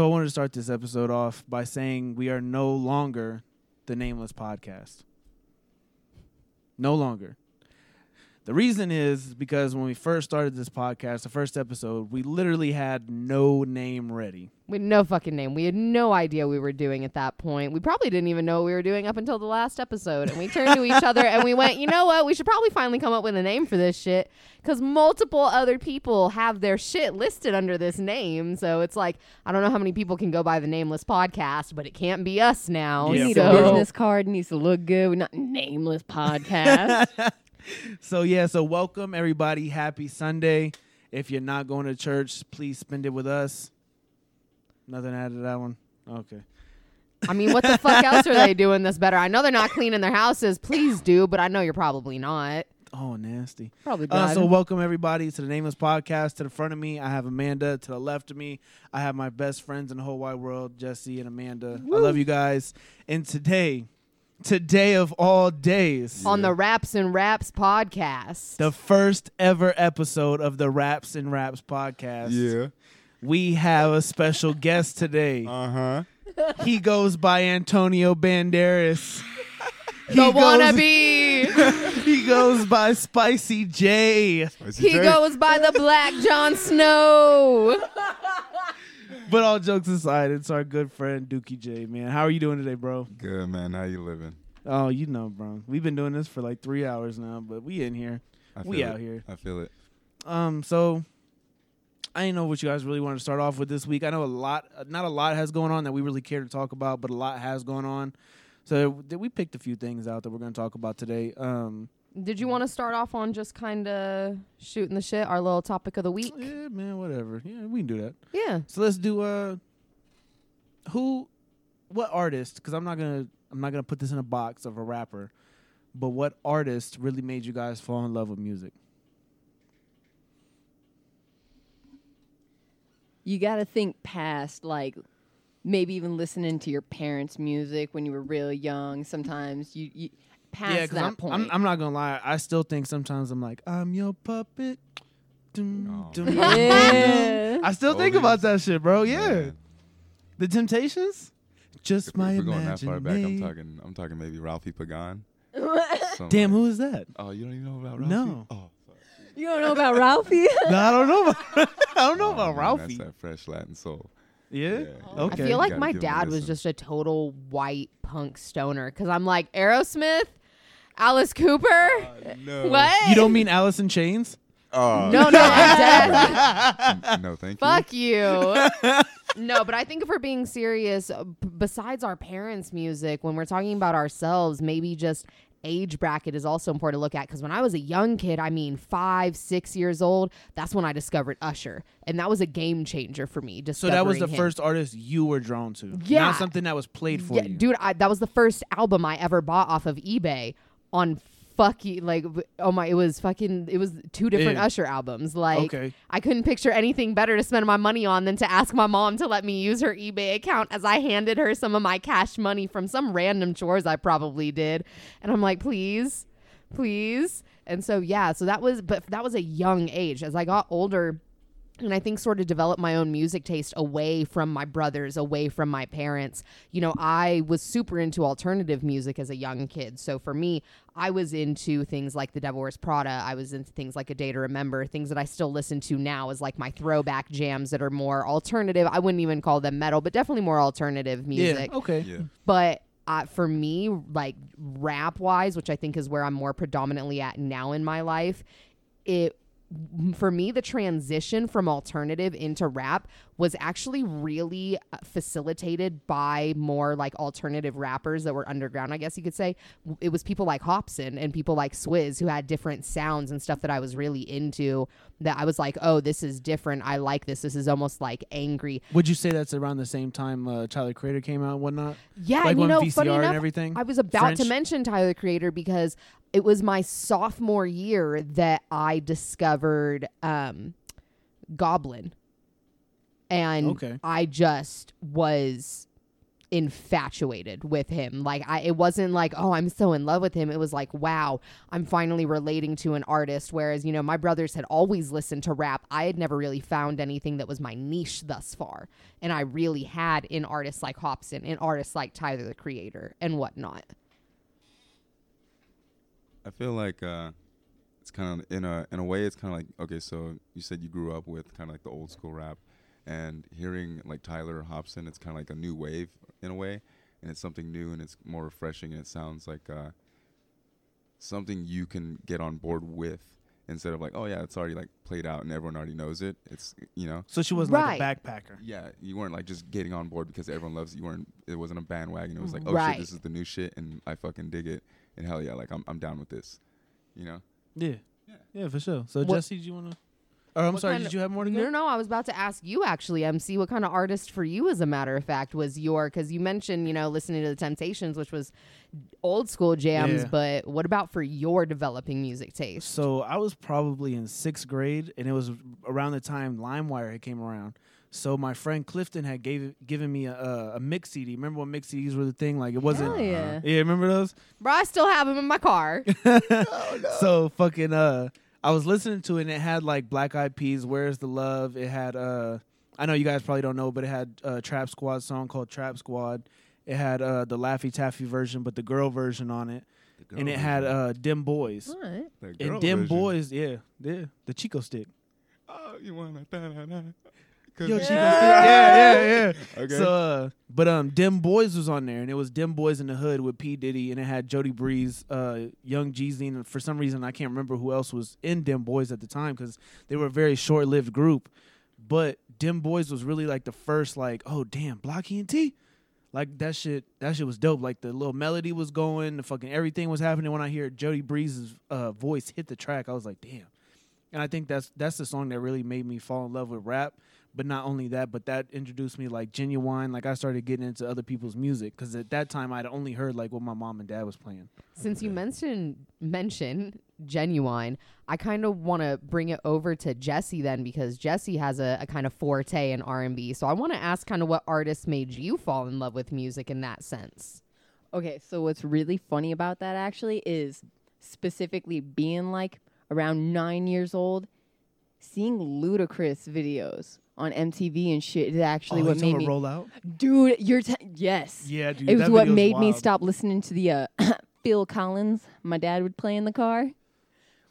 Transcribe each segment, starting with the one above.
So I wanted to start this episode off by saying we are no longer the Nameless Podcast. No longer. The reason is because when we first started this podcast, the first episode, we literally had no name ready. We had no fucking name. We had no idea we were doing at that point. We probably didn't even know what we were doing up until the last episode. And we turned to each other and we went, you know what? We should probably finally come up with a name for this shit because multiple other people have their shit listed under this name. So it's like, I don't know how many people can go by the nameless podcast, but it can't be us now. Yeah, We need for a business card. Needs to look good. We're not nameless podcast. So yeah, so welcome everybody. Happy Sunday. If you're not going to church, please spend it with us. Nothing added to that one. Okay. I mean, what the fuck else are they doing this better? I know they're not cleaning their houses. Please do, but I know you're probably not. Oh, nasty. Probably Uh, so welcome everybody to the Nameless Podcast. To the front of me, I have Amanda. To the left of me, I have my best friends in the whole wide world, Jesse and Amanda. I love you guys. And today, today of all days, On the Raps and Wraps podcast. the first ever episode of the Raps and Wraps podcast. Yeah. We have a special guest today. Uh huh. he goes by Antonio Banderas. He the goes- wannabe. He goes by Spicy J. he goes by the Black Jon Snow. But all jokes aside, it's our good friend Dookie J, man. How are you doing today, bro? Good man. How you living? Oh, you know, bro. We've been doing this for like three hours now, but we in here. I We feel out it. here. I feel it. Um, so I didn't know what you guys really wanted to start off with this week. I know a lot, not a lot has going on that we really care to talk about, but a lot has gone on. So we picked a few things out that we're going to talk about today. Um, Did you want to start off on just kind of shooting the shit, our little topic of the week? yeah, man, whatever. Yeah, we can do that. Yeah. So let's do uh, who, what artist? Because I'm not gonna, I'm not gonna put this in a box of a rapper, but what artist really made you guys fall in love with music? you got to think past, like maybe even listening to your parents' music when you were real young. Sometimes you, you past yeah, that I'm, point. I'm, I'm not gonna lie. I still think sometimes I'm like, I'm your puppet. Yeah. dum. I still think Oldies. about that shit, bro. Yeah, Man, the Temptations. Just if my we're going that far back. I'm talking. I'm talking maybe Ralfi Pagan. Damn, like- who is that? Oh, you don't even know about Ralfi? No. Oh, you don't know about Ralfi? no, I don't know. About, I don't know Oh, about man, Ralfi. That's that fresh Latin soul. Yeah. Yeah. Okay. I feel like my give 'em a dad was just a total white punk stoner because I'm like Aerosmith, Alice Cooper. no. What? You don't mean Alice in Chains? Oh. No, no, I'm dead. no, thank you. Fuck you. no, but I think if we're being serious, uh, b- besides our parents' music, when we're talking about ourselves, maybe just age bracket is also important to look at. Because when I was a young kid, I mean five, six years old, that's when I discovered Usher, and that was a game changer for me. So that was the him. first artist you were drawn to. Yeah. Not something that was played for yeah, you. dude, I, that was the first album I ever bought off of eBay on fucking like oh my it was fucking it was two different Yeah. Usher albums like Okay. I couldn't picture anything better to spend my money on than to ask my mom to let me use her eBay account as I handed her some of my cash money from some random chores I probably did and I'm like please please and so yeah so that was but that was a young age as I got older and I think sort of developed my own music taste away from my brothers, away from my parents. You know, I was super into alternative music as a young kid. So for me, I was into things like The Devil Wears Prada. I was into things like A Day to Remember, things that I still listen to now as like my throwback jams that are more alternative. I wouldn't even call them metal, but definitely more alternative music Yeah. Okay. Yeah. but uh, for me like rap wise which i think is where i'm more predominantly at now in my life it for me the transition from alternative into rap was actually really uh, facilitated by more like alternative rappers that were underground i guess you could say. It was people like Hopsin and people like swizz who had different sounds and stuff that i was really into that i was like oh this is different. I like this. This is almost like angry. Would you say that's around the same time uh, Tyler Creator came out and whatnot? Yeah, Like you know, VCR funny and enough, everything? I was about to mention Tyler Creator because it was my sophomore year that I discovered um, Goblin, and Okay. I just was infatuated with him. Like I it wasn't like, "Oh, I'm so in love with him." It was like, "Wow, I'm finally relating to an artist." Whereas, you know, my brothers had always listened to rap. I had never really found anything that was my niche thus far. And I really had in artists like Hopsin, in artists like Tyler the Creator and whatnot. I feel like uh, it's kind of in a in a way it's kind of like okay, so you said you grew up with kind of like the old school rap, and hearing like Tyler Hopsin, it's kind of like a new wave in a way, and it's something new and it's more refreshing and it sounds like uh, something you can get on board with instead of like oh yeah it's already like played out and everyone already knows it. It's you know So she wasn't Right. like a backpacker. yeah you weren't like just getting on board because everyone loves you weren't it wasn't a bandwagon it was like oh Right. shit this is the new shit and I fucking dig it and hell yeah like I'm I'm down with this, you know. Yeah. Yeah. Yeah, for sure. So What- Jesse, do you wanna or I'm What sorry, did of- you have more to No, go? no, no. I was about to ask you actually, MC, what kind of artist for you, as a matter of fact, was your? Because you mentioned, you know, listening to the Temptations, which was old school jams. Yeah. But what about for your developing music taste? So I was probably in sixth grade, and it was around the time LimeWire came around. So my friend Clifton had gave given me a, a, a mix CD. Remember when mix CDs were the thing? Like it wasn't. Hell yeah. Yeah, remember those? Bro, I still have them in my car. So fucking uh I was listening to it and it had like Black Eyed Peas, Where's the Love? It had uh I know you guys probably don't know, but it had a Trap Squad song called Trap Squad. It had uh the Laffy Taffy version, but the girl version on it. and it had uh Dim Boys. All right. And Dim Boys, yeah, yeah. The Chico stick. Oh, you wanna da da da? Yo, Cause- Chico stick. Yeah, yeah, yeah. Okay. So, uh, but um, Dim Boys was on there, and it was Dim Boys in the Hood with P Diddy, and it had Jody Breeze, uh, Young Jeezy, and for some reason I can't remember who else was in Dim Boys at the time because they were a very short lived group. But Dim Boys was really like the first, like, oh damn, Blocky and T, like that shit. That shit was dope. Like the little melody was going, the fucking everything was happening. When I hear Jody Breeze's uh, voice hit the track, I was like, damn. And I think that's that's the song that really made me fall in love with rap. But not only that, but that introduced me like genuine. Like I started getting into other people's music because at that time I'd only heard like what my mom and dad was playing. Since you mentioned mention genuine, I kind of want to bring it over to Jesse then because Jesse has a, a kind of forte in R and B. So I want to ask kind of what artists made you fall in love with music in that sense. Okay, so what's really funny about that actually is specifically being like around nine years old, seeing Ludacris videos on MTV and shit is actually oh, what made me. roll out? Dude, you're t- yes. Yeah, dude. it was what made me stop listening to the uh, Phil Collins my dad would play in the car.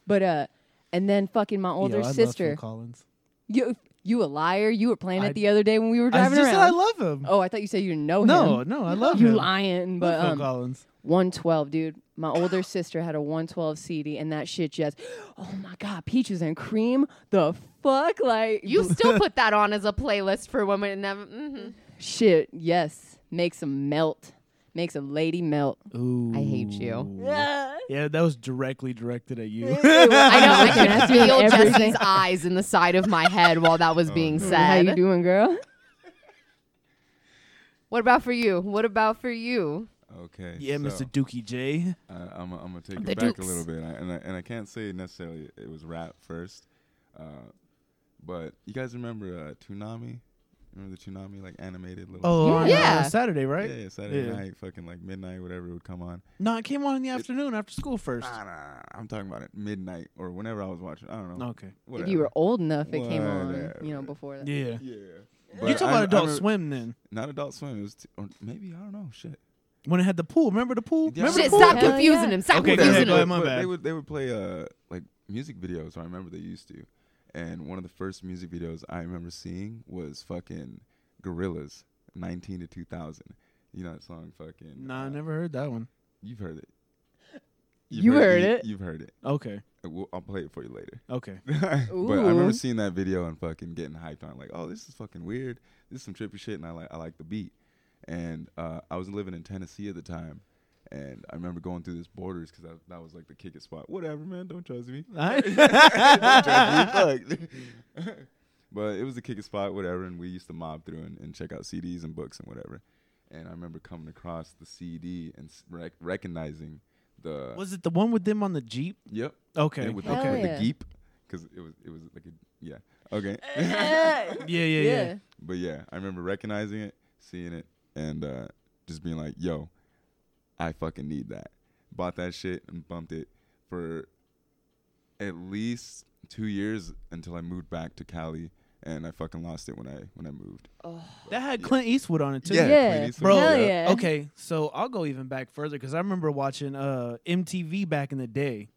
But uh, and then fucking my older Yo, I love Phil sister. Collins. You you a liar? You were playing I- it the other day when we were I driving just around. said I love him. oh, I thought you said you didn't know no, him. no, no, I love you him. lying, Love but Phil um, Collins. 112, dude. My older sister had a 112 CD, and that shit just, oh my god, peaches and cream. The fuck, like You still put that on as a playlist for women. Never, mhm. shit. Yes, makes them melt, makes a lady melt. Ooh. I hate you. Yeah, that was directly directed at you. I know. I Looking could at you and feel everything. Jesse's eyes in the side of my head while that was being said. How you doing, girl? What about for you? What about for you? Okay. yeah, so, Mr. Dookie J. Uh, I'm, I'm gonna take The it back Dukes. a little bit, I, and I, and I can't say necessarily it was rap first, uh, but you guys remember uh, Toonami? Remember the Toonami like animated little? Oh, on, uh, Yeah. Saturday, right? yeah, yeah, Saturday Yeah. night, fucking like midnight, whatever it would come on. No, it came on in the afternoon after school first. Nah, nah, nah, I'm talking about it midnight or whenever I was watching. I don't know. Okay. If you were old enough, it came on. You know, before that. Yeah. Yeah. You But talking I- about I Adult remember- Swim then? Not Adult Swim. It was, t- or maybe I don't know. Shit. When it had the pool. Remember the pool? Yeah. Remember Shit, the pool? stop Hell confusing yeah. him. Stop Okay, go confusing ahead, go him. my but bad. They would they would play uh like music videos. I remember they used to, and one of the first music videos I remember seeing was fucking Gorillaz, 19 to 2000. You know that song, fucking. Nah, I uh, never heard that one. You've heard it. You heard you- it? You've heard it. Okay. Uh, we'll- I'll play it for you later. Okay. but I Ooh. remember seeing that video and fucking getting hyped on, it, like, oh, this is fucking weird. This is some trippy shit, and I like I like the beat. And uh, I was living in Tennessee at the time, and I remember going through this borders because that, that was like the kick it spot. Whatever, man, don't trust me. Don't trust me, but it was the kick it spot, whatever, and we used to mob through and, and check out CDs and books and whatever. And I remember coming across the CD and rec- recognizing the Was it the one with them on the Jeep? yep Okay. and with, Hell the, okay. with yeah. the Jeep because it was it was like a yeah okay Yeah, yeah, yeah. Yeah. but yeah I remember recognizing it seeing it and uh just being like, "Yo, I fucking need that." Bought that shit and bumped it for at least two years until I moved back to Cali, and I fucking lost it when I when I moved. That had Clint Eastwood on it too. Yeah, Yeah, Clint Eastwood, Bro, Hell yeah. okay, so I'll go even back further because I remember watching uh, MTV back in the day.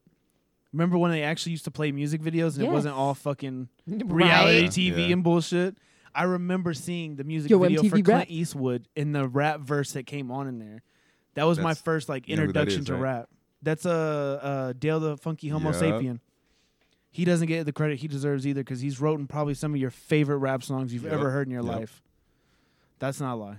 Remember when they actually used to play music videos and it wasn't all fucking reality Right. TV Yeah. and bullshit? I remember seeing the music Yo, video for MTV Clint rap. Eastwood in the rap verse that came on in there. That was my first like you know who that introduction is, to right? rap. That's uh, uh Del the Funky Homo Yup. Sapien. He doesn't get the credit he deserves either because he's written probably some of your favorite rap songs you've Yup. ever heard in your Yup. life. That's not a lie.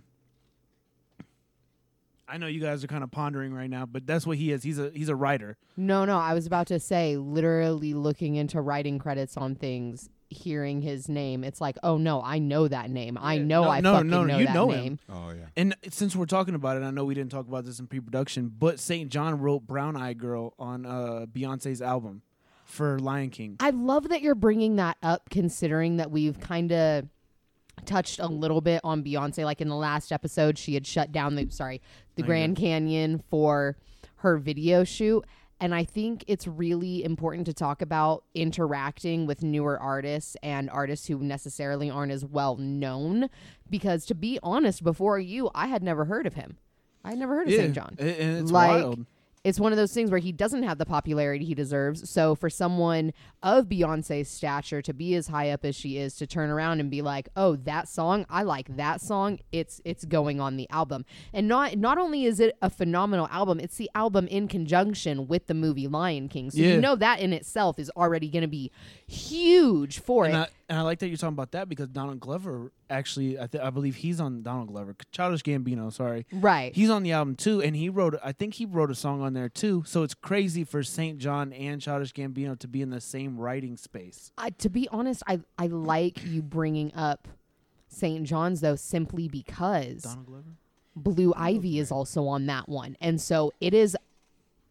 I know you guys are kind of pondering right now, but that's what he is. He's a he's a writer. No, no, I was about to say, literally looking into writing credits on things, hearing his name, it's like, oh no, I know that name. I know No, I no, fucking no, know you that know him. name. Oh yeah. And since we're talking about it, I know we didn't talk about this in pre-production, but SAINt JHN wrote "Brown Eye Girl" on uh, Beyonce's album for Lion King. I love that you're bringing that up, considering that we've kind of touched a little bit on Beyonce. Like in the last episode, she had shut down the sorry the Oh, Grand Canyon for her video shoot. And I think it's really important to talk about interacting with newer artists and artists who necessarily aren't as well known. Because to be honest, before you, I had never heard of him. I had never heard of yeah, SAINt JHN and it's Like, wild. It's one of those things where he doesn't have the popularity he deserves. So for someone of Beyonce's stature to be as high up as she is, to turn around and be like, "Oh, that song, I like that song. It's it's going on the album." And not not only is it a phenomenal album, it's the album in conjunction with the movie Lion King. So Yeah. you know that in itself is already going to be huge for And it. I, and I like that you're talking about that because Donald Glover actually, I, th- I believe he's on Donald Glover, Childish Gambino. Sorry, right. he's on the album too, and he wrote. I think he wrote a song on there too. So it's crazy for SAINt JHN and Childish Gambino to be in the same writing space. I, to be honest, I I like you bringing up SAINt JHN's though simply because Donald Glover. Blue Ivy is also on that one. And so it is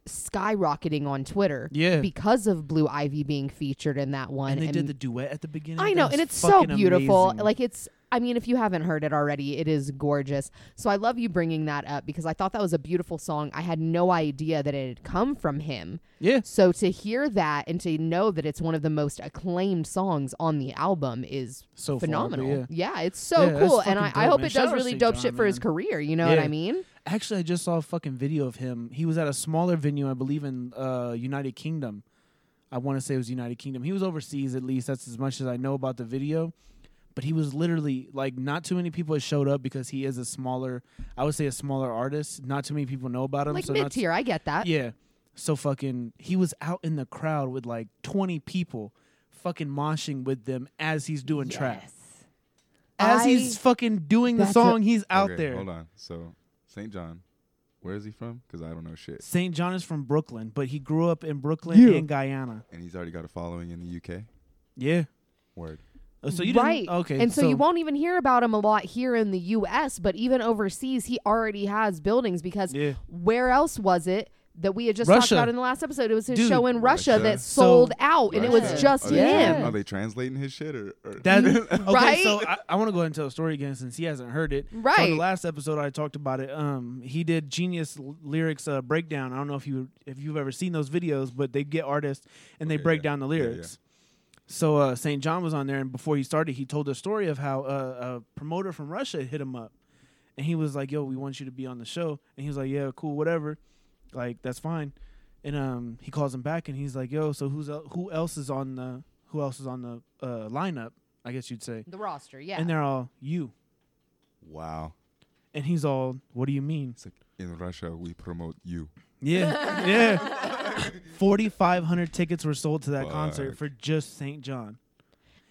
skyrocketing on Twitter Yeah. because of Blue Ivy being featured in that one. And they did the duet at the beginning. I know, and it's so beautiful. amazing. Like it's I mean, if you haven't heard it already, it is gorgeous. So I love you bringing that up because I thought that was a beautiful song. I had no idea that it had come from him. yeah, So to hear that and to know that it's one of the most acclaimed songs on the album is so far, but phenomenal. yeah. it's so Yeah, cool, and I, I hope man. it does out really dope John, shit for his career. You know what I mean? Actually, I just saw a fucking video of him. He was at a smaller venue, I believe, in uh, United Kingdom. I want to say it was United Kingdom. He was overseas, at least. That's as much as I know about the video. But he was literally like, not too many people had showed up because he is a smaller, I would say, a smaller artist. Not too many people know about him. Like so mid tier, I get that. Yeah. So fucking, he was out in the crowd with like 20 people fucking moshing with them as he's doing trap. As I- he's fucking doing the That's a- song, he's out okay, there. Hold on. So SAINt JHN, where is he from? Because I don't know shit. SAINt JHN is from Brooklyn, but he grew up in Brooklyn Yeah. and Guyana. And he's already got a following in the UK. Yeah. Word. Oh, So you right. didn't okay. and so, you won't even hear about him a lot here in the U.S., but even overseas, he already has buildings because Yeah. where else was it that we had just talked about in the last episode? It was his Dude, show in Russia, Russia. that So- sold out, and it was just Are they, Yeah. him. Are they translating his shit or? or That okay, Right? so I, I want to go ahead and tell a story again since he hasn't heard it. So on Right. the last episode I talked about it. Um, he did Genius lyrics uh, breakdown. I don't know if you if you've ever seen those videos, but they get artists and they Okay, break yeah. down the Yeah, yeah. lyrics. So uh, SAINt JHN was on there, and before he started, he told a story of how uh, a promoter from Russia hit him up, and he was like, "Yo, we want you to be on the show," and he was like, "Yeah, cool, whatever, like that's fine." And um, he calls him back, and he's like, "Yo, so who's el- who else is on the who else is on the uh, lineup? I guess you'd say." The roster, yeah. And they're all you, Wow. and he's all, "What do you mean?" It's like in Russia we promote you. Yeah, yeah. Forty five hundred tickets were sold to that concert for just SAINt JHN.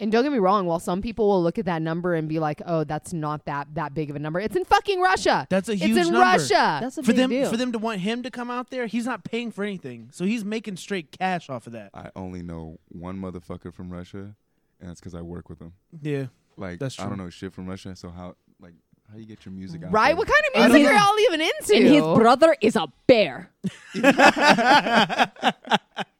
And don't get me wrong, while some people will look at that number and be like, "Oh, that's not that that big of a number," it's in fucking Russia. That's a huge it's in number. Russia. That's a for big them deal. for them to want him to come out there, he's not paying for anything. So he's making straight cash off of that. I only know one motherfucker from Russia, and that's because I work with him. Yeah. Like That's I don't know shit from Russia, so how like how you get your music out? right? there? What kind of music are y'all even into? and his brother is a bear.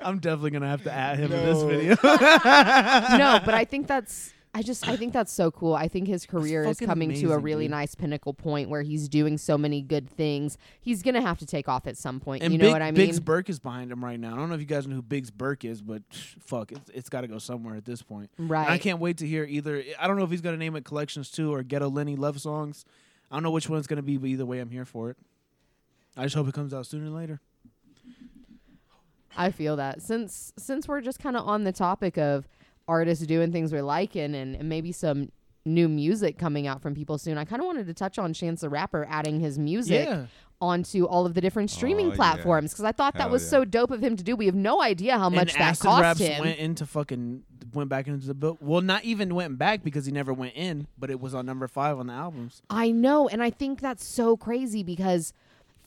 I'm definitely gonna have to add him in this No. video. no, but I think that's I just I think that's so cool. I think his career is fucking coming to a amazing, really dude. nice pinnacle point where he's doing so many good things. He's gonna have to take off at some point. And you know Big, what I mean? Biggs Burke is behind him right now. I don't know if you guys know who Biggs Burke is, but fuck, it's, it's got to go somewhere at this point. right. And I can't wait to hear either. I don't know if he's going to name it Collections 2 or Ghetto Lenny Love Songs. I don't know which one it's going to be, but either way, I'm here for it. I just hope it comes out sooner than later. I feel that since since we're just kind of on the topic of artists doing things we're liking and, and maybe some new music coming out from people soon. I kind of wanted to touch on Chance the Rapper adding his music Yeah. onto all of the different oh, streaming Oh, platforms because I thought that Hell was yeah. so dope of him to do. We have no idea how much and that Acid cost Raps him. went into fucking went back into the book. Well, not even went back because he never went in, but it was on number five on the albums. I know, and I think that's so crazy because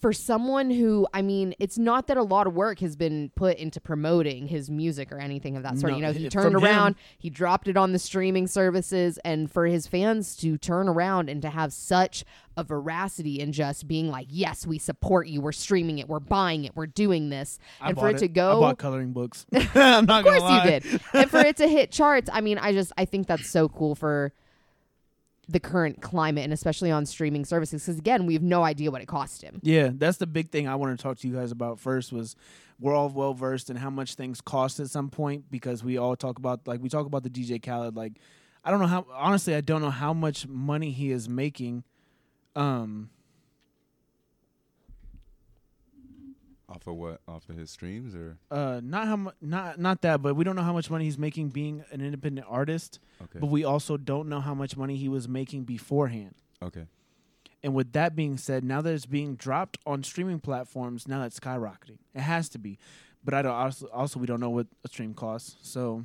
for someone who, I mean, it's not that a lot of work has been put into promoting his music or anything of that sort. No, you know, he turned from him- around, he dropped it on the streaming services, and for his fans to turn around and to have such a veracity in just being like, "Yes, we support you. We're streaming it. We're buying it. We're doing this," I and for it to go, I bought coloring books. I'm not of course you did. and for it to hit charts, I mean, I just I think that's so cool for the current climate and especially on streaming services because again, we have no idea what it cost him. Yeah, that's the big thing I want to talk to you guys about first was we're all well versed in how much things cost at some point because we all talk about like we talk about the DJ Khaled like I don't know how honestly I don't know how much money he is making um Off of what? Off of his streams or uh not how mu- not not that but we don't know how much money he's making being an independent artist okay. but we also don't know how much money he was making beforehand. okay. And with that being said, now that it's being dropped on streaming platforms, now it's skyrocketing. It has to be. But I don't also, also we don't know what a stream costs. So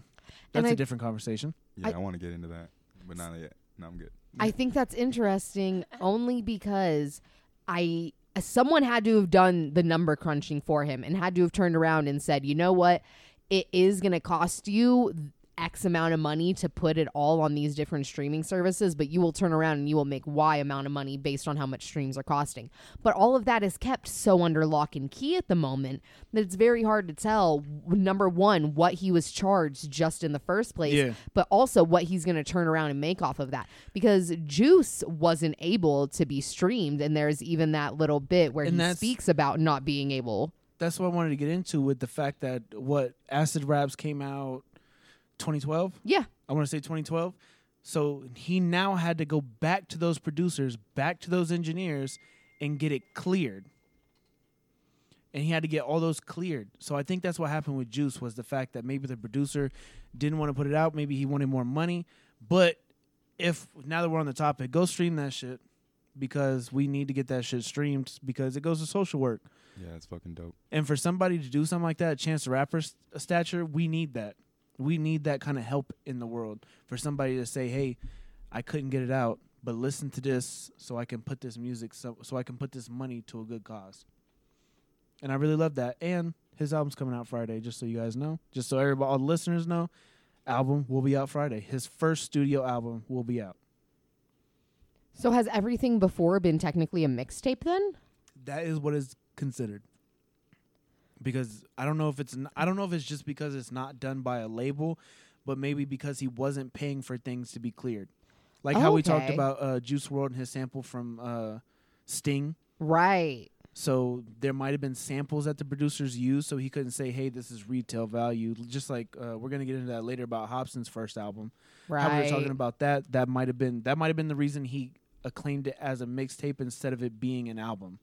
that's I- a different conversation. Yeah, I- I, want to get into that, but not yet. No, I'm good. I think that's interesting only because I someone had to have done the number crunching for him and had to have turned around and said, "You know what? It is going to cost you X amount of money to put it all on these different streaming services, but you will turn around and you will make Y amount of money based on how much streams are costing." But all of that is kept so under lock and key at the moment that it's very hard to tell number 1 what he was charged just in the first place Yeah. but also what he's going to turn around and make off of that because Juice wasn't able to be streamed and there's even that little bit where And he speaks about not being able That's what I wanted to get into with the fact that what Acid Raps came out 2012. yeah I want to say 2012. So he now had to go back to those producers, back to those engineers, and get it cleared. And he had to get all those cleared. So I think that's what happened with Juice was the fact that maybe the producer didn't want to put it out. Maybe he wanted more money. But if now that we're on the topic, go stream that shit because we need to get that shit streamed because it goes to social work. Yeah, it's fucking dope. And for somebody to do something like that, Chance to the Rapper's stature, we need that. We need that kind of help in the world. For somebody to say, "Hey, I couldn't get it out, but listen to this, so I can put this music, so so I can put this money to a good cause." And I really love that. And his album's coming out Friday, just so you guys know, just so everybody, all the listeners know. Album will be out Friday. His first studio album will be out. so has everything before been technically a mixtape then That is what is considered. Because I don't know if it's I don't know if it's just because it's not done by a label, but maybe because he wasn't paying for things to be cleared. Like how we talked about uh, Juice WRLD and his sample from uh, Sting. right So there might have been samples that the producers used, so he couldn't say, "Hey, this is retail value." Just like uh, we're gonna get into that later about Hopsin's first album. right How we were talking about that, that might have been that might have been the reason he acclaimed it as a mixtape instead of it being an album.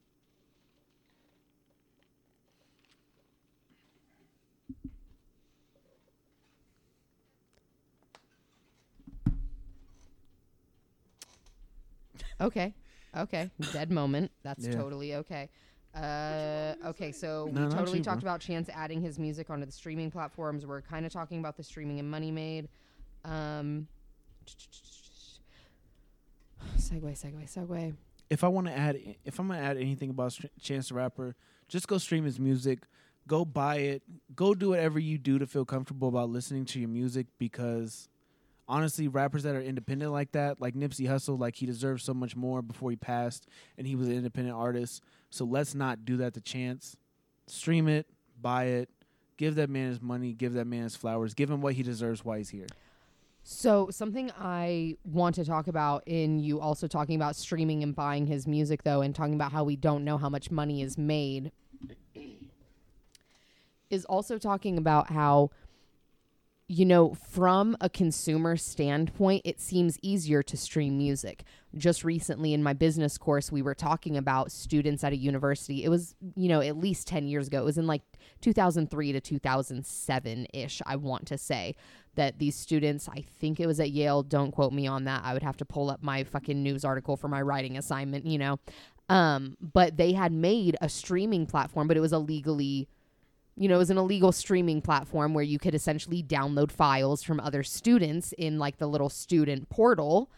Okay okay dead moment that's Yeah. totally okay uh, okay, so No, we not totally you, talked bro. about Chance adding his music onto the streaming platforms. We're kind of talking about the streaming and Money Made. Um, segue, segue, segue. if I want to add, if I'm gonna add anything about Str- Chance the Rapper, just go stream his music, go buy it, go do whatever you do to feel comfortable about listening to your music. Because honestly, rappers that are independent like that, like Nipsey Hussle, like he deserves so much more before he passed, and he was an independent artist. So let's not do that to Chance. Stream it, buy it, give that man his money, give that man his flowers, give him what he deserves while he's here. So, something I want to talk about in you also talking about streaming and buying his music, though, and talking about how we don't know how much money is made, is also talking about how, you know, from a consumer standpoint, it seems easier to stream music. Just recently in my business course, we were talking about students at a university. It was, you know, at least 10 years ago. It was in like 2003 to 2007 ish, I want to say that these students, I think it was at Yale, don't quote me on that. I would have to pull up my fucking news article for my writing assignment, you know. Um, but they had made a streaming platform, but it was a legally you know, it was an illegal streaming platform where you could essentially download files from other students in like the little student portal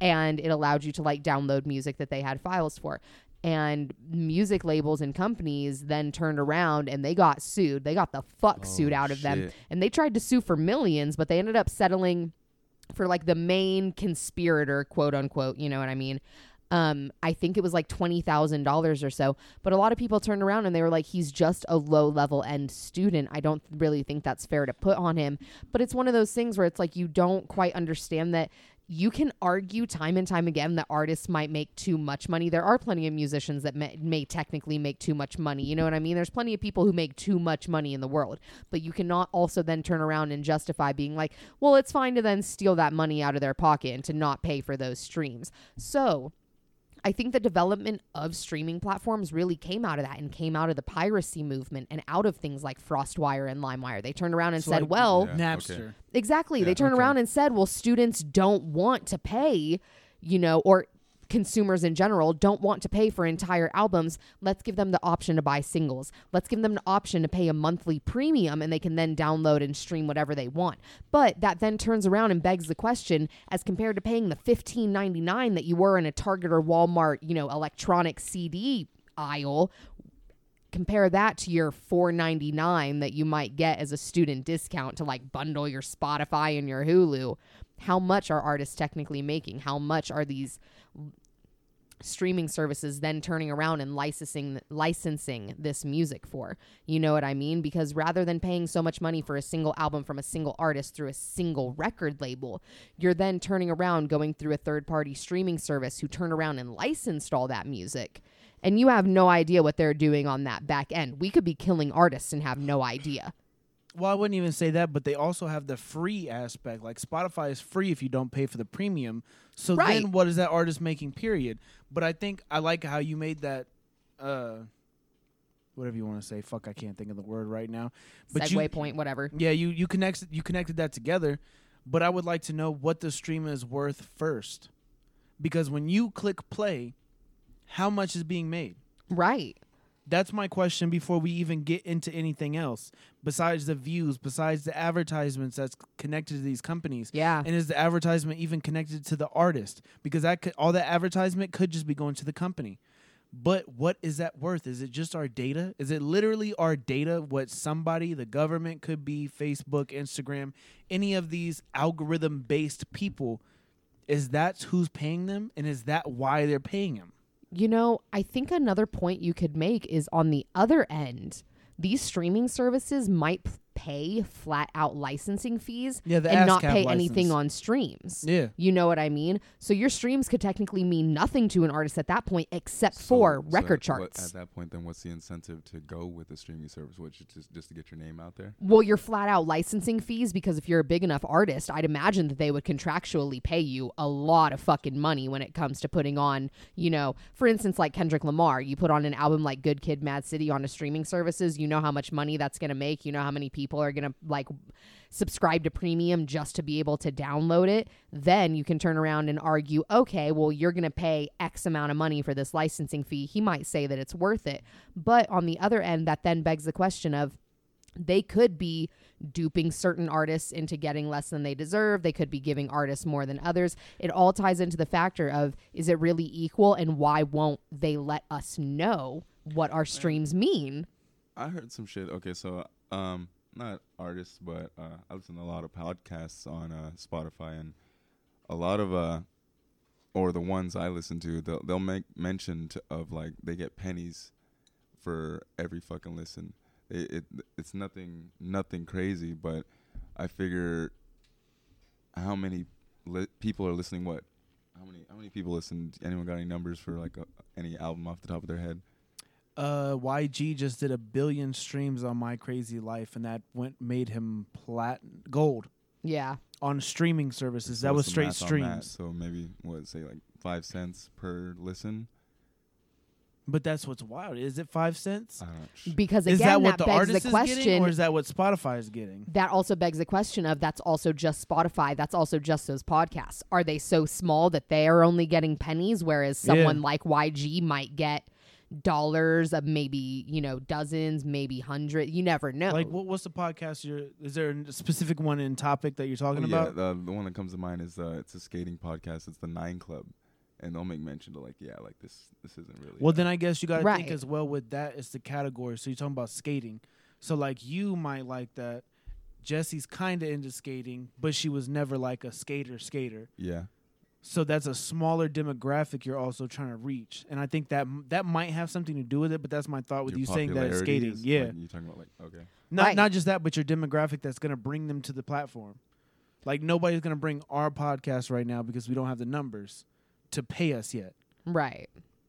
and it allowed you to like download music that they had files for and music labels and companies then turned around and they got sued. They got the fuck Oh, sued out of them. And they tried to sue for millions, but they ended up settling for like the main conspirator, quote unquote, you know what I mean? Um, I think it was like twenty thousand dollars or so. But a lot of people turned around and they were like, he's just a low level end student. I don't really think that's fair to put on him. But it's one of those things where it's like you don't quite understand that you can argue time and time again that artists might make too much money. There are plenty of musicians that may, may technically make too much money. You know what I mean? There's plenty of people who make too much money in the world, but you cannot also then turn around and justify being like, well, it's fine to then steal that money out of their pocket and to not pay for those streams. So, I think the development of streaming platforms really came out of that and came out of the piracy movement and out of things like FrostWire and LimeWire. They turned around and So, said, like, well, Yeah, Napster. okay. Exactly. they turned okay. around and said, well, students don't want to pay, you know, or consumers in general don't want to pay for entire albums. Let's give them the option to buy singles. Let's give them the option to pay a monthly premium and they can then download and stream whatever they want. But that then turns around and begs the question as compared to paying the $15.99 that you were in a Target or Walmart, you know, electronic CD aisle, compare that to your 4.99 that you might get as a student discount to like bundle your Spotify and your Hulu. How much are artists technically making? How much are these streaming services then turning around and licensing licensing this music for? You know what I mean? Because rather than paying so much money for a single album from a single artist through a single record label, you're then turning around going through a third-party streaming service who turn around and licensed all that music and you have no idea what they're doing on that back end. We could be killing artists and have no idea. Well, I wouldn't even say that, but they also have the free aspect. Like Spotify is free if you don't pay for the premium. So Right. then, what is that artist making? Period. But I think I like how you made that. uh Whatever you want to say. Fuck, I can't think of the word right now. But Segue you, point, whatever. Yeah, you you connected you connected that together, but I would like to know what the stream is worth first, because when you click play, how much is being made? Right. That's my question before we even get into anything else. Besides the views, besides the advertisements that's connected to these companies, Yeah. and is the advertisement even connected to the artist? Because that could, all that advertisement could just be going to the company. But what is that worth? Is it just our data? Is it literally our data? What somebody, the government could be, Facebook, Instagram, any of these algorithm based people, is that who's paying them? And is that why they're paying them? You know, I think another point you could make is on the other end, these streaming services might pay flat out licensing fees Yeah, and not ASCAP pay anything on streams. Yeah. You know what I mean? So your streams could technically mean nothing to an artist at that point except So- for so record what- charts. at that point, then what's the incentive to go with a streaming service? Which is just just to get your name out there? Well, your flat out licensing fees, because if you're a big enough artist, I'd imagine that they would contractually pay you a lot of fucking money when it comes to putting on, you know, for instance, like Kendrick Lamar, you put on an album like Good Kid, Mad City on a streaming services, you know how much money that's going to make, you know how many people are going to like subscribe to premium just to be able to download it. Then you can turn around and argue, okay, well, you're going to pay X amount of money for this licensing fee. He might say that it's worth it. But on the other end, that then begs the question of, they could be duping certain artists into getting less than they deserve. They could be giving artists more than others. It all ties into the factor of is it really equal and why won't they let us know what our streams mean? I heard some shit. Okay, so um, not artists, but uh, I listen to a lot of podcasts on uh, Spotify, and a lot of uh, or the ones I listen to, they'll they'll make mention of like they get pennies for every fucking listen. It, it it's nothing nothing crazy, but I figure how many li- people are listening? What? How many? How many people listen? Anyone got any numbers for like a, any album off the top of their head? Uh, YG just did a billion streams on My Krazy Life, and that went made him plat gold Yeah. on streaming services. That was straight math on that? streams. So maybe what say like five cents per listen. But that's what's wild. Is it five cents? I don't know. Sh- Because is again, that what the begs artist the is question. getting, or is that what Spotify is getting? that also begs the question of that's also just Spotify. That's also just those podcasts. Are they so small that they are only getting pennies, whereas Yeah. someone like YG might get dollars of maybe you know dozens, maybe hundred. You never know. Like, what, what's the podcast? You're is there a specific one in topic that you're talking Oh, yeah, about? the, the one that comes to mind is uh, it's a skating podcast. It's the Nine Club, and they'll make mention to like, yeah, like this this isn't really. Well, then I guess you got to think as well with that. It's the category. So you're talking about skating. So like you might like that. Jesse's kind of into skating, but she was never like a skater skater. yeah, So that's a smaller demographic you're also trying to reach, and I think that that might have something to do with it. But that's my thought with your you saying that it's skating. Yeah, like, you're talking about like okay, not Right. not just that, but your demographic that's going to bring them to the platform. Like nobody's going to bring our podcast right now because we don't have the numbers to pay us yet. right.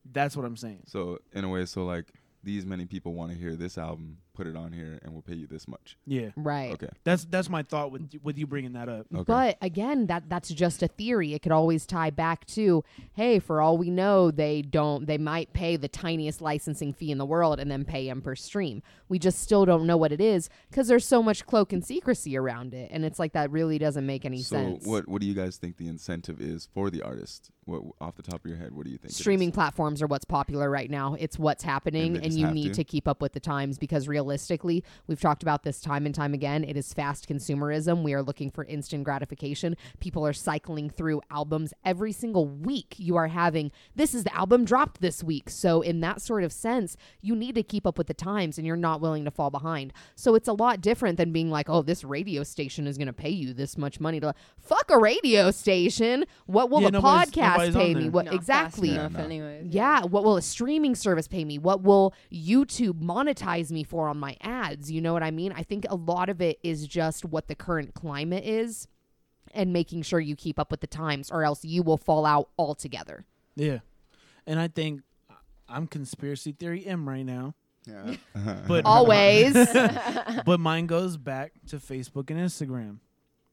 That's what I'm saying. so in a way, so like these many people want to hear this album, put it on here, and we'll pay you this much. Yeah, Right. Okay, that's that's my thought with with you bringing that up. okay. But again, that that's just a theory. It could always tie back to, hey, for all we know, they don't. They might pay the tiniest licensing fee in the world and then pay him per stream. We just still don't know what it is because there's so much cloak and secrecy around it, and it's like that really doesn't make any so sense. what what do you guys think the incentive is for the artist? What off the top of your head, what do you think? Streaming platforms are what's popular right now. It's what's happening, they and, you need to? to keep up with the times because realistically, we've talked about this time and time again. It is fast consumerism. We are looking for instant gratification. People are cycling through albums every single week. You are having this is the album dropped this week. So, in that sort of sense, you need to keep up with the times and you're not willing to fall behind. So, it's a lot different than being like, oh, this radio station is going to pay you this much money to fuck a radio station. What will Yeah, a nobody's- podcast nobody's pay me? What Not fast exactly? enough Yeah, no. anyways. Yeah, what will a streaming service pay me? What will YouTube monetize me for on my ads? You know what I mean? I think a lot of it is just what the current climate is and making sure you keep up with the times or else you will fall out altogether. Yeah, and I think uh, I'm conspiracy theory M right now, Yeah. but Always. but mine goes back to Facebook and Instagram.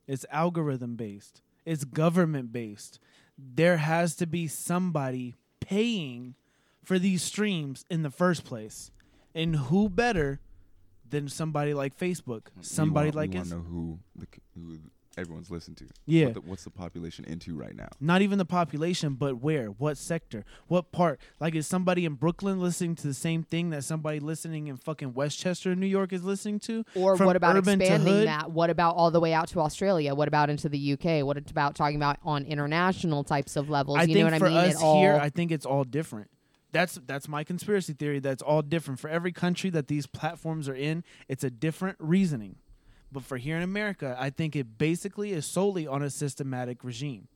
It's algorithm based. It's government based. There has to be somebody paying for these streams in the first place, and who better than somebody like Facebook? Somebody we want, like we us. want to know who the, who everyone's listened to. Yeah. What the, what's the population into right now? Not even the population, but where? What sector? What part? Like, is somebody in Brooklyn listening to the same thing that somebody listening in fucking Westchester, New York, is listening to? or From what about urban expanding hood? that? What about all the way out to Australia? What about into the UK? What about talking about on international types of levels? I you think know what for I mean? us it all here, I think it's all different. That's that's my conspiracy theory. That's all different for every country that these platforms are in. It's a different reasoning. But for here in America, I think it basically is solely on a systematic regime.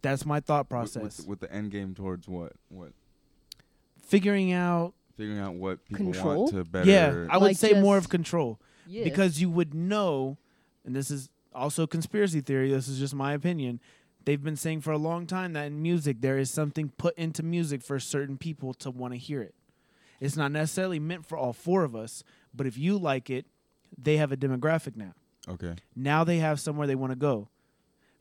That's my thought process. With, with the end game towards what? What? Figuring out, Figuring out what people Control? want to better. yeah, I would Like say more of control. Yeah. because you would know, and this is also conspiracy theory. This is just my opinion. They've been saying for a long time that in music there is something put into music for certain people to want to hear it. It's not necessarily meant for all four of us, but if you like it, they have a demographic now. okay. Now they have somewhere they want to go.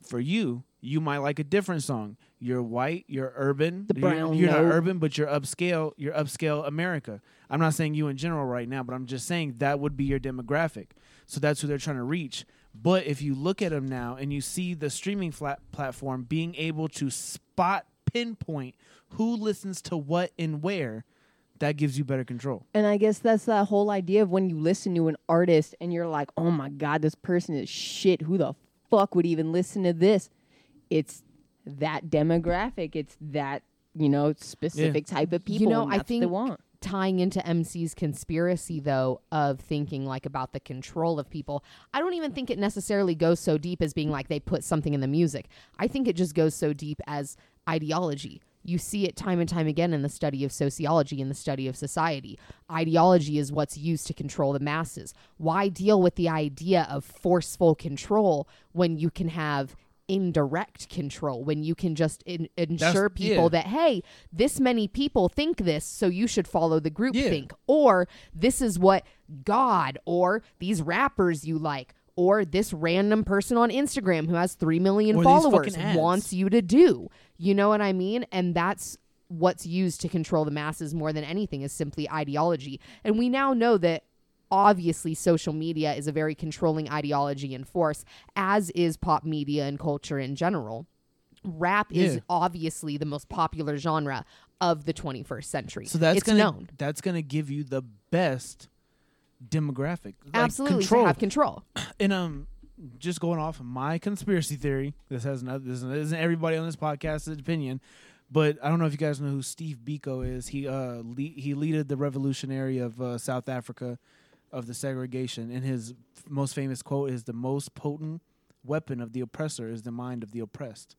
For you, you might like a different song. You're white, you're urban. The you're, brown you're not urban, but you're upscale. You're upscale America. I'm not saying you in general right now, but I'm just saying that would be your demographic. So that's who they're trying to reach. But if you look at them now and you see the streaming flat platform being able to spot pinpoint who listens to what and where, that gives you better control. And I guess that's that whole idea of when you listen to an artist and you're like, oh my God, this person is shit. Who the fuck would even listen to this? It's that demographic. It's that, you know, specific type of people. You know, I that's they think want. tying into MC's conspiracy though of thinking like about the control of people. I don't even think it necessarily goes so deep as being like they put something in the music. I think it just goes so deep as ideology. You see it time and time again in the study of sociology and the study of society. Ideology is what's used to control the masses. Why deal with the idea of forceful control when you can have indirect control when you can just in- ensure people yeah. that hey this many people think this so you should follow the group Yeah. think or this is what god or these rappers you like or this random person on instagram who has 3 million Or followers wants you to do. You know what i mean? And that's what's used to control the masses more than anything is simply ideology. And we now know that obviously social media is a very controlling ideology and force as is pop media and culture in general. Rap is obviously the most popular genre of the 21st century. So that's it's gonna known. that's gonna give you the best demographic. Like, absolutely control. to have control and um just going off of my conspiracy theory this has not this isn't everybody on this podcast's opinion but i don't know if you guys know who steve biko is he uh le- he leaded the revolutionary of uh, south africa of the segregation and his f- most famous quote is the most potent weapon of the oppressor is the mind of the oppressed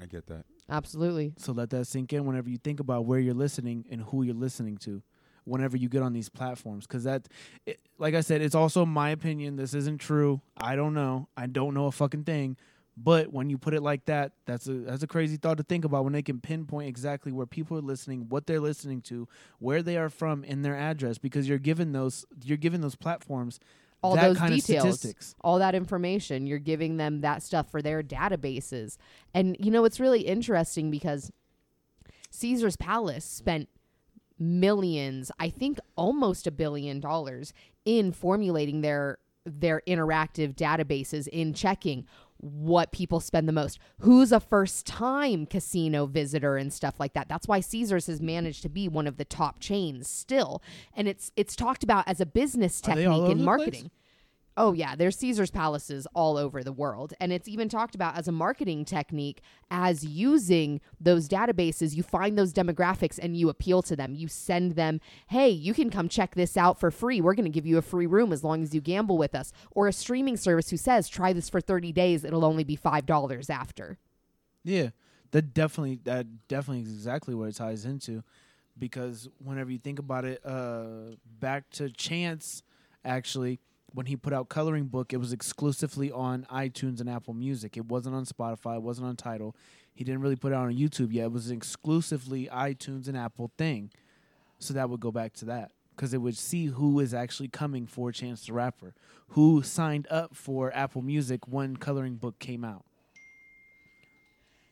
I get that. absolutely so let that sink in whenever you think about where you're listening and who you're listening to whenever you get on these platforms because that it, like i said it's also my opinion this isn't true i don't know i don't know a fucking thing but when you put it like that that's a that's a crazy thought to think about when they can pinpoint exactly where people are listening what they're listening to where they are from in their address because you're given those you're given those platforms all that those kind details of statistics. all that information you're giving them that stuff for their databases. And you know it's really interesting because caesar's palace spent millions i think almost a billion dollars in formulating their their interactive databases in checking what people spend the most who's a first time casino visitor and stuff like that that's why caesars has managed to be one of the top chains still and it's it's talked about as a business Are they all technique in marketing. place? Oh yeah, there's Caesar's palaces all over the world and it's even talked about as a marketing technique as using those databases you find those demographics and you appeal to them. You send them, "Hey, you can come check this out for free. We're going to give you a free room as long as you gamble with us." Or a streaming service who says, "Try this for 30 days, it'll only be $5 after." Yeah, that definitely that definitely is exactly what it ties into, because whenever you think about it, uh, back to Chance, actually, when he put out Coloring Book, it was exclusively on iTunes and Apple Music. It wasn't on Spotify. It wasn't on Tidal. He didn't really put it out on YouTube yet. It was exclusively iTunes and Apple thing. So that would go back to that because it would see who is actually coming for Chance the Rapper, who signed up for Apple Music when Coloring Book came out.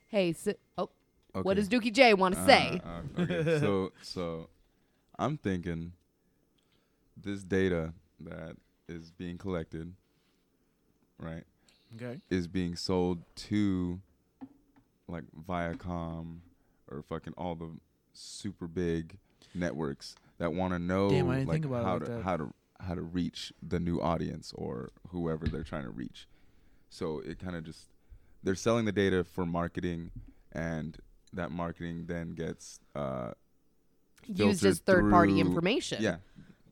Hey, so, oh, Okay. what does Dookie J want to say? Uh, uh, okay. so so I'm thinking this data that is being collected, right, Okay. is being sold to like Viacom or fucking all the super big networks that want to know Damn, like think about it how like to that. how to how to reach the new audience or whoever they're trying to reach. So it kind of just they're selling the data for marketing, and that marketing then gets uh, Used as third-party information. Yeah,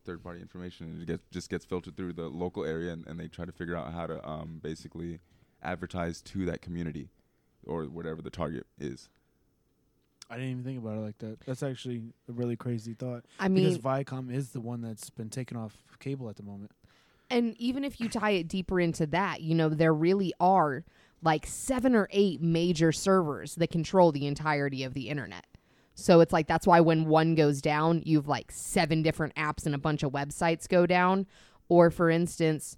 third party information, and it gets just gets filtered through the local area, and, and they try to figure out how to um, basically advertise to that community or whatever the target is. I didn't even think about it like that. That's actually a really crazy thought. I mean, because Viacom is the one that's been taken off cable at the moment. And even if you tie it deeper into that, you know, there really are like seven or eight major servers that control the entirety of the internet. So it's like that's why when one goes down, you've like seven different apps and a bunch of websites go down. Or for instance,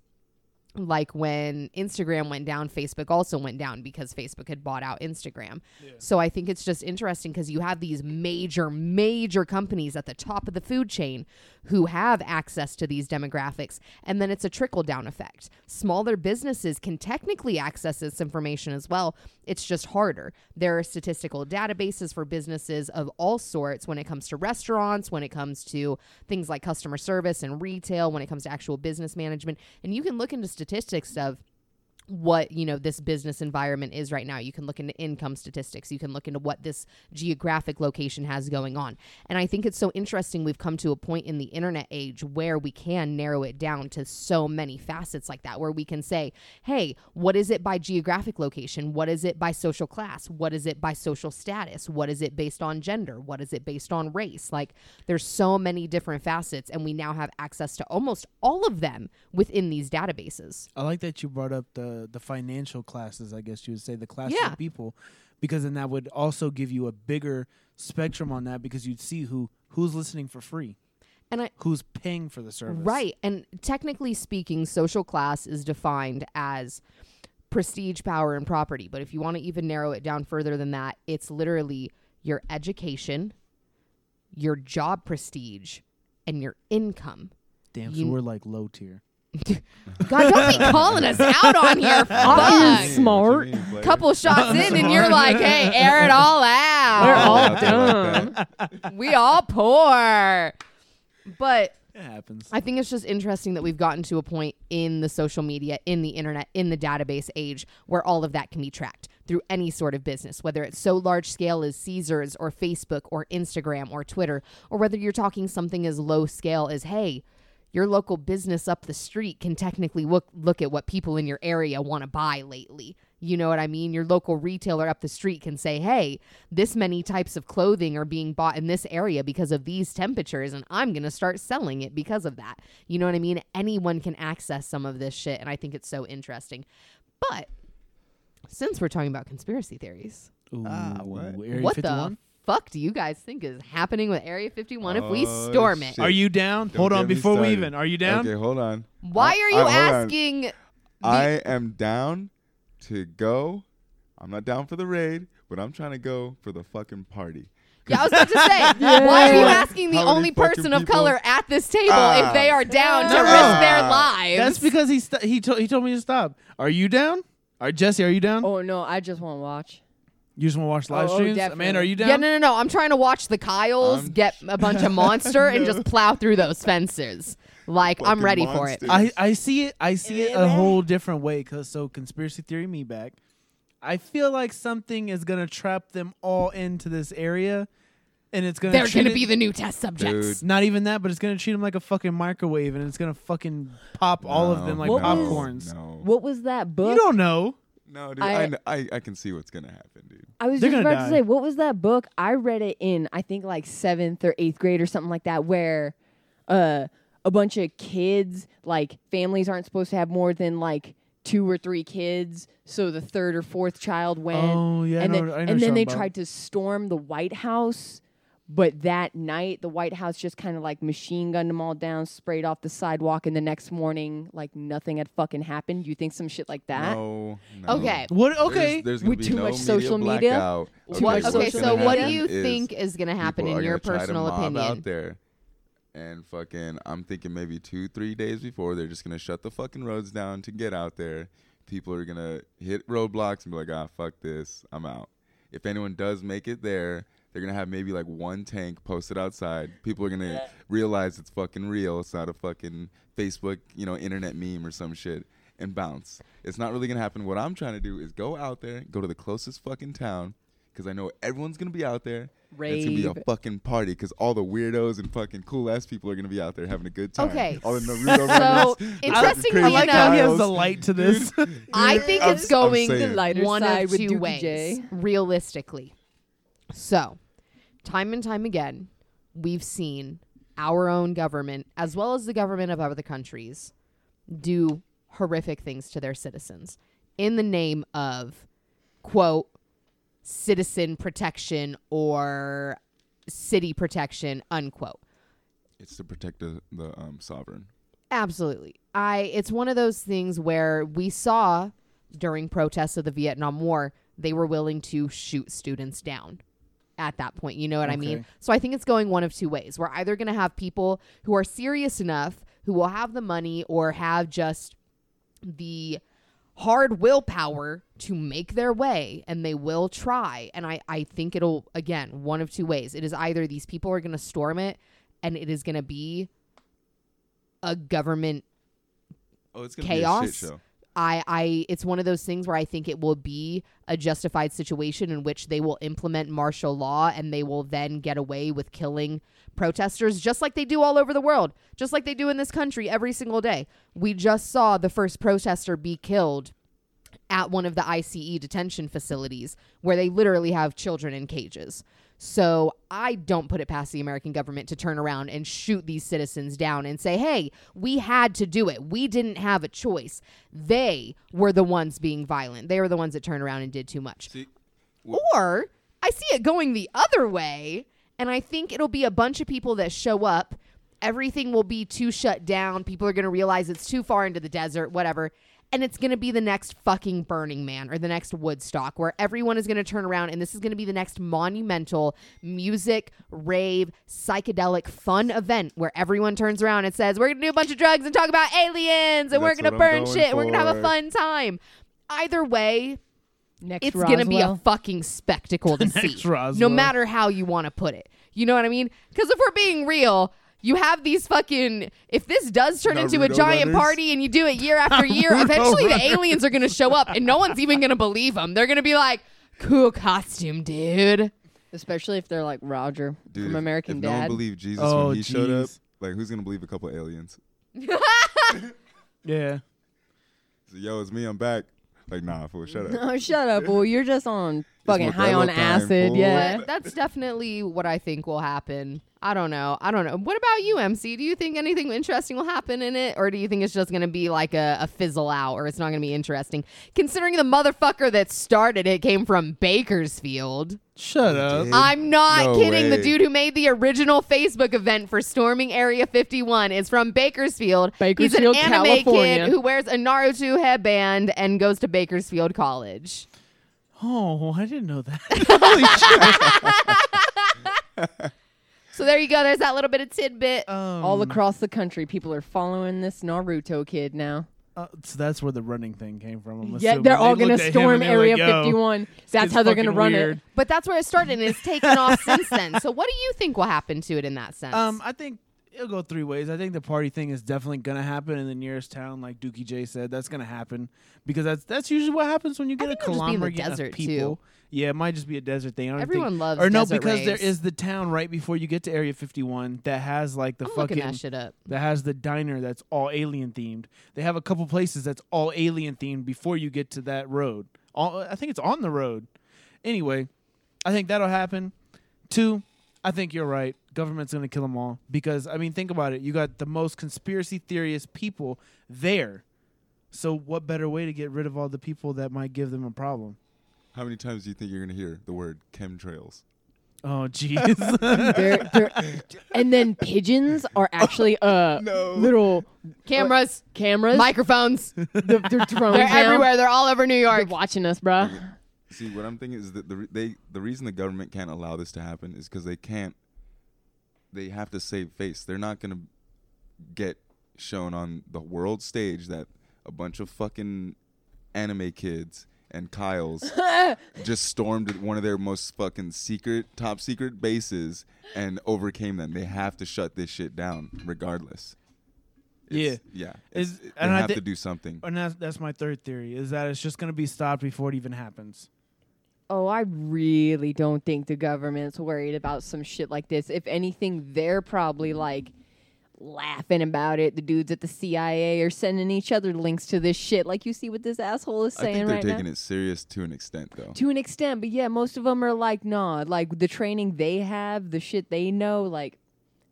like when Instagram went down, Facebook also went down because Facebook had bought out Instagram. So I think it's just interesting because you have these major, major companies at the top of the food chain who have access to these demographics. And then it's a trickle down effect. Smaller businesses can technically access this information as well. It's just harder. There are statistical databases for businesses of all sorts when it comes to restaurants, when it comes to things like customer service and retail, when it comes to actual business management. And you can look into statistics of what you know this business environment is right now. You can look into income statistics. You can look into what this geographic location has going on. And i think it's so interesting we've come to a point in the internet age where we can narrow it down to so many facets like that where we can say hey what is it by geographic location? What is it by social class? What is it by social status? What is it based on gender? What is it based on race? Like there's so many different facets and we now have access to almost all of them within these databases. I like that you brought up the the the financial classes, I guess you would say, the class Yeah. of people, because then that would also give you a bigger spectrum on that because you'd see who who's listening for free, And I who's paying for the service. Right. And technically speaking, social class is defined as prestige, power, and property. But if you want to even narrow it down further than that, it's literally your education, your job prestige, and your income. Damn, so we're like low tier. God, don't be calling us out on here. Fucking Fuck. smart. Couple shots in, and you're like, hey, air it all out. We're all Out there like dumb. we all poor. But It happens. I think it's just interesting that we've gotten to a point in the social media, in the internet, in the database age where all of that can be tracked through any sort of business, whether it's so large scale as Caesars or Facebook or Instagram or Twitter, or whether you're talking something as low scale as, hey, your local business up the street can technically look look at what people in your area want to buy lately. You know what I mean? Your local retailer up the street can say, "Hey, this many types of clothing are being bought in this area because of these temperatures and I'm going to start selling it because of that." You know what I mean? Anyone can access some of this shit and I think it's so interesting. But since we're talking about conspiracy theories, Ooh, uh, what? Area what the fuck do you guys think is happening with Area 51 if we Oh, storm it? shit. Are you down? Don't Hold on, get me before we started. even. Are you down? Okay, hold on. Why I- are you I- hold on. asking I am down to go. I'm not down for the raid, but I'm trying to go for the fucking party. Yeah, I was about to say, why are you asking the How many only fucking person of people- color at this table Ah. if they are down to No. risk their Ah. lives? That's because he st- he told he told me to stop. Are you down? Are Jesse? Are you down? Oh no, I just want to watch. You just want to watch live Oh, streams? definitely. Man, are you down? yeah, no, no, no. I'm trying to watch the Kyles I'm- get a bunch of monster and just plow through those fences. Like I'm Fucking ready for it. I, I see it I see it a whole different way cuz so conspiracy theory me back. I feel like something is going to trap them all into this area and it's going to They're going to be the new test subjects. not even that, but it's going to treat them like a fucking microwave and it's going to fucking pop all of them like What was- popcorns. No, What was that book? You don't know. No, dude. I- I, kn- I, I can see what's gonna happen, dude. I was They're just gonna about die. to say, what was that book? I read it in, I think, like seventh or eighth grade or something like that, where uh, a bunch of kids, like families aren't supposed to have more than like two or three kids. So the third or fourth child went. Oh, yeah, I And know- then, I know and then you're they talking about. tried to storm the White House. But that night, the White House just kind of like machine gunned them all down, sprayed off the sidewalk, and the next morning, like nothing had fucking happened. You think some shit like that? No, no. Okay. What okay? There's, gonna With be too no much social media media? blackout. Too What- much okay, so what do you think is going to happen in your gonna try to personal mob opinion? out there and fucking i'm thinking maybe two three days before they're just gonna shut the fucking roads down to get out there people are gonna hit roadblocks and be like ah fuck this i'm out if anyone does make it there they're gonna have maybe like one tank posted outside people are gonna realize it's fucking real it's not a fucking facebook you know internet meme or some shit and bounce it's not really gonna happen what i'm trying to do is go out there go to the closest fucking town because i know everyone's gonna be out there and It's gonna be a fucking party because all the weirdos and fucking cool ass people are gonna be out there having a good time. Okay, All the Naruto so, runners, interestingly I like how he has the light to this. I think I'm it's going saying. The lighter one side of with two Dookie ways, J. realistically. So, time and time again, we've seen our own government, as well as the government of other countries, do horrific things to their citizens in the name of, quote, citizen protection or city protection, unquote. It's to protect the, the um, sovereign. Absolutely. I it's one of those things where we saw during protests of the Vietnam War, they were willing to shoot students down at that point. You know what I mean? So I think it's going one of two ways. We're either going to have people who are serious enough, who will have the money or have just the hard willpower to make their way and they will try. And I, I think it'll, again, one of two ways. It is either these people are going to storm it and it is going to be a government Oh, it's gonna Chaos? be a shit show. I, I it's one of those things where I think it will be a justified situation in which they will implement martial law and they will then get away with killing protesters just like they do all over the world, just like they do in this country every single day. We just saw the first protester be killed at one of the ICE detention facilities where they literally have children in cages. So I don't put it past the American government to turn around and shoot these citizens down and say, hey, we had to do it. We didn't have a choice. They were the ones being violent. They were the ones that turned around and did too much. See, Or I see it going the other way, and I think it'll be a bunch of people that show up. Everything will be too shut down. People are going to realize it's too far into the desert, whatever. And it's going to be the next fucking Burning Man or the next Woodstock where everyone is going to turn around and this is going to be the next monumental music, rave, psychedelic, fun event where everyone turns around and says, We're going to do a bunch of drugs and talk about aliens and we're going to what I'm burn going shit and we're going to have a fun time. Either way, Next it's going to be a fucking spectacle to see. Roswell. No matter how you want to put it. You know what I mean? Because if we're being real, you have these fucking. If this does turn into a giant brothers. party and you do it year after year, eventually the aliens are going to show up and no one's even going to believe them. They're going to be like, cool costume, dude. especially if they're like Roger dude, from if- American if no one Dad. believed Jesus Oh, when he showed up, like who's gonna believe a couple aliens? Yeah. So, Yo, it's me. I'm back. Like, nah, fool, shut up. no, shut up, boy. You're just on fucking high on acid. fool. Yeah. But that's definitely what I think will happen. I don't know. I don't know. What about you, MC? Do you think anything interesting will happen in it? Or do you think it's just going to be like a, a fizzle out or it's not going to be interesting? Considering the motherfucker that started it came from Bakersfield. Shut up. Did? I'm not No kidding. The dude who made the original Facebook event for storming Area 51 is from Bakersfield. Bakersfield, He's an anime California. kid who wears a Naruto headband and goes to Bakersfield College. Oh, I didn't know that. Holy shit. So there you go. There's that little bit of tidbit. Um, All across the country, people are following this Naruto kid now. uh, so that's where the running thing came from. I'm Yeah, assuming. they're They all gonna looked at him storm and they were Area like, 51. That's how they're gonna run weird. it. But that's where it started, and it's taken off since then. So, what do you think will happen to it in that sense? Um, I think it'll go three ways. I think the party thing is definitely gonna happen in the nearest town, like Dookie J said. That's gonna happen because that's that's usually what happens when you get a it'll just be in the conglomerate of people. Yeah, it might just be a desert thing. Everyone think, loves or no, because there is the town right before you get to Area 51 that has like the I'm fucking that shit up. that has the diner that's all alien themed. They have a couple places that's all alien themed before you get to that road. All, I think it's on the road. Anyway, I think that'll happen. Two, I think you're right. Government's going to kill them all because I mean, think about it. You got the most conspiracy theorist people there. So what better way to get rid of all the people that might give them a problem? How many times do you think you're gonna hear the word chemtrails? Oh jeez. They're, they're, and then pigeons are actually uh No. little Cameras, cameras. microphones. the, they're drones They're now. everywhere. They're all over New York. They're York. watching us, bruh. See, what I'm thinking is that the re- they the reason the government can't allow this to happen is because they can't. They have to save face. They're not gonna get shown on the world stage that a bunch of fucking anime kids and Kyles just stormed one of their most fucking secret, top secret bases and overcame them. They have to shut this shit down, regardless. It's- yeah. Is- it's- they and I have thi- to do something. and that's that's my third theory is that it's just going to be stopped before it even happens. Oh, I really don't think the government's worried about some shit like this. If anything, they're probably like laughing about it. The dudes at the CIA are sending each other links to this shit, like you see what this asshole is saying I think they're right taking now. it serious to an extent, though. To an extent, but yeah, most of them are like, nah, like the training they have, the shit they know, like,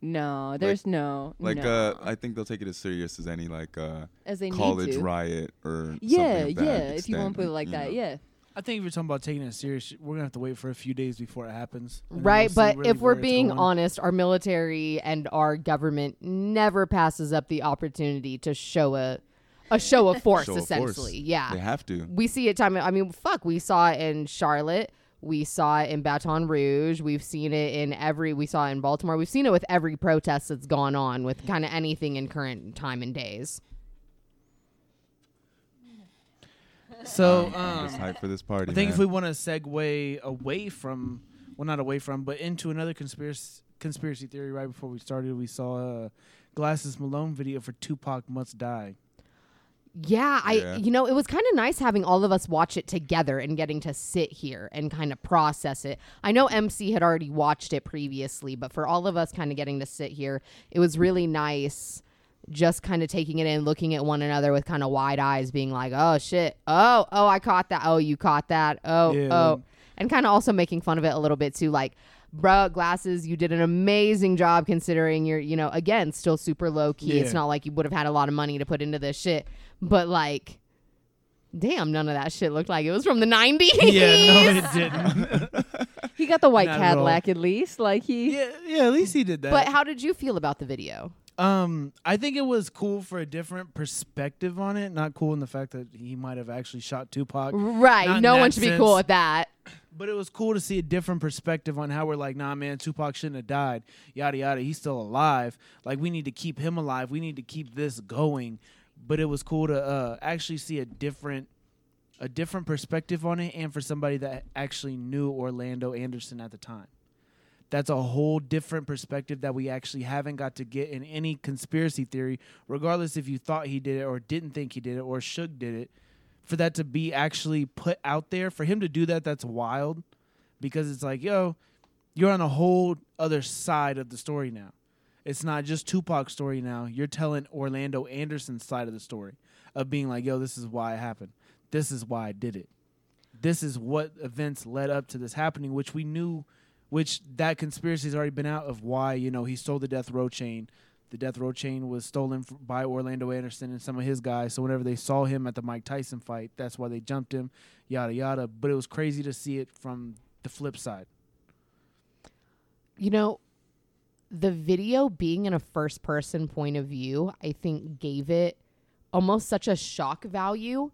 no, there's no, Like, no. uh, I think they'll take it as serious as any like uh, as they college riot or Yeah, something of that yeah. If you want to put it like that, know. yeah. I think if you're talking about taking it serious, we're gonna have to wait for a few days before it happens. Right, we'll but really if we're being going. honest, our military and our government never passes up the opportunity to show a a show of force. Show of essentially, force. yeah. They have to. we see it time. I mean, fuck, we saw it in Charlotte. We saw it in Baton Rouge. We've seen it in every. We saw it in Baltimore. We've seen it with every protest that's gone on with kind of anything in current time and days. So I'm um, just hyped for this party. I think if we want to segue away from, well, not away from, but into another conspiracy conspiracy theory. Right before we started, we saw a Glasses Malone video for Tupac Must Die. Yeah, I Yeah. you know, it was kind of nice having all of us watch it together and getting to sit here and kind of process it. I know MC had already watched it previously, but for all of us kind of getting to sit here, it was really nice just kind of taking it in, looking at one another with kind of wide eyes, being like, "Oh shit! Oh, oh, I caught that! Oh, you caught that! Oh, Yeah. oh," and kind of also making fun of it a little bit too, like. Bruh, glasses, you did an amazing job considering you're, you know, again, still super low key. It's not like you would have had a lot of money to put into this shit. But like, damn, none of that shit looked like it was from the 90s. yeah, no, it didn't. He got the white Not at. Cadillac at least. Like he. yeah, yeah, at least he did that. But how did you feel about the video? Um, I think it was cool for a different perspective on it. Not cool in the fact that he might have actually shot Tupac, Right. Not no one should be cool with that. but it was cool to see a different perspective on how we're like, nah, man, Tupac shouldn't have died. Yada yada. He's still alive. Like we need to keep him alive. We need to keep this going. But it was cool to uh, actually see a different, a different perspective on it, and for somebody that actually knew Orlando Anderson at the time. That's a whole different perspective that we actually haven't got to get in any conspiracy theory, regardless if you thought he did it or didn't think he did it or Suge did it. For that to be actually put out there, for him to do that, that's wild because it's like, yo, you're on a whole other side of the story now. It's not just Tupac's story now. You're telling Orlando Anderson's side of the story of being like, yo, this is why it happened. This is why I did it. This is what events led up to this happening, which we knew, which that conspiracy has already been out of why, you know, he stole the death row chain. The death row chain was stolen by Orlando Anderson and some of his guys. So whenever they saw him at the Mike Tyson fight, that's why they jumped him, yada, yada. But it was crazy to see it from the flip side. You know, the video being in a first person point of view, I think gave it almost such a shock value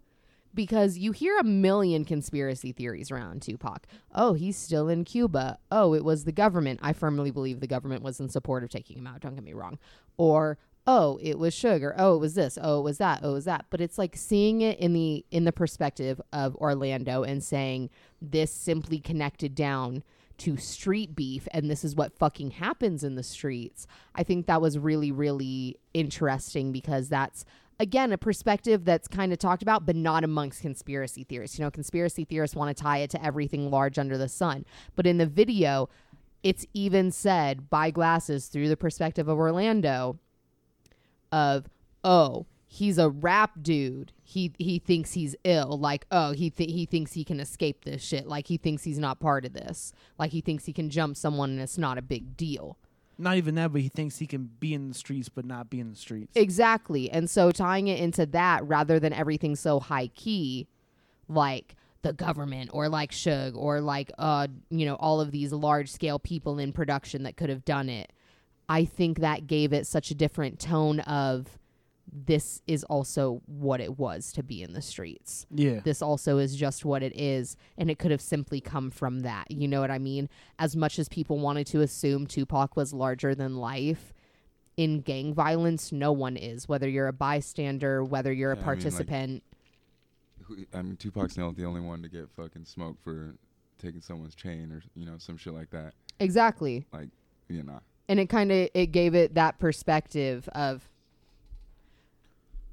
because you hear a million conspiracy theories around Tupac. Oh, he's still in Cuba. Oh, it was the government. I firmly believe the government was in support of taking him out. Don't get me wrong. Or oh, it was Suge. Oh, it was this. Oh, it was that. Oh, it was that. But it's like seeing it in the in the perspective of Orlando and saying this simply connected down to street beef and this is what fucking happens in the streets. I think that was really really interesting because that's again a perspective that's kind of talked about but not amongst conspiracy theorists. You know, conspiracy theorists want to tie it to everything large under the sun. But in the video, it's even said by glasses through the perspective of Orlando of oh he's a rap dude. He he thinks he's ill. Like oh he th- he thinks he can escape this shit. Like he thinks he's not part of this. Like he thinks he can jump someone and it's not a big deal Not even that, but he thinks he can be in the streets but not be in the streets. exactly and so tying it into that rather than everything so high key like the government or like Suge or like uh you know all of these large scale people in production that could have done it I think that gave it such a different tone of this is also what it was to be in the streets. yeah. This also is just what it is, and it could have simply come from that. You know what I mean? As much as people wanted to assume Tupac was larger than life, in gang violence, no one is. Whether you're a bystander, whether you're a Yeah, I mean, like- participant. Who- I mean, Tupac's not the only one to get fucking smoked for taking someone's chain or you know some shit like that. exactly. Like, you know, and it kind of it gave it that perspective of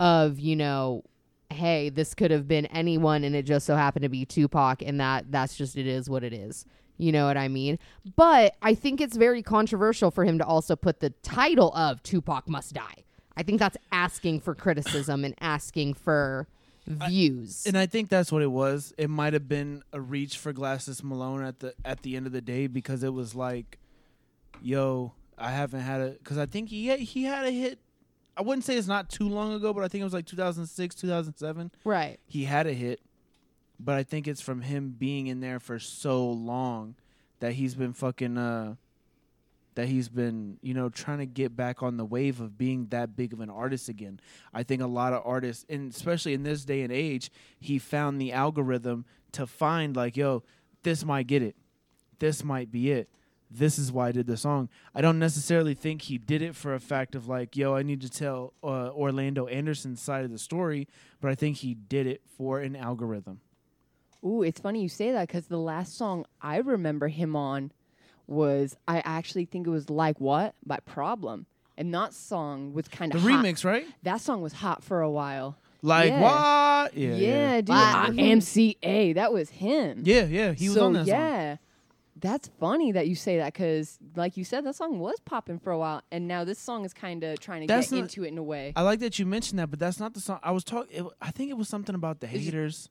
of you know hey this could have been anyone and it just so happened to be Tupac and that that's just it is what it is you know what i mean but i think it's very controversial for him to also put the title of Tupac must die i think that's asking for criticism and asking for views And I think that's what it was. It might have been a reach for Glasses Malone at the at the end of the day because it was like, yo, I haven't had a because I think he had, he had a hit. I wouldn't say it's not too long ago, but I think it was like 2006, 2007. right He had a hit, but I think it's from him being in there for so long that he's been fucking uh that he's been, you know, trying to get back on the wave of being that big of an artist again. I think a lot of artists, and especially in this day and age, he found the algorithm to find like, yo, this might get it. This might be it. This is why I did the song. I don't necessarily think he did it for a fact of like, yo, I need to tell uh, Orlando Anderson's side of the story, but I think he did it for an algorithm. Ooh, it's funny you say that because the last song I remember him on was I actually think it was like what by Problem, and that song was kind of The of remix, right? That song was hot for a while. Like Yeah. what? Yeah, Yeah, dude. Wow. MCA, that was him. yeah, yeah. He was so, on that song. Yeah. That's funny that you say that because, like you said, that song was popping for a while, and now this song is kind of trying to That's get not- into it in a way. I like that you mentioned that, but that's not the song I was talking. I think it was something about the Is it- haters.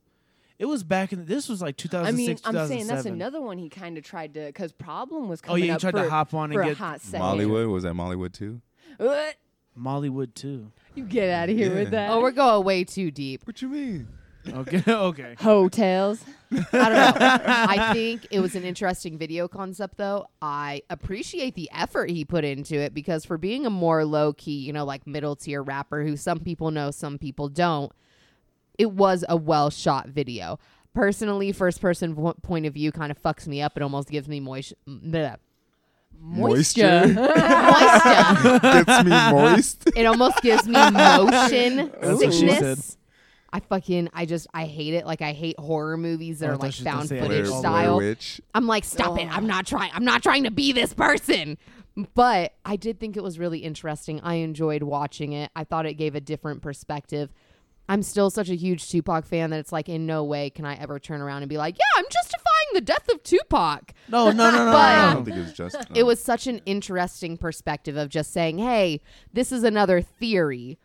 It was back in. This was like I 2006, mean, I'm saying that's 2007. another one he kind of tried to because problem was Oh coming yeah, you up tried for, to hop on for and a get hot second. Mollywood was that Mollywood too? What? Mollywood too. You get out of here Yeah. with that. Oh, we're going way too deep. What you mean? Okay, okay. hotels. I don't know. I think it was an interesting video concept, though. I appreciate the effort he put into it because for being a more low key, you know, like middle tier rapper who some people know, some people don't, it was a well shot video. Personally, first person vo- point of view kind of fucks me up. It almost gives me moist. bleh. Moisture. Moisture. Gets me moist. it almost gives me motion That's what she sickness. I fucking I just I hate it. Like I hate horror movies that Oh, I are like she was gonna found footage hate all Blair style. Witch. I'm like, stop it. I'm not trying. I'm not trying to be this person. But I did think it was really interesting. I enjoyed watching it. I thought it gave a different perspective. I'm still such a huge Tupac fan that it's like, in no way can I ever turn around and be like, yeah, I'm justifying the death of Tupac. No, no, no, no, But- I don't think it was just. uh, It was such an interesting perspective of just saying, hey, this is another theory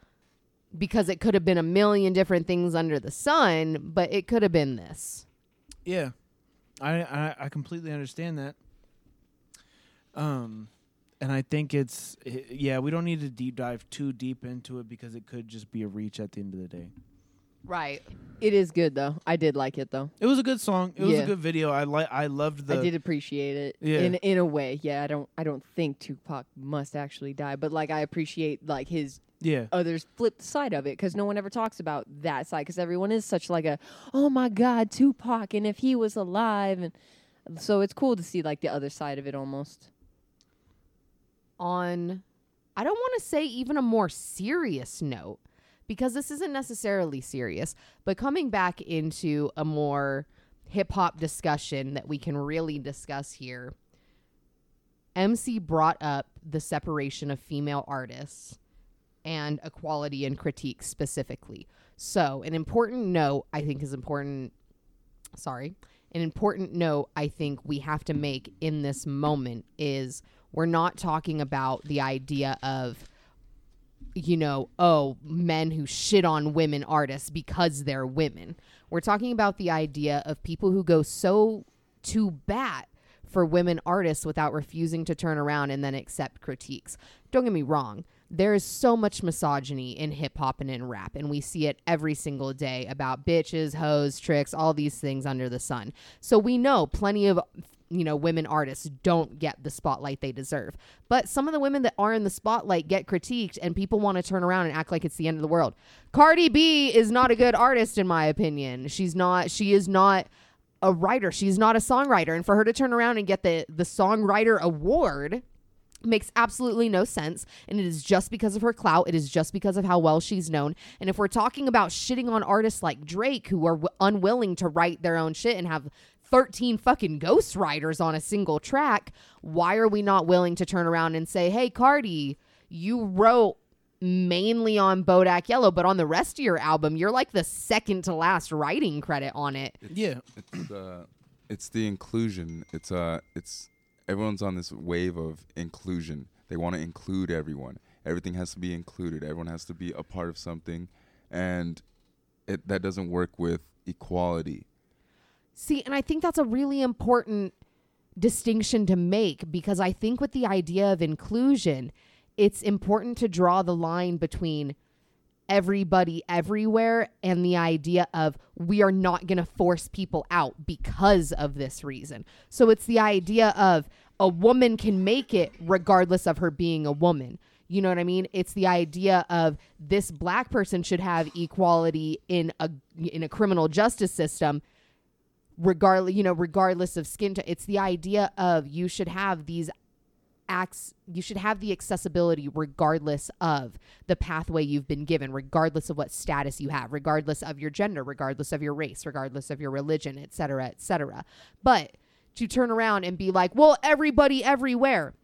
because it could have been a million different things under the sun, but it could have been this. Yeah, I, I I completely understand that. Um, and I think it's i- yeah, we don't need to deep dive too deep into it because it could just be a reach at the end of the day. Right. It is good though. I did like it though. It was a good song. It was Yeah. a good video. I like. I loved the. I did appreciate it. Yeah. In in a way. Yeah, I don't I don't think Tupac must actually die, but like I appreciate like his Yeah, oh, others flip the side of it because no one ever talks about that side because everyone is such like a oh my god Tupac and if he was alive and so it's cool to see like the other side of it almost. on I don't want to say even a more serious note because this isn't necessarily serious, but coming back into a more hip hop discussion that we can really discuss here. MC brought up the separation of female artists and equality and critique specifically. So, an important note I think is important sorry, an important note I think we have to make in this moment is we're not talking about the idea of you know, oh, men who shit on women artists because they're women. We're talking about the idea of people who go so to bat for women artists without refusing to turn around and then accept critiques. Don't get me wrong. There is so much misogyny in hip hop and in rap, and we see it every single day about bitches, hoes, tricks, all these things under the sun. So we know plenty of you know, women artists don't get the spotlight they deserve. But some of the women that are in the spotlight get critiqued and people want to turn around and act like it's the end of the world. Cardi B is not a good artist in my opinion. She's not she is not a writer. She's not a songwriter and for her to turn around and get the the songwriter award makes absolutely no sense and it is just because of her clout it is just because of how well she's known and if we're talking about shitting on artists like drake who are w- unwilling to write their own shit and have 13 fucking ghost writers on a single track why are we not willing to turn around and say hey cardi you wrote mainly on bodak yellow but on the rest of your album you're like the second to last writing credit on it yeah. it's uh, it's the inclusion. It's uh, it's everyone's on this wave of inclusion. They want to include everyone. Everything has to be included. Everyone has to be a part of something, and it that doesn't work with equality. See, and I think that's a really important distinction to make because I think with the idea of inclusion, it's important to draw the line between everybody everywhere and the idea of we are not going to force people out because of this reason. So it's the idea of a woman can make it regardless of her being a woman. You know what I mean? It's the idea of this black person should have equality in a in a criminal justice system regardless you know regardless of skin to it's the idea of you should have these acts you should have the accessibility regardless of the pathway you've been given regardless of what status you have regardless of your gender regardless of your race regardless of your religion etc etc but to turn around and be like well everybody everywhere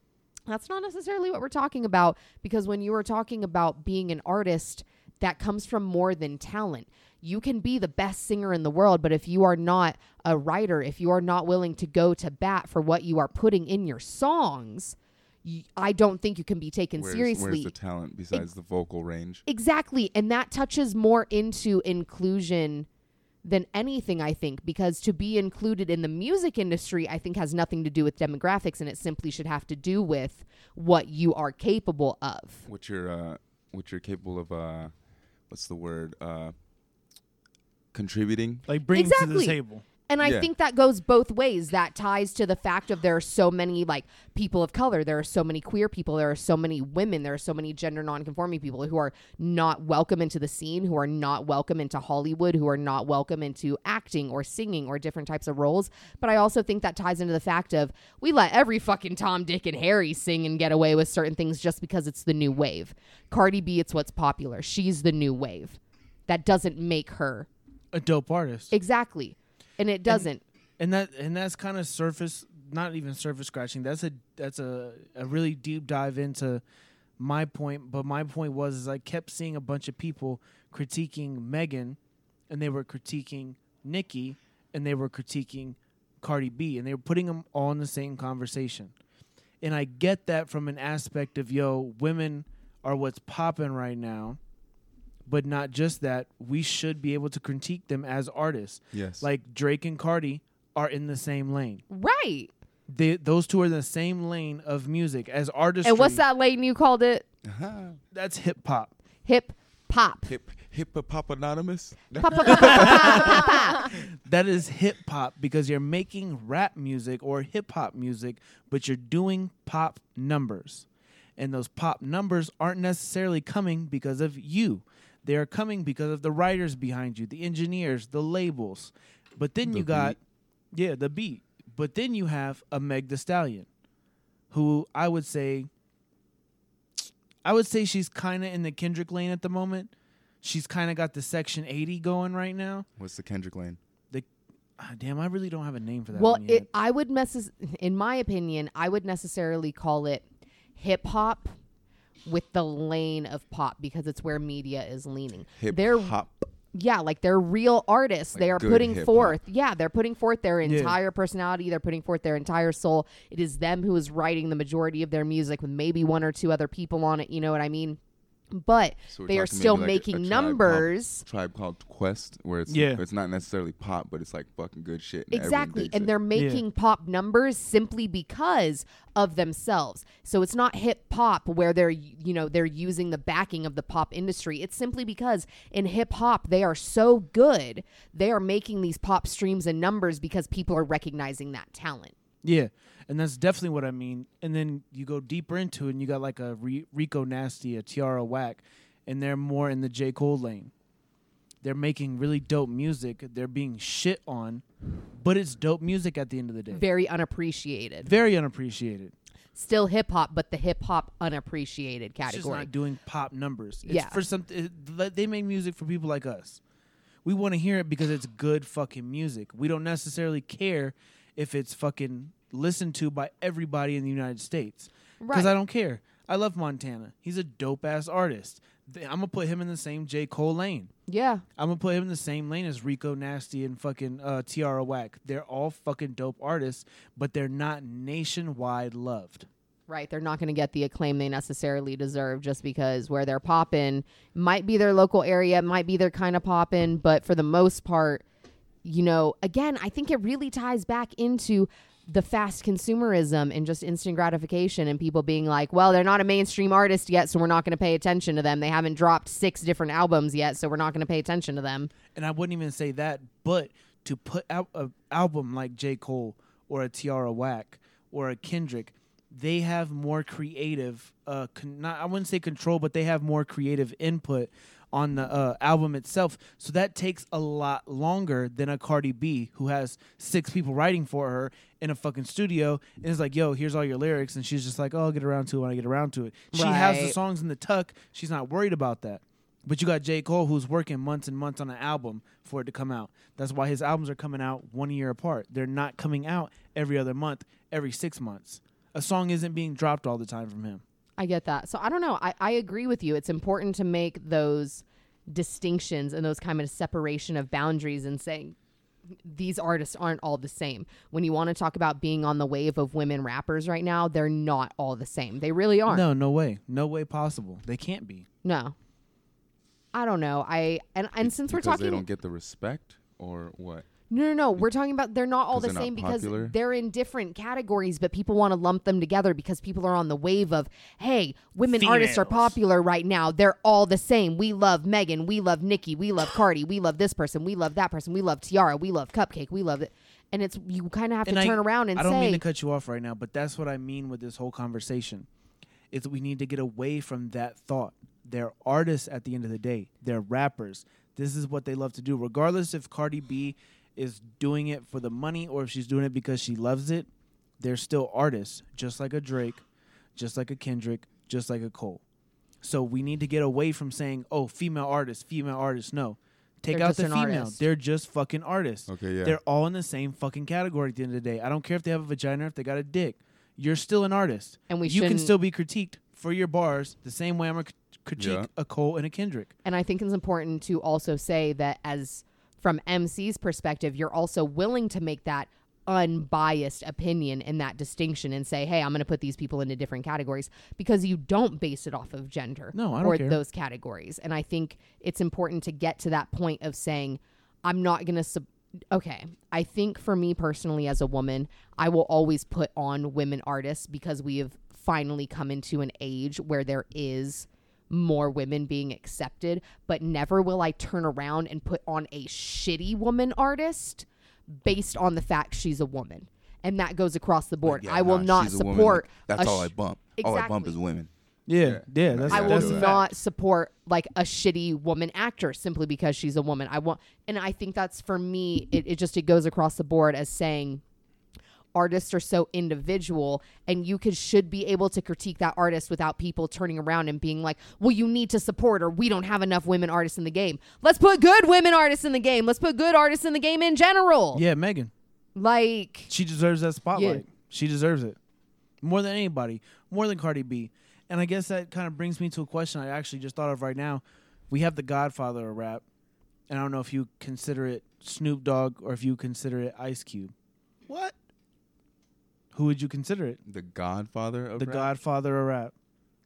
that's not necessarily what we're talking about because when you are talking about being an artist that comes from more than talent. You can be the best singer in the world, but if you are not a writer, if you are not willing to go to bat for what you are putting in your songs, I don't think you can be taken Where's, seriously. where's the talent besides the vocal range? Exactly. And that touches more into inclusion than anything, I think, because to be included in the music industry, I think, has nothing to do with demographics and it simply should have to do with what you are capable of. What you're uh, what you're capable of? Uh, what's the word? Uh, contributing. Like bring to the table. And I Yeah. think that goes both ways. That ties to the fact of there are so many like people of color, there are so many queer people, there are so many women, there are so many gender nonconforming people who are not welcome into the scene, who are not welcome into Hollywood, who are not welcome into acting or singing or different types of roles. But I also think that ties into the fact of we let every fucking Tom, Dick, and Harry sing and get away with certain things just because it's the new wave. Cardi B, it's what's popular. She's the new wave. That doesn't make her A dope artist. exactly. And it doesn't. and that and that's kind of surface not even surface scratching that's a that's a, a really deep dive into my point but my point was is i kept seeing a bunch of people critiquing megan and they were critiquing Nicki and they were critiquing cardi b and they were putting them all in the same conversation and i get that from an aspect of yo women are what's popping right now but not just that we should be able to critique them as artists Yes. like Drake and Cardi are in the same lane. Right. They, those two are in the same lane of music as artists. And what's that lane you called it? Uh-huh. That's hip hop. Hip pop. Hip hip hop anonymous. That is hip hop because you're making rap music or hip hop music, but you're doing pop numbers. And those pop numbers aren't necessarily coming because of you. They are coming because of the writers behind you, the engineers, the labels. But then The you got yeah, the beat. But then you have a Meg the Stallion, who I would say I would say she's kind of in the Kendrick lane at the moment. She's kind of got the Section 80 going right now. What's the Kendrick Lane? Ah, damn, I really don't have a name for that Well, one yet. it, I would messes in my opinion, I would necessarily call it hip hop with the lane of pop because it's where media is leaning. Hip They're hop. yeah, like they're real artists. Like they are putting hip-hop. forth, yeah, they're putting forth their Yeah. entire personality. They're putting forth their entire soul. It is them who is writing the majority of their music with maybe one or two other people on it. You know what I mean? But So they are still maybe like a- a making Tribe Called- numbers. Tribe called Quest, where it's Yeah. it's not necessarily pop, but it's like fucking good shit. and Exactly. And it. they're making pop numbers simply because of themselves. So it's not hip hop where they're you know, they're using the backing of the pop industry. It's simply because in hip hop they are so good. They are making these pop streams and numbers because people are recognizing that talent. yeah, and that's definitely what I mean. And then you go deeper into it, and you got like a Re- Rico Nasty, a Tierra Whack, and they're more in the J Cole lane. They're making really dope music. They're being shit on, but it's dope music at the end of the day. Very unappreciated. Very unappreciated. Still hip hop, but the hip hop unappreciated It's just category. not doing pop numbers. It's Yeah. for some. They make music for people like us. We want to hear it because it's good fucking music. We don't necessarily care if it's fucking listened to by everybody in the United States. Because Right. I don't care. I love Montana. He's a dope ass artist. I'm gonna put him in the same J Cole lane. yeah. I'm gonna put him in the same lane as Rico Nasty and fucking uh, Tierra Whack. They're all fucking dope artists, but they're not nationwide loved. Right. They're not going to get the acclaim they necessarily deserve just because where they're popping might be their local area, might be their kind of popping, but for the most part, you know, again, I think it really ties back into the fast consumerism and just instant gratification and people being like, well, they're not a mainstream artist yet, so we're not going to pay attention to them. They haven't dropped six different albums yet, so we're not going to pay attention to them. and I wouldn't even say that, but to put out an album like J. Cole or a Tierra Whack or a Kendrick, they have more creative, uh, con- not I wouldn't say control, but they have more creative input on the uh, album itself. So that takes a lot longer than a Cardi B who has six people writing for her in a fucking studio and is like, "Yo, here's all your lyrics," and she's just like, "Oh, I'll get around to it when I get around to it." She has the songs in the tuck. She's not worried about that. But you got J. Cole who's working months and months on an album for it to come out. That's why his albums are coming out one year apart. They're not coming out every other month, every six months. A song isn't being dropped all the time from him. I get that. So I don't know. I, I agree with you. It's important to make those distinctions and those kind of separation of boundaries and saying these artists aren't all the same. When you want to talk about being on the wave of women rappers right now, they're not all the same. They really aren't. No, no way. No way possible. They can't be. No. I don't know. I and and since we're talking they don't get the respect or what? No, no, no. We're talking about they're not all the same because popular? they're in different categories, but people want to lump them together because people are on the wave of, hey, women artists are popular right now. They're all the same. We love Megan. We love Nicki. We love Cardi. We love this person. We love that person. We love Tierra. We love CupcakKe. We love it. And it's you kind of have to I- turn around and I don't say, mean to cut you off right now, but that's what I mean with this whole conversation. Is we need to get away from that thought. They're artists at the end of the day. They're rappers. This is what they love to do. Regardless if Cardi B is doing it for the money or if she's doing it because she loves it, they're still artists, just like a Drake, just like a Kendrick, just like a Cole. So we need to get away from saying, "Oh, female artists, female artists." No, take They're out just the an female. artist. They're just fucking artists. Okay, yeah. They're all in the same fucking category at the end of the day. I don't care if they have a vagina, or if they got a dick. You're still an artist, and we you can shouldn't- still be critiqued for your bars the same way I'm gonna critique Yeah. a Cole and a Kendrick. And I think it's important to also say that as from MC's perspective, you're also willing to make that unbiased opinion and that distinction and say, hey, I'm going to put these people into different categories because you don't base it off of gender No, or care. those categories. And I think it's important to get to that point of saying, I'm not going to. Sub- okay. I think for me personally, as a woman, I will always put on women artists because we have finally come into an age where there is more women being accepted, but never will I turn around and put on a shitty woman artist based on the fact she's a woman. And that goes across the board. Yeah, I will nah, not she's a woman. support. That's a all I sh- bump. All I bump is women. Yeah, Yeah. yeah, that's I will that's a fact. not support like a shitty woman actor simply because she's a woman. I want, and I think that's for me. It, it just it goes across the board as saying artists are so individual and you could should be able to critique that artist without people turning around and being like well you need to support or we don't have enough women artists in the game let's put good women artists in the game let's put good artists in the game in general Yeah, Megan. like She deserves that spotlight. Yeah. She deserves it more than anybody, more than Cardi B. And I guess that kind of brings me to a question I actually just thought of right now. We have the Godfather of rap, and I don't know if you consider it Snoop Dogg or if you consider it Ice Cube. What? Who would you consider it? The Godfather of rap. The rap? Godfather of rap.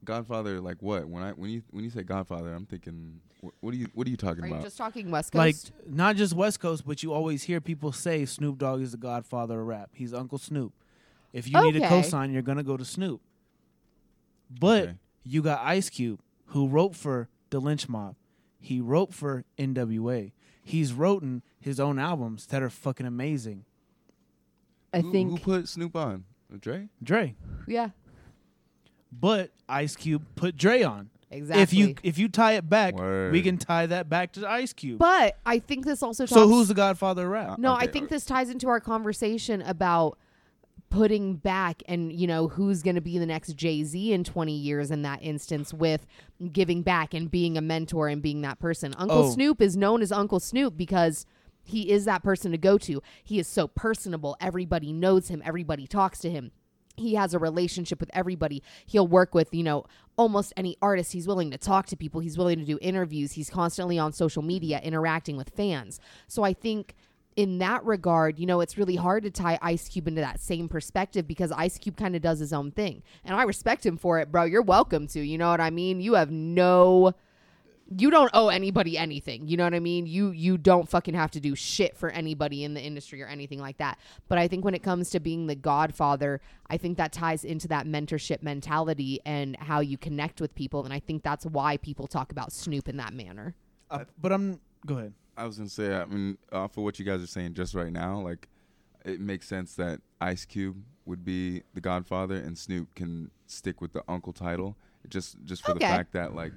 Godfather, like what? When I when you when you say Godfather, I'm thinking, what, what are you what are you talking are you about? just talking west Coast, Like not just West Coast, but you always hear people say Snoop Dogg is the Godfather of rap. He's Uncle Snoop. If you need a Okay. cosign, you're gonna go to Snoop. But Okay. you got Ice Cube, who wrote for the Lynch Mob. He wrote for NWA. He's written his own albums that are fucking amazing. I who, think who put Snoop on? Dre. Dre, yeah but Ice Cube put Dre on. exactly If you if you tie it back, we can tie that back to Ice Cube. but i think this also so who's the Godfather of rap? Uh, no, I think okay. this ties into our conversation about putting back and you know who's going to be the next Jay-Z in 20 years in that instance with giving back and being a mentor and being that person. Uncle Oh. Snoop is known as Uncle Snoop because he is that person to go to. He is so personable. Everybody knows him, everybody talks to him. He has a relationship with everybody. He'll work with, you know, almost any artist. He's willing to talk to people. He's willing to do interviews. He's constantly on social media interacting with fans. So I think in that regard, you know, it's really hard to tie Ice Cube into that same perspective because Ice Cube kind of does his own thing. And I respect him for it, bro. You're welcome to. You know what I mean? You have no you don't owe anybody anything. You know what I mean? You you don't fucking have to do shit for anybody in the industry or anything like that. But I think when it comes to being the godfather, I think that ties into that mentorship mentality and how you connect with people and I think that's why people talk about Snoop in that manner. Uh, but I'm go ahead. I was gonna say, I mean, off of what you guys are saying just right now, like, it makes sense that Ice Cube would be the Godfather and Snoop can stick with the Uncle title, just just for Okay. the fact that like,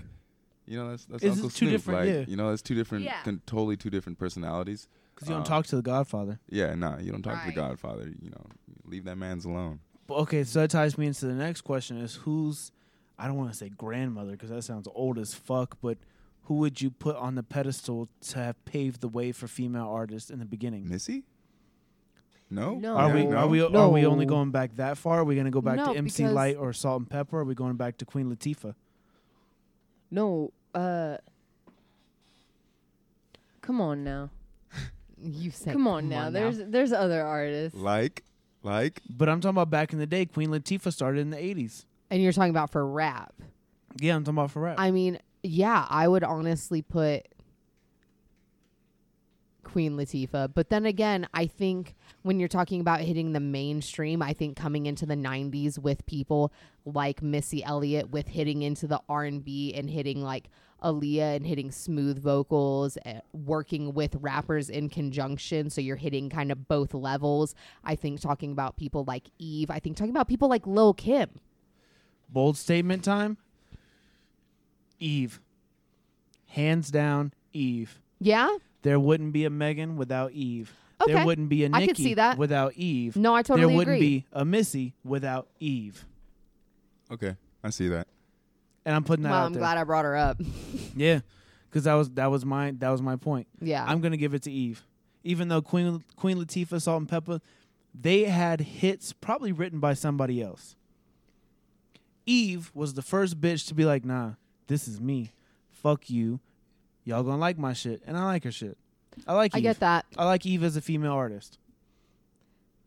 you know, that's that's It's Uncle Snoop. different- like, yeah. you know, that's two different, Yeah. con- totally two different personalities. Because you don't Uh, talk to the Godfather. Yeah, nah, you don't talk to the Godfather. You know, leave that man's alone. But okay, so that ties me into the next question: Is who's I don't want to say grandmother because that sounds old as fuck, but who would you put on the pedestal to have paved the way for female artists in the beginning? Missy? No. No. Are we no. are we are we only going back that far? Are we gonna go back No, to MC Lyte or Salt-N-Pepa? Or are we going back to Queen Latifah? no. Uh, Come on now. You said, Come on now. There's there's other artists. Like, like. But I'm talking about back in the day. Queen Latifah started in the '80s. and you're talking about for rap. Yeah, I'm talking about for rap. I mean, yeah, I would honestly put Queen Latifah. But then again, I think when you're talking about hitting the mainstream, I think coming into the 90s with people like Missy Elliott with hitting into the R&B and hitting like Aaliyah and hitting smooth vocals, uh, working with rappers in conjunction. So you're hitting kind of both levels. I think talking about people like Eve, I think talking about people like Lil Kim. Bold statement time. Eve. Hands down, Eve. Yeah? There wouldn't be a Megan without Eve. Okay. There wouldn't be a Nicki could see that. without Eve. No, I totally there wouldn't agree. be a Missy without Eve. Okay, I see that. And I'm putting that well, out I'm there. glad I brought her up. Yeah, because that was that was my that was my point. yeah. I'm gonna give it to Eve, even though Queen Queen Latifah, Salt-N-Pepa, they had hits probably written by somebody else. Eve was the first bitch to be like, "Nah, this is me. Fuck you. Y'all gonna like my shit, and I like her shit. I like. I Eve. get that. I like Eve as a female artist.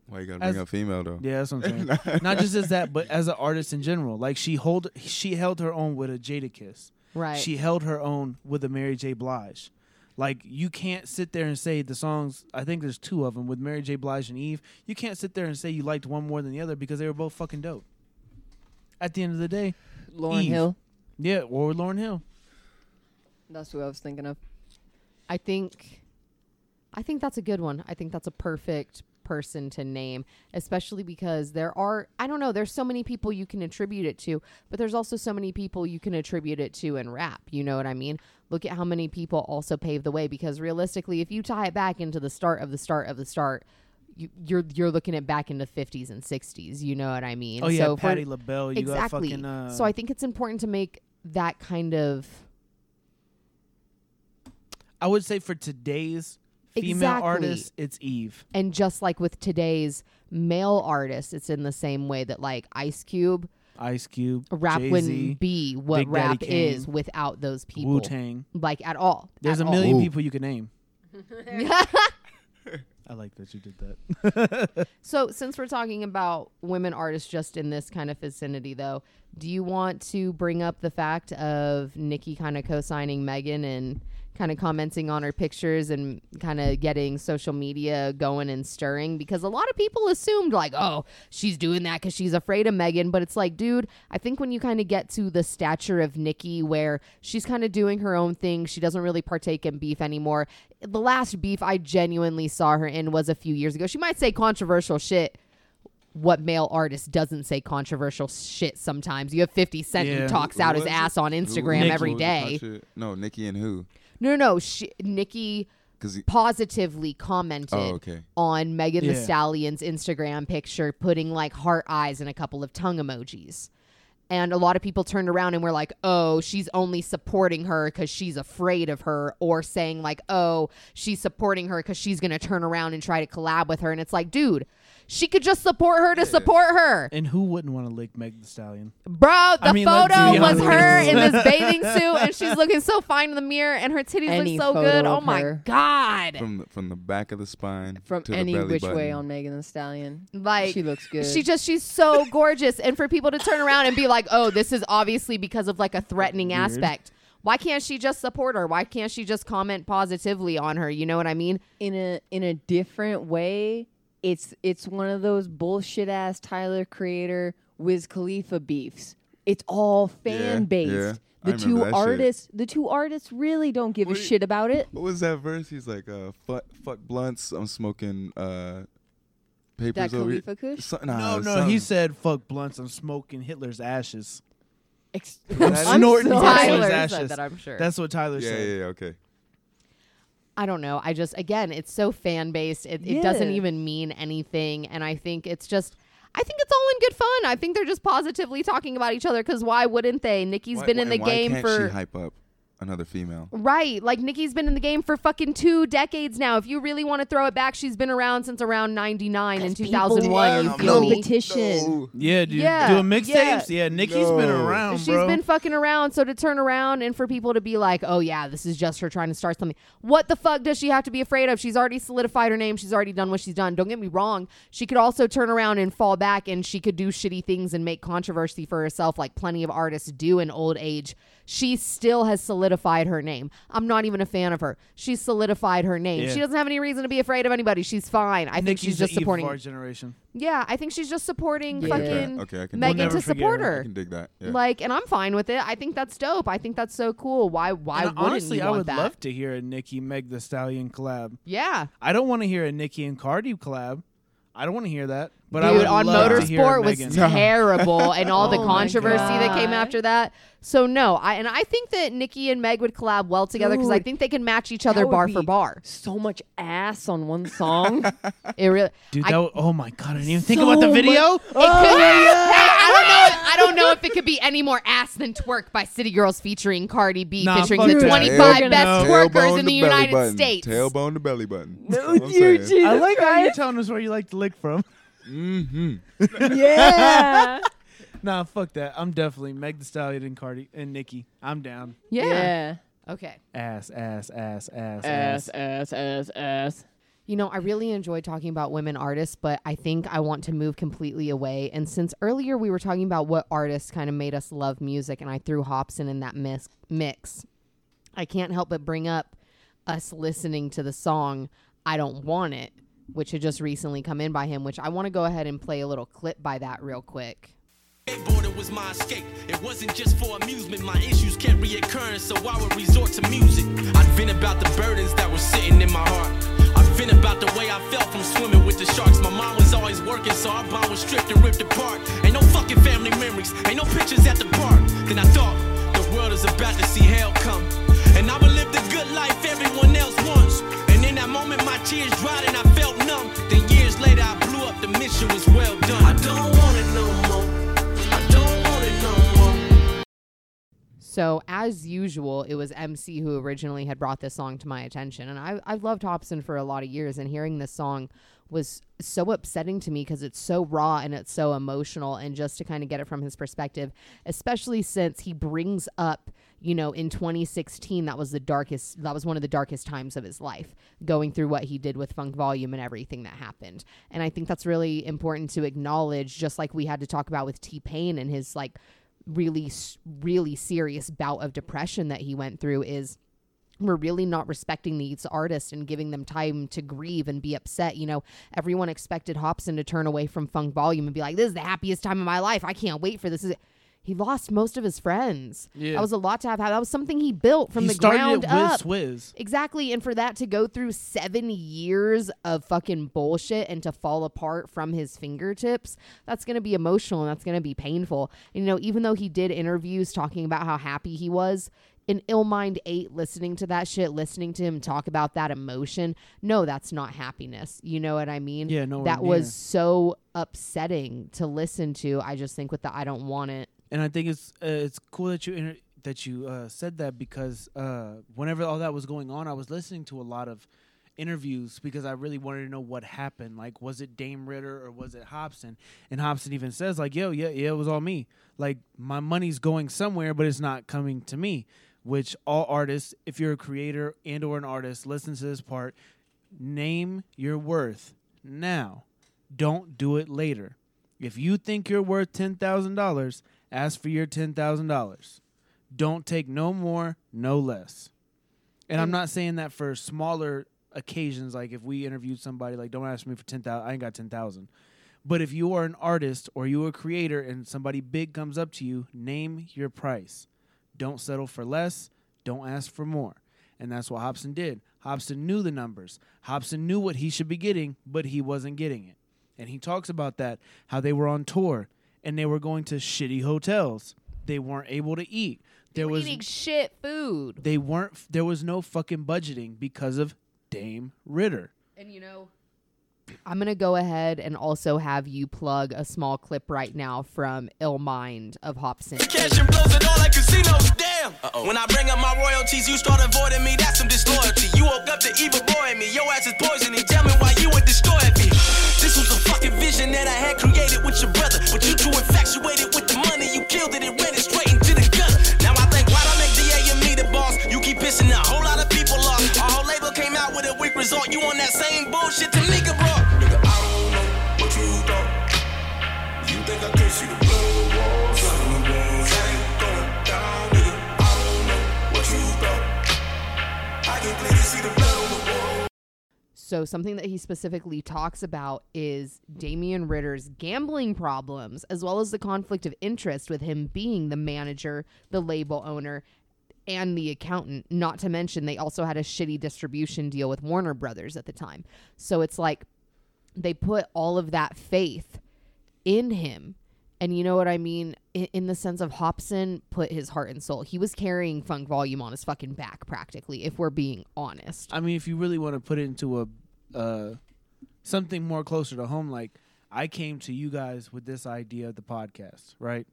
Why you gotta As- bring up female though? Yeah, that's what I'm saying. Not just as that, but as an artist in general. Like she hold she held her own with a Jadakiss. Right. She held her own with a Mary J. Blige. Like you can't sit there and say the songs. I think there's two of them with Mary J. Blige and Eve. You can't sit there and say you liked one more than the other because they were both fucking dope. At the end of the day, Lauryn Eve. Hill. yeah, or Lauryn Hill. That's who I was thinking of. I think I think that's a good one. I think that's a perfect person to name, especially because there are I don't know, there's so many people you can attribute it to, but there's also so many people you can attribute it to in rap. You know what I mean? Look at how many people also paved the way because realistically, if you tie it back into the start of the start of the start, you, you're you're looking at back into 50s and 60s. You know what I mean? Oh yeah, So for- Patti LaBelle. You exactly. got fucking. Uh, so I think it's important to make that kind of I would say for today's female Exactly. artists, it's Eve. and just like with today's male artists, it's in the same way that like Ice Cube Ice Cube, rap Jay-Z, wouldn't be what Big Daddy rap Kane, is without those people, Wu Tang. like at all. There's At a all. million Ooh. people you can name. I like that you did that. So, since we're talking about women artists just in this kind of vicinity, though, do you want to bring up the fact of Nicki kind of co signing Megan and kind of commenting on her pictures and kind of getting social media going and stirring? Because a lot of people assumed, like, oh, she's doing that because she's afraid of Megan. But it's like, dude, I think when you kind of get to the stature of Nicki where she's kind of doing her own thing, she doesn't really partake in beef anymore. The last beef I genuinely saw her in was a few years ago. She might say controversial shit what male artist doesn't say controversial shit sometimes. You have 50 Cent Yeah. who talks out his ass it? on Instagram Nicki. every Who was day. No, Nicki and who? No, no, no. She, Nicki Because positively commented oh, okay. on Megan the Yeah. Stallion's Instagram picture, putting like heart eyes and a couple of tongue emojis. And a lot of people turned around and were like, oh, she's only supporting her because she's afraid of her, or saying, like, oh, she's supporting her because she's going to turn around and try to collab with her. And it's like, dude, she could just support her to Yeah. support her. And who wouldn't want to lick Meg the Stallion? Bro, the mean, let's photo be was honest. her in this bathing suit, and she's looking so fine in the mirror, and her titties Any look so photo good. Oh my her. god! From the, from the back of the spine From to any the belly which button. way on Megan Thee Stallion. Like she looks good. She just she's so gorgeous, and for people to turn around and be like, "Oh, this is obviously because of like a threatening Weird. aspect." Why can't she just support her? Why can't she just comment positively on her? You know what I mean? in a in a different way. It's it's one of those bullshit ass Tyler Creator Wiz Khalifa beefs. It's all fan Yeah, based. yeah. The I two that shit. artists, the two artists really don't give What a you- shit about it. What was that verse? He's like, uh, fuck, fuck blunts. I'm smoking uh, papers That over here. Khalifa Kush. So- No, nah, no, something. he said fuck blunts. I'm smoking Hitler's ashes. Ex- I'm snorting sorry. Hitler's Tyler ashes. said that, I'm sure. That's what Tyler Yeah, said. yeah, yeah, okay. I don't know. I just again, it's so fan based. It, it doesn't even mean anything, and I think it's just. I think it's all in good fun. I think they're just positively talking about each other because why wouldn't they? Nicki's Why- been in the why game can't for she hype up? Another female. Right. Like Nicki's been in the game for fucking two decades now. If you really want to throw it back, she's been around since around 99 and 2001. You Wow, feel me? competition. Yeah, dude. Yeah, Doing mixtapes? yeah. Yeah. Nicki's been No. around, She's bro. been fucking around, so to turn around and for people to be like, "Oh yeah, this is just her trying to start something." What the fuck does she have to be afraid of? She's already solidified her name. She's already done what she's done. Don't get me wrong. She could also turn around and fall back, and she could do shitty things and make controversy for herself, like plenty of artists do in old age. She still has solidified her name. I'm not even a fan of her. She's solidified her name. Yeah. She doesn't have any reason to be afraid of anybody. She's fine. I think she's just supporting. our generation. Yeah, I think she's just supporting Yeah. fucking Okay, I can Megan never to support her. her. I can dig that. Yeah. Like, and I'm fine with it. I think that's dope. I think that's so cool. Why? Why And wouldn't honestly, you I would that? love to hear a Nicki Meg Thee Stallion collab. yeah, I don't want to hear a Nicki and Cardi collab. I don't want to hear that. But I dude, would on love to hear motorsport was Megan. terrible, and all the Oh my controversy that came after that. So no, I and I think that Nicki and Meg would collab well together because I think they can match each other bar for bar. So much ass on one song. It really. Dude, I- that w- oh my god! I didn't even think about the much- video. It could, hey, I don't know. I don't know if it could be any more ass than "Twerk" by City Girls featuring Cardi B, Nah, featuring fuck the that. 25 Tail- best no. twerkers in the belly United button. States. Tailbone to belly button. no, That's what I'm you saying. Jesus I like how you're Christ. telling us where you like to lick from. Mm-hmm. yeah. nah, fuck that. I'm definitely Meg Thee Stallion and Cardi and Nicki. I'm down. Yeah. yeah. Okay. Ass, ass, ass, ass, Ass, ass. ass, ass, ass. You know, I really enjoy talking about women artists, but I think I want to move completely away. And since earlier we were talking about what artists kind of made us love music, and I threw Hopsin in that mis- mix, I can't help but bring up us listening to the song I Don't Want It, which had just recently come in by him, which I want to go ahead and play a little clip by that real quick. Skateboarding was my escape. It wasn't just for amusement. My issues kept reoccurring, so I would resort to music. I'd vent about the burdens that were sitting in my heart. I'd about the way I felt from swimming with the sharks. My mom was always working, so our bond was stripped and ripped apart. Ain't no fucking family memories, ain't no pictures at the park. Then I thought the world is about to see hell come. And I would live the good life everyone else wants. And in that moment, my tears dried and I felt numb. Then years later, I blew up. The mission was well done. I don't wanna it So, as usual, it was MC who originally had brought this song to my attention. And I, I've loved Hopsin for a lot of years, and hearing this song was so upsetting to me because it's so raw and it's so emotional. And just to kind of get it from his perspective, especially since he brings up, you know, in 2016, that was the darkest, that was one of the darkest times of his life, going through what he did with Funk Volume and everything that happened. And I think that's really important to acknowledge, just like we had to talk about with T Pain and his like, really really serious bout of depression that he went through is we're really not respecting these artists and giving them time to grieve and be upset. You know, everyone expected Hopsin to turn away from Funk Volume and be like, "This is the happiest time of my life. I can't wait for this." He lost most of his friends? Yeah. That was a lot to have. That was something he built from he the ground it up. Swizz. Exactly. And for that to go through seven years of fucking bullshit and to fall apart from his fingertips, that's going to be emotional and that's going to be painful. And, you know, even though he did interviews talking about how happy he was, in Ill Mind 8, listening to that shit, listening to him talk about that emotion, no, that's not happiness. You know what I mean? Yeah, nowhere That near. was so upsetting to listen to. I just think with the I don't want it. And I think it's uh, it's cool that you inter- that you uh, said that because uh, whenever all that was going on, I was listening to a lot of interviews because I really wanted to know what happened. Like, was it Dame Ritter or was it Hopsin? And Hopsin even says like, "Yo, yeah, yeah, it was all me. Like, my money's going somewhere, but it's not coming to me." Which all artists, if you're a creator and or an artist, listen to this part. Name your worth now. Don't do it later. If you think you're worth ten thousand dollars, ask for your ten thousand dollars. Don't take no more, no less. And I'm not saying that for smaller occasions, like if we interviewed somebody, like don't ask me for ten thousand. I ain't got ten thousand. But if you are an artist or you are a creator and somebody big comes up to you, name your price. Don't settle for less. Don't ask for more. And that's what Hopsin did. Hopsin knew the numbers. Hopsin knew what he should be getting, but he wasn't getting it. And he talks about that, how they were on tour and they were going to shitty hotels. They weren't able to eat. There We're was eating shit food. they weren't there was no fucking budgeting because of Dame Ritter. And you know, I'm gonna go ahead and also have you plug a small clip right now from Ill Mind of Hopsin. Cash and blows and all like casinos, damn. When I bring up my royalties, you start avoiding me, that's some disloyalty. You woke up the evil boy in me, your ass is poisoning. Tell me why you would destroy me. This was a fucking vision that I had created with your brother. But you too infatuated with the money, you killed it and ran it straight into the gutter. Now I think, why don't make DA and me the boss? You keep pissing a whole lot of people off. Our whole label came out with a weak result. You on that same bullshit Tomica brought. So something that he specifically talks about is Damian Ritter's gambling problems, as well as the conflict of interest with him being the manager, the label owner, and the accountant. Not to mention they also had a shitty distribution deal with Warner Brothers at the time. So it's like they put all of that faith in him. And you know what I mean? In, in the sense of Hopsin put his heart and soul. He was carrying funk volume on his fucking back, practically, if we're being honest. I mean, if you really want to put it into a uh, something more closer to home, like I came to you guys with this idea of the podcast, right?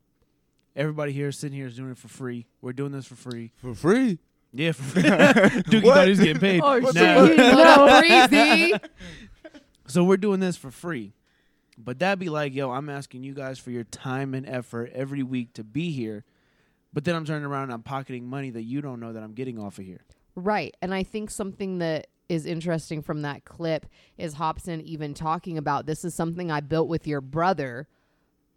Everybody here sitting here is doing it for free. We're doing this for free. For free? Yeah, for free. Dookie thought he was getting paid. Oh, Nah. shit. no, breezy. So we're doing this for free. But that'd be like, yo, I'm asking you guys for your time and effort every week to be here. But then I'm turning around and I'm pocketing money that you don't know that I'm getting off of here. Right. And I think something that is interesting from that clip is Hopsin even talking about this is something I built with your brother.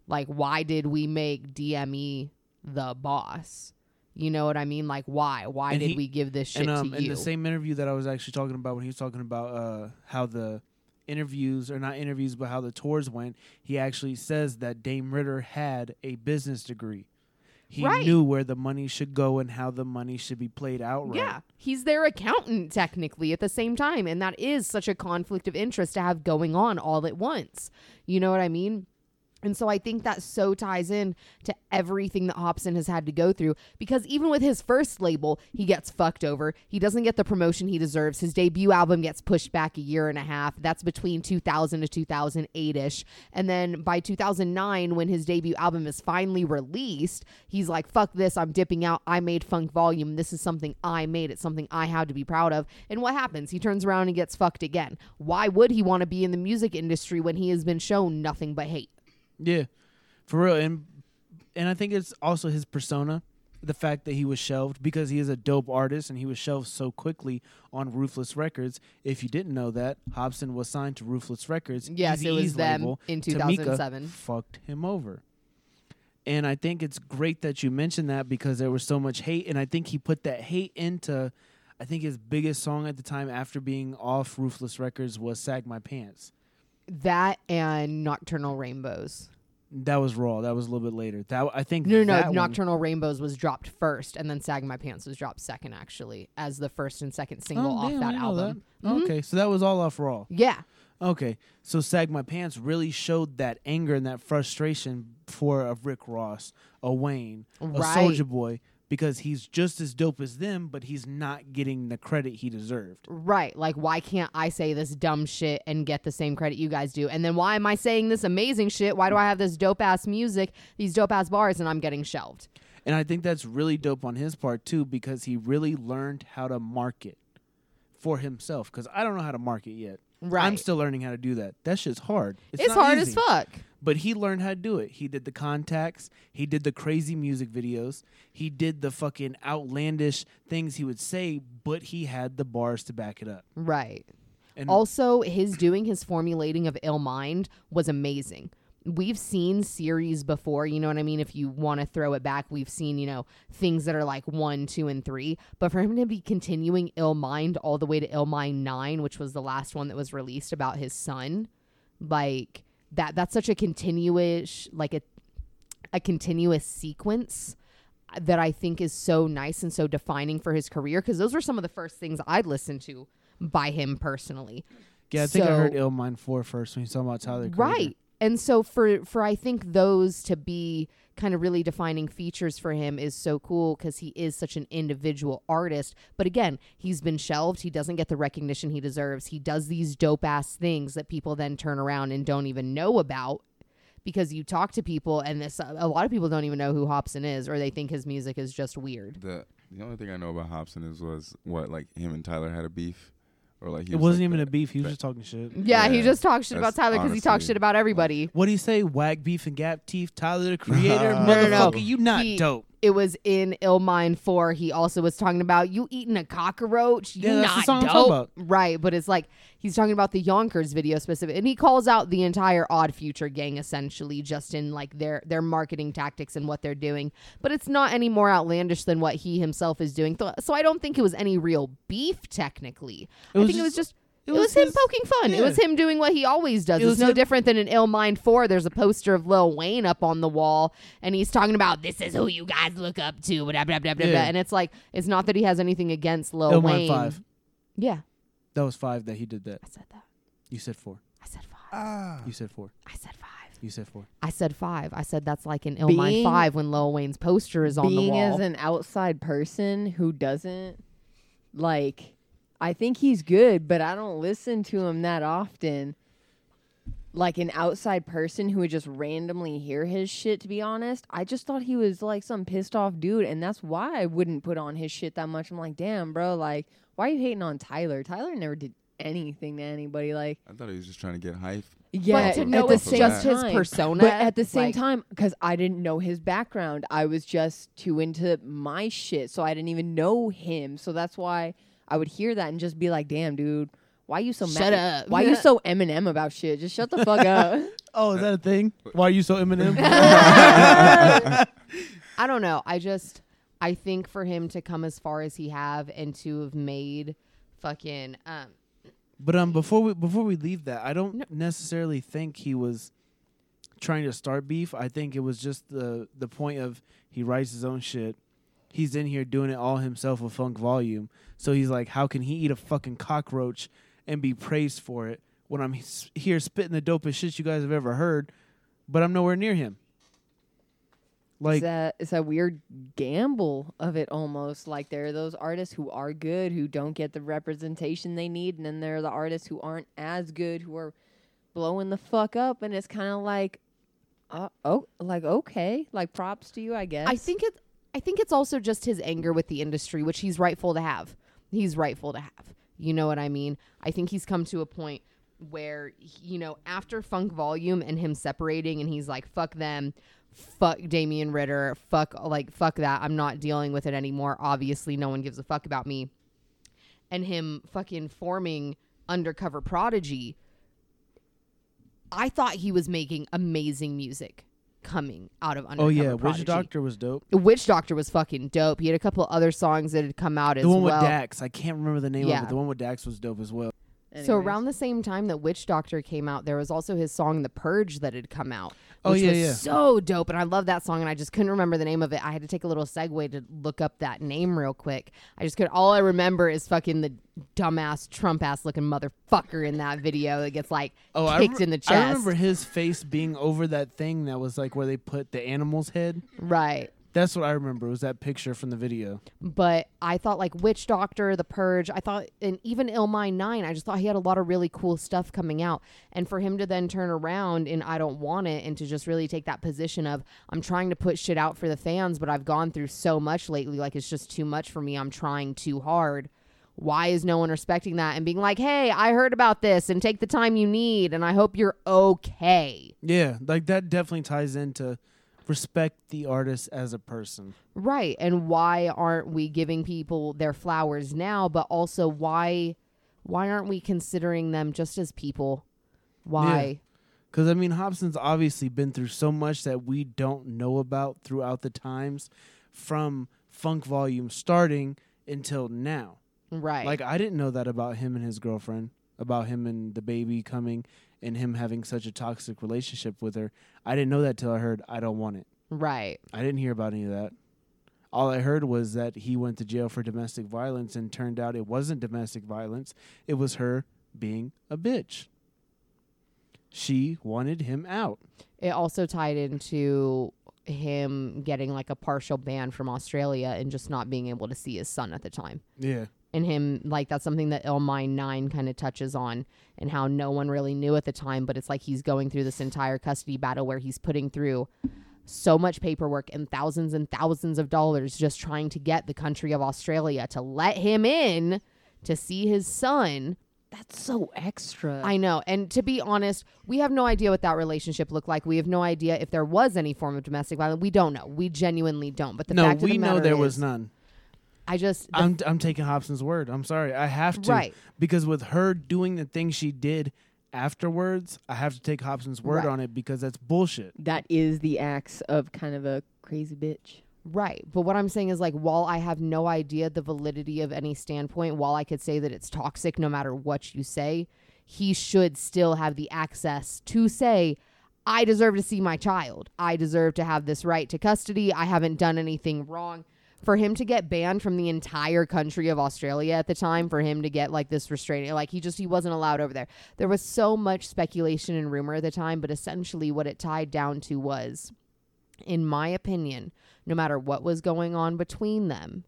Like, why did we make DME the boss? You know what I mean? Like, why? Why And did he- we give this shit and um, to in you? the same interview that I was actually talking about when he was talking about uh, how the interviews or not interviews, but how the tours went, he actually says that Dame Ritter had a business degree. He Right. knew where the money should go and how the money should be played out. Right. Yeah, he's their accountant technically at the same time, and that is such a conflict of interest to have going on all at once. You know what I mean? And so I think that so ties in to everything that Hopsin has had to go through because even with his first label, he gets fucked over. He doesn't get the promotion he deserves. His debut album gets pushed back a year and a half. That's between 2000 to 2008 ish. And then by 2009, when his debut album is finally released, he's like, fuck this. I'm dipping out. I made Funk Volume. This is something I made. It's something I had to be proud of. And what happens? He turns around and gets fucked again. Why would he want to be in the music industry when he has been shown nothing but hate? Yeah, for real, and and I think it's also his persona, the fact that he was shelved because he is a dope artist and he was shelved so quickly on Ruthless Records. If you didn't know that, Hopsin was signed to Ruthless Records. Yes, it was them label. in Tomica 2007. fucked him over. And I think it's great that you mentioned that because there was so much hate, and I think he put that hate into. I think his biggest song at the time after being off Ruthless Records was "Sag My Pants." That and Nocturnal Rainbows. That was raw. That was a little bit later. That I think No, no, no. that one- Nocturnal Rainbows was dropped first, and then Sag My Pants was dropped second, actually, as the first and second single off Oh, damn, that album. that. Mhm. Okay, so that was all off Raw. Yeah. Okay, so Sag My Pants really showed that anger and that frustration for a Rick Ross, a Wayne, a Right. Soulja Boy, because he's just as dope as them, but he's not getting the credit he deserved. Right. Like, why can't I say this dumb shit and get the same credit you guys do? And then why am I saying this amazing shit? Why do I have this dope ass music, these dope ass bars, and I'm getting shelved? And I think that's really dope on his part too, because he really learned how to market for himself. Because I don't know how to market yet. Right. I'm still learning how to do that. That shit's hard. It's, not hard easy. as fuck. But he learned how to do it. He did the contacts. He did the crazy music videos. He did the fucking outlandish things he would say, but he had the bars to back it up. Right. And Also, his doing his formulating of ill mind was amazing. We've seen series before, you know what I mean? If you want to throw it back, we've seen, you know, things that are like one, two, and three. But for him to be continuing ill mind all the way to ill mind nine, which was the last one that was released about his son, like that that's such a continuous like a a continuous sequence that I think is so nice and so defining for his career because those were some of the first things I'd listened to by him personally. yeah, I think I heard Ill Mind 4 first when he's talking about Tyler. Creator. Right. and so for for I think those to be kind of really defining features for him is so cool because he is such an individual artist. But again, he's been shelved. He doesn't get the recognition he deserves. He does these dope ass things that people then turn around and don't even know about because you talk to people and this a lot of people don't even know who Hopsin is or they think his music is just weird. The the only thing I know about Hopsin is was what like him and Tyler had a beef, or like he It was, wasn't like, even the- a beef. He was but- just talking shit. Yeah, he just talks shit about Tyler because he talks shit about everybody. What do you say? Wag beef and gap teeth. Tyler the creator. No, Motherfucker, no, no. you not He- dope. It was in Illmind 4. He also was talking about you eating a cockroach. You Yeah, that's not dope. Right, but it's like he's talking about the Yonkers video specific and he calls out the entire Odd Future gang essentially just in like their their marketing tactics and what they're doing. But it's not any more outlandish than what he himself is doing. So I don't think it was any real beef technically. I think it was just- just it it was, was him his- poking fun. It was him doing what he always does. It It's was no him- different than in Illmind 4. There's a poster of Lil Wayne up on the wall, and he's talking about this is who you guys look up to, blah, blah, blah, blah, Yeah. blah. And it's like, it's not that he has anything against Lil Illmind Wayne. five. Yeah, That was five that he did that. I said that. You said four. I said five. Ah. You said four. I said five. You said four. I said five. I said that's like in Illmind Being- 5 when Lil Wayne's poster is on the wall. being wall. as an outside person who doesn't like I think he's good, but I don't listen to him that often. Like an outside person who would just randomly hear his shit to be honest. I just thought he was like some pissed off dude and that's why I wouldn't put on his shit that much. I'm like, "Damn, bro, like why are you hating on Tyler? Tyler never did anything to anybody like I thought he was just trying to get hype. yeah, but to at the it's same just his persona. But at the same like, time, because I didn't know his background, I was just too into my shit, so I didn't even know him. So that's why I would hear that and just be like, "Damn, dude, why you so Shut mad? up. Why you so Eminem about shit? Just shut the fuck up." Oh, is that a thing? Why are you so Eminem? I don't know. I just I think for him to come as far as he have and to have made fucking um But um, before we before we leave that, I don't necessarily think he was trying to start beef. I think it was just the the point of he writes his own shit. He's in here doing it all himself with Funk Volume. So he's like, how can he eat a fucking cockroach and be praised for it when I'm here spitting the dopest shit you guys have ever heard, but I'm nowhere near him. Like, it's that it's a weird gamble of it almost. Like there are those artists who are good who don't get the representation they need, and then there are the artists who aren't as good who are blowing the fuck up, and it's kind of like, uh, oh, like okay, like props to you, I guess. I think it I think it's also just his anger with the industry, which he's rightful to have. He's rightful to have. You know what I mean? I think he's come to a point where you know, after Funk Volume and him separating and he's like fuck them, fuck Damian Ritter, fuck like fuck that. I'm not dealing with it anymore. Obviously, no one gives a fuck about me. And him fucking forming Undercover Prodigy. I thought he was making amazing music coming out of Undercover oh yeah, Prodigy. Witch Doctor was dope. Witch Doctor was fucking dope. He had a couple other songs that had come out as well. The one with Dax, I can't remember the name of it. The one with Dax was dope as well. So around the same time that Witch Doctor came out, there was also his song "The Purge" that had come out. Oh, yeah, yeah. so dope, and I love that song, and I just couldn't remember the name of it. I had to take a little segue to look up that name real quick. I just could. All I remember is fucking the dumbass Trump ass looking motherfucker in that video that gets like Oh, kicked remem- in the chest. I remember his face being over that thing that was like where they put the animal's head. right. That's what I remember. Was that picture from the video? but I thought like Witch Doctor, The Purge, I thought, and even Illmind 9, I just thought he had a lot of really cool stuff coming out. And for him to then turn around and I don't want it and to just really take that position of, I'm trying to put shit out for the fans, but I've gone through so much lately, like it's just too much for me. I'm trying too hard. Why is no one respecting that and being like, hey, I heard about this and take the time you need and I hope you're okay? Yeah, like that definitely ties into respect the artist as a person. Right. And why aren't we giving people their flowers now, but also why why aren't we considering them just as people? Why? Because I mean, Hopsin's obviously been through so much that we don't know about throughout the times, from Funk Volume starting until now. Right. Like I didn't know that about him and his girlfriend, about him and the baby coming, and him having such a toxic relationship with her. I didn't know that till I heard "I Don't Want It." right. I didn't hear about any of that. All I heard was that he went to jail for domestic violence, and turned out it wasn't domestic violence. It was her being a bitch. she wanted him out. It also tied into him getting like a partial ban from Australia and just not being able to see his son at the time. Yeah. And him like that's something that Illmind 9 kind of touches on and how no one really knew at the time but it's like he's going through this entire custody battle where he's putting through so much paperwork and thousands and thousands of dollars just trying to get the country of Australia to let him in to see his son That's so extra. I know. And to be honest, we have no idea what that relationship looked like. We have no idea if there was any form of domestic violence. We don't know. We genuinely don't. But the no, fact of we the know matter there is, was none. I just I'm I'm taking Hopsin's word. I'm sorry. I have to. Right. Because with her doing the thing she did afterwards, I have to take Hopsin's word Right. on it because that's bullshit. that is the acts of kind of a crazy bitch. Right. But what I'm saying is like while I have no idea the validity of any standpoint, while I could say that it's toxic no matter what you say, he should still have the access to say I deserve to see my child. I deserve to have this right to custody. I haven't done anything wrong. For him to get banned from the entire country of Australia at the time, for him to get like this restraining, like he just he wasn't allowed over there. There was so much speculation and rumor at the time, but essentially what it tied down to was in my opinion, no matter what was going on between them,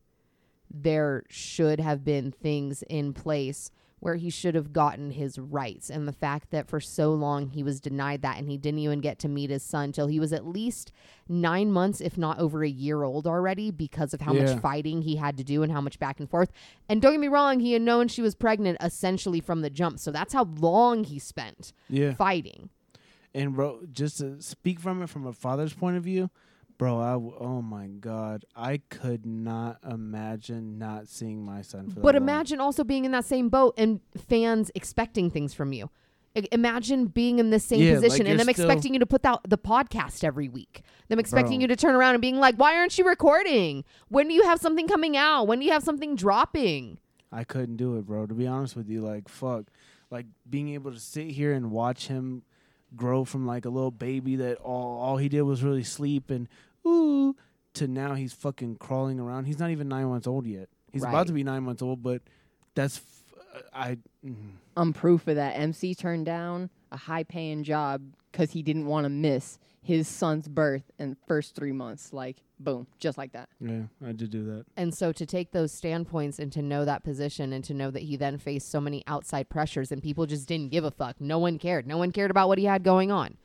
there should have been things in place where he should have gotten his rights. And the fact that for so long he was denied that and he didn't even get to meet his son till he was at least nine months, if not over a year old already, because of how Yeah. much fighting he had to do and how much back and forth. And don't get me wrong, he had known she was pregnant essentially from the jump. So that's how long he spent Yeah. fighting. And bro, just to speak from it from a father's point of view, bro, I w- oh my god, I could not imagine not seeing my son for But long. imagine also being in that same boat and fans expecting things from you. I- Imagine being in the same Yeah, like position and them expecting you to put out the podcast every week. Them expecting Bro. you to turn around and being like, "Why aren't you recording? When do you have something coming out? When do you have something dropping?" I couldn't do it, bro. To be honest with you, like fuck, like being able to sit here and watch him grow from like a little baby that all all he did was really sleep and ooh to now he's fucking crawling around. He's not even nine months old yet. He's Right. about to be nine months old, but that's f- I. mm. I'm proof of that. MC turned down a high paying job because he didn't want to miss his son's birth in the first three months. Like, boom, just like that. Yeah, I did do that. And so to take those standpoints and to know that position and to know that he then faced so many outside pressures and people just didn't give a fuck. No one cared. No one cared about what he had going on.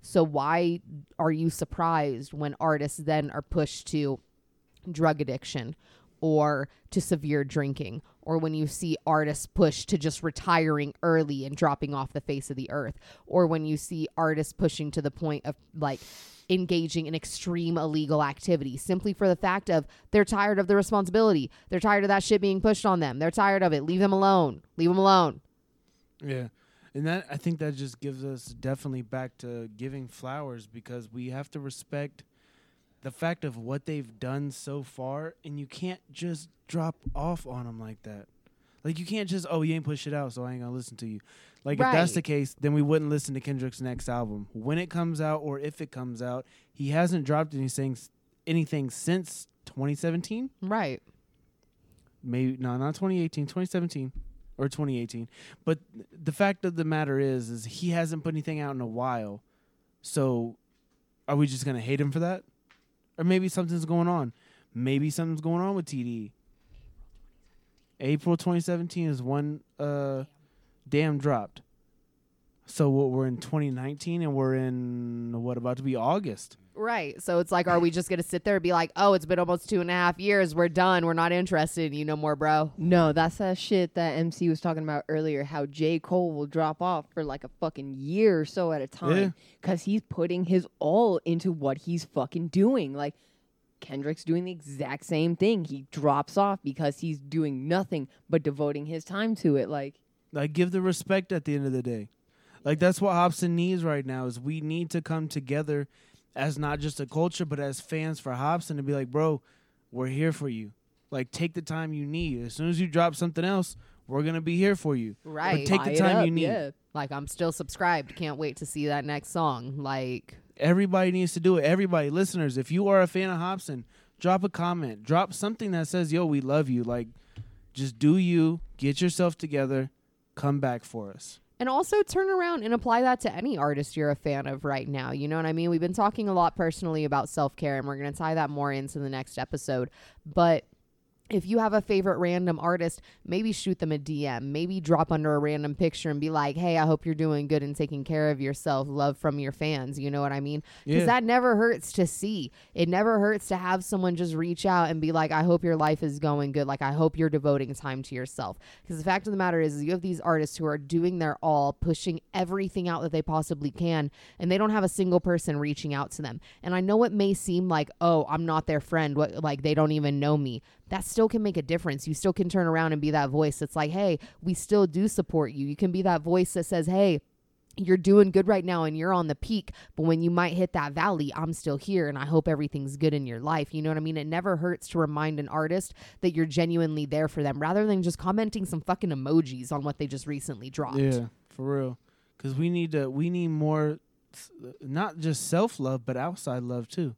So why are you surprised when artists then are pushed to drug addiction or to severe drinking or when you see artists pushed to just retiring early and dropping off the face of the earth or when you see artists pushing to the point of like engaging in extreme illegal activity simply for the fact of they're tired of the responsibility they're tired of that shit being pushed on them they're tired of it leave them alone leave them alone Yeah. And that I think that just gives us definitely back to giving flowers because we have to respect the fact of what they've done so far and you can't just drop off on them like that. Like you can't just oh you ain't push it out so I ain't going to listen to you. Like if that's the case then we wouldn't listen to Kendrick's next album. When it comes out or if it comes out, he hasn't dropped anything anything since 2017 right. Maybe no not 2018 2017 or 2018 but the fact of the matter is is he hasn't put anything out in a while. So are we just gonna hate him for that? Or maybe something's going on. Maybe something's going on with td april 2017 is one uh damn dropped so what we're in 2019 and we're in what about to be august right so it's like are we just gonna sit there and be like oh it's been almost two and a half years we're done we're not interested in you no more bro No, that's that shit that MC was talking about earlier. How J. Cole will drop off for like a fucking year or so at a time because he's putting his all into what he's fucking doing. Like, Kendrick's doing the exact same thing. He drops off because he's doing nothing but devoting his time to it. Like, Like give the respect at the end of the day. Like that's what Hopsin needs right now is we need to come together as not just a culture but as fans for Hopsin to be like, "Bro, we're here for you. Like take the time you need. As soon as you drop something else, we're going to be here for you." right But take buy the time you need. Yeah. like i'm still subscribed can't wait to see that next song like Everybody needs to do it. Everybody, listeners, if you are a fan of Hopsin, drop a comment. Drop something that says, "Yo, we love you." Like just do you, get yourself together, come back for us. And also turn around and apply that to any artist you're a fan of right now. You know what I mean? We've been talking a lot personally about self care, and we're going to tie that more into the next episode. But if you have a favorite random artist, maybe shoot them a DM. Maybe drop under a random picture and be like, hey, I hope you're doing good and taking care of yourself. Love from your fans. You know what I mean? Because Yeah. that never hurts to see. It never hurts to have someone just reach out and be like, I hope your life is going good. Like, I hope you're devoting time to yourself. Because the fact of the matter is, is, you have these artists who are doing their all, pushing everything out that they possibly can, and they don't have a single person reaching out to them. And I know it may seem like, oh, I'm not their friend. What, like, they don't even know me that still can make a difference. You still can turn around and be that voice that's like, hey, we still do support you. You can be that voice that says, hey, you're doing good right now and you're on the peak, but when you might hit that valley, I'm still here and I hope everything's good in your life. You know what I mean? It never hurts to remind an artist that you're genuinely there for them rather than just commenting some fucking emojis on what they just recently dropped. Yeah, for real. Because we need to. We need more, not just self love, but outside love too.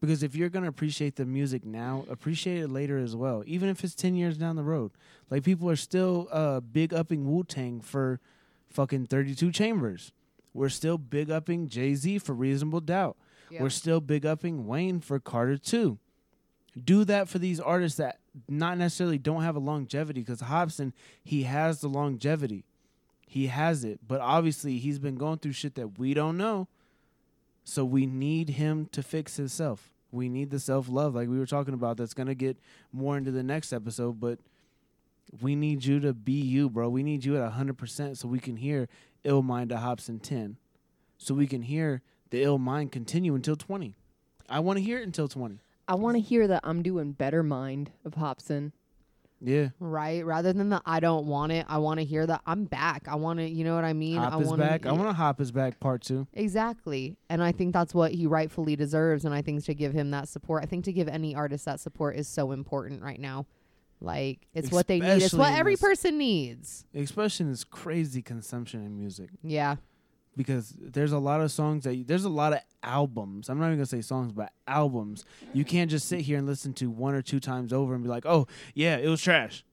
Because if you're gonna appreciate the music now, appreciate it later as well. Even if it's ten years down the road. Like people are still uh, big upping Wu Tang for fucking thirty two chambers. We're still big upping Jay Z for Reasonable Doubt. Yep. We're still big upping Wayne for Carter Two. Do that for these artists that not necessarily don't have a longevity. Because Hopsin, he has the longevity. He has it, but obviously he's been going through shit that we don't know. So we need him to fix himself. We need the self love, like we were talking about. That's gonna get more into the next episode, but we need you to be you, bro. We need you at hundred percent, so we can hear "Ill Mind" to Hopsin ten, so we can hear the "Ill Mind" continue until twenty. I want to hear it until twenty. I want to hear that I'm doing better mind of Hopsin. Yeah, Right? Rather than the I don't want it, I want to hear that I'm back. I want to, you know what I mean? I Hop is wanna- back. I want to Hop is back part two. Exactly. And I think that's what he rightfully deserves. And I think to give him that support, I think to give any artist that support is so important right now. Like, it's what they need. It's what every this- person needs. Especially in this crazy consumption in music. Yeah. Because there's a lot of songs that you, there's a lot of albums. I'm not even gonna say songs, but albums. You can't just sit here and listen to one or two times over and be like, "Oh, yeah, it was trash."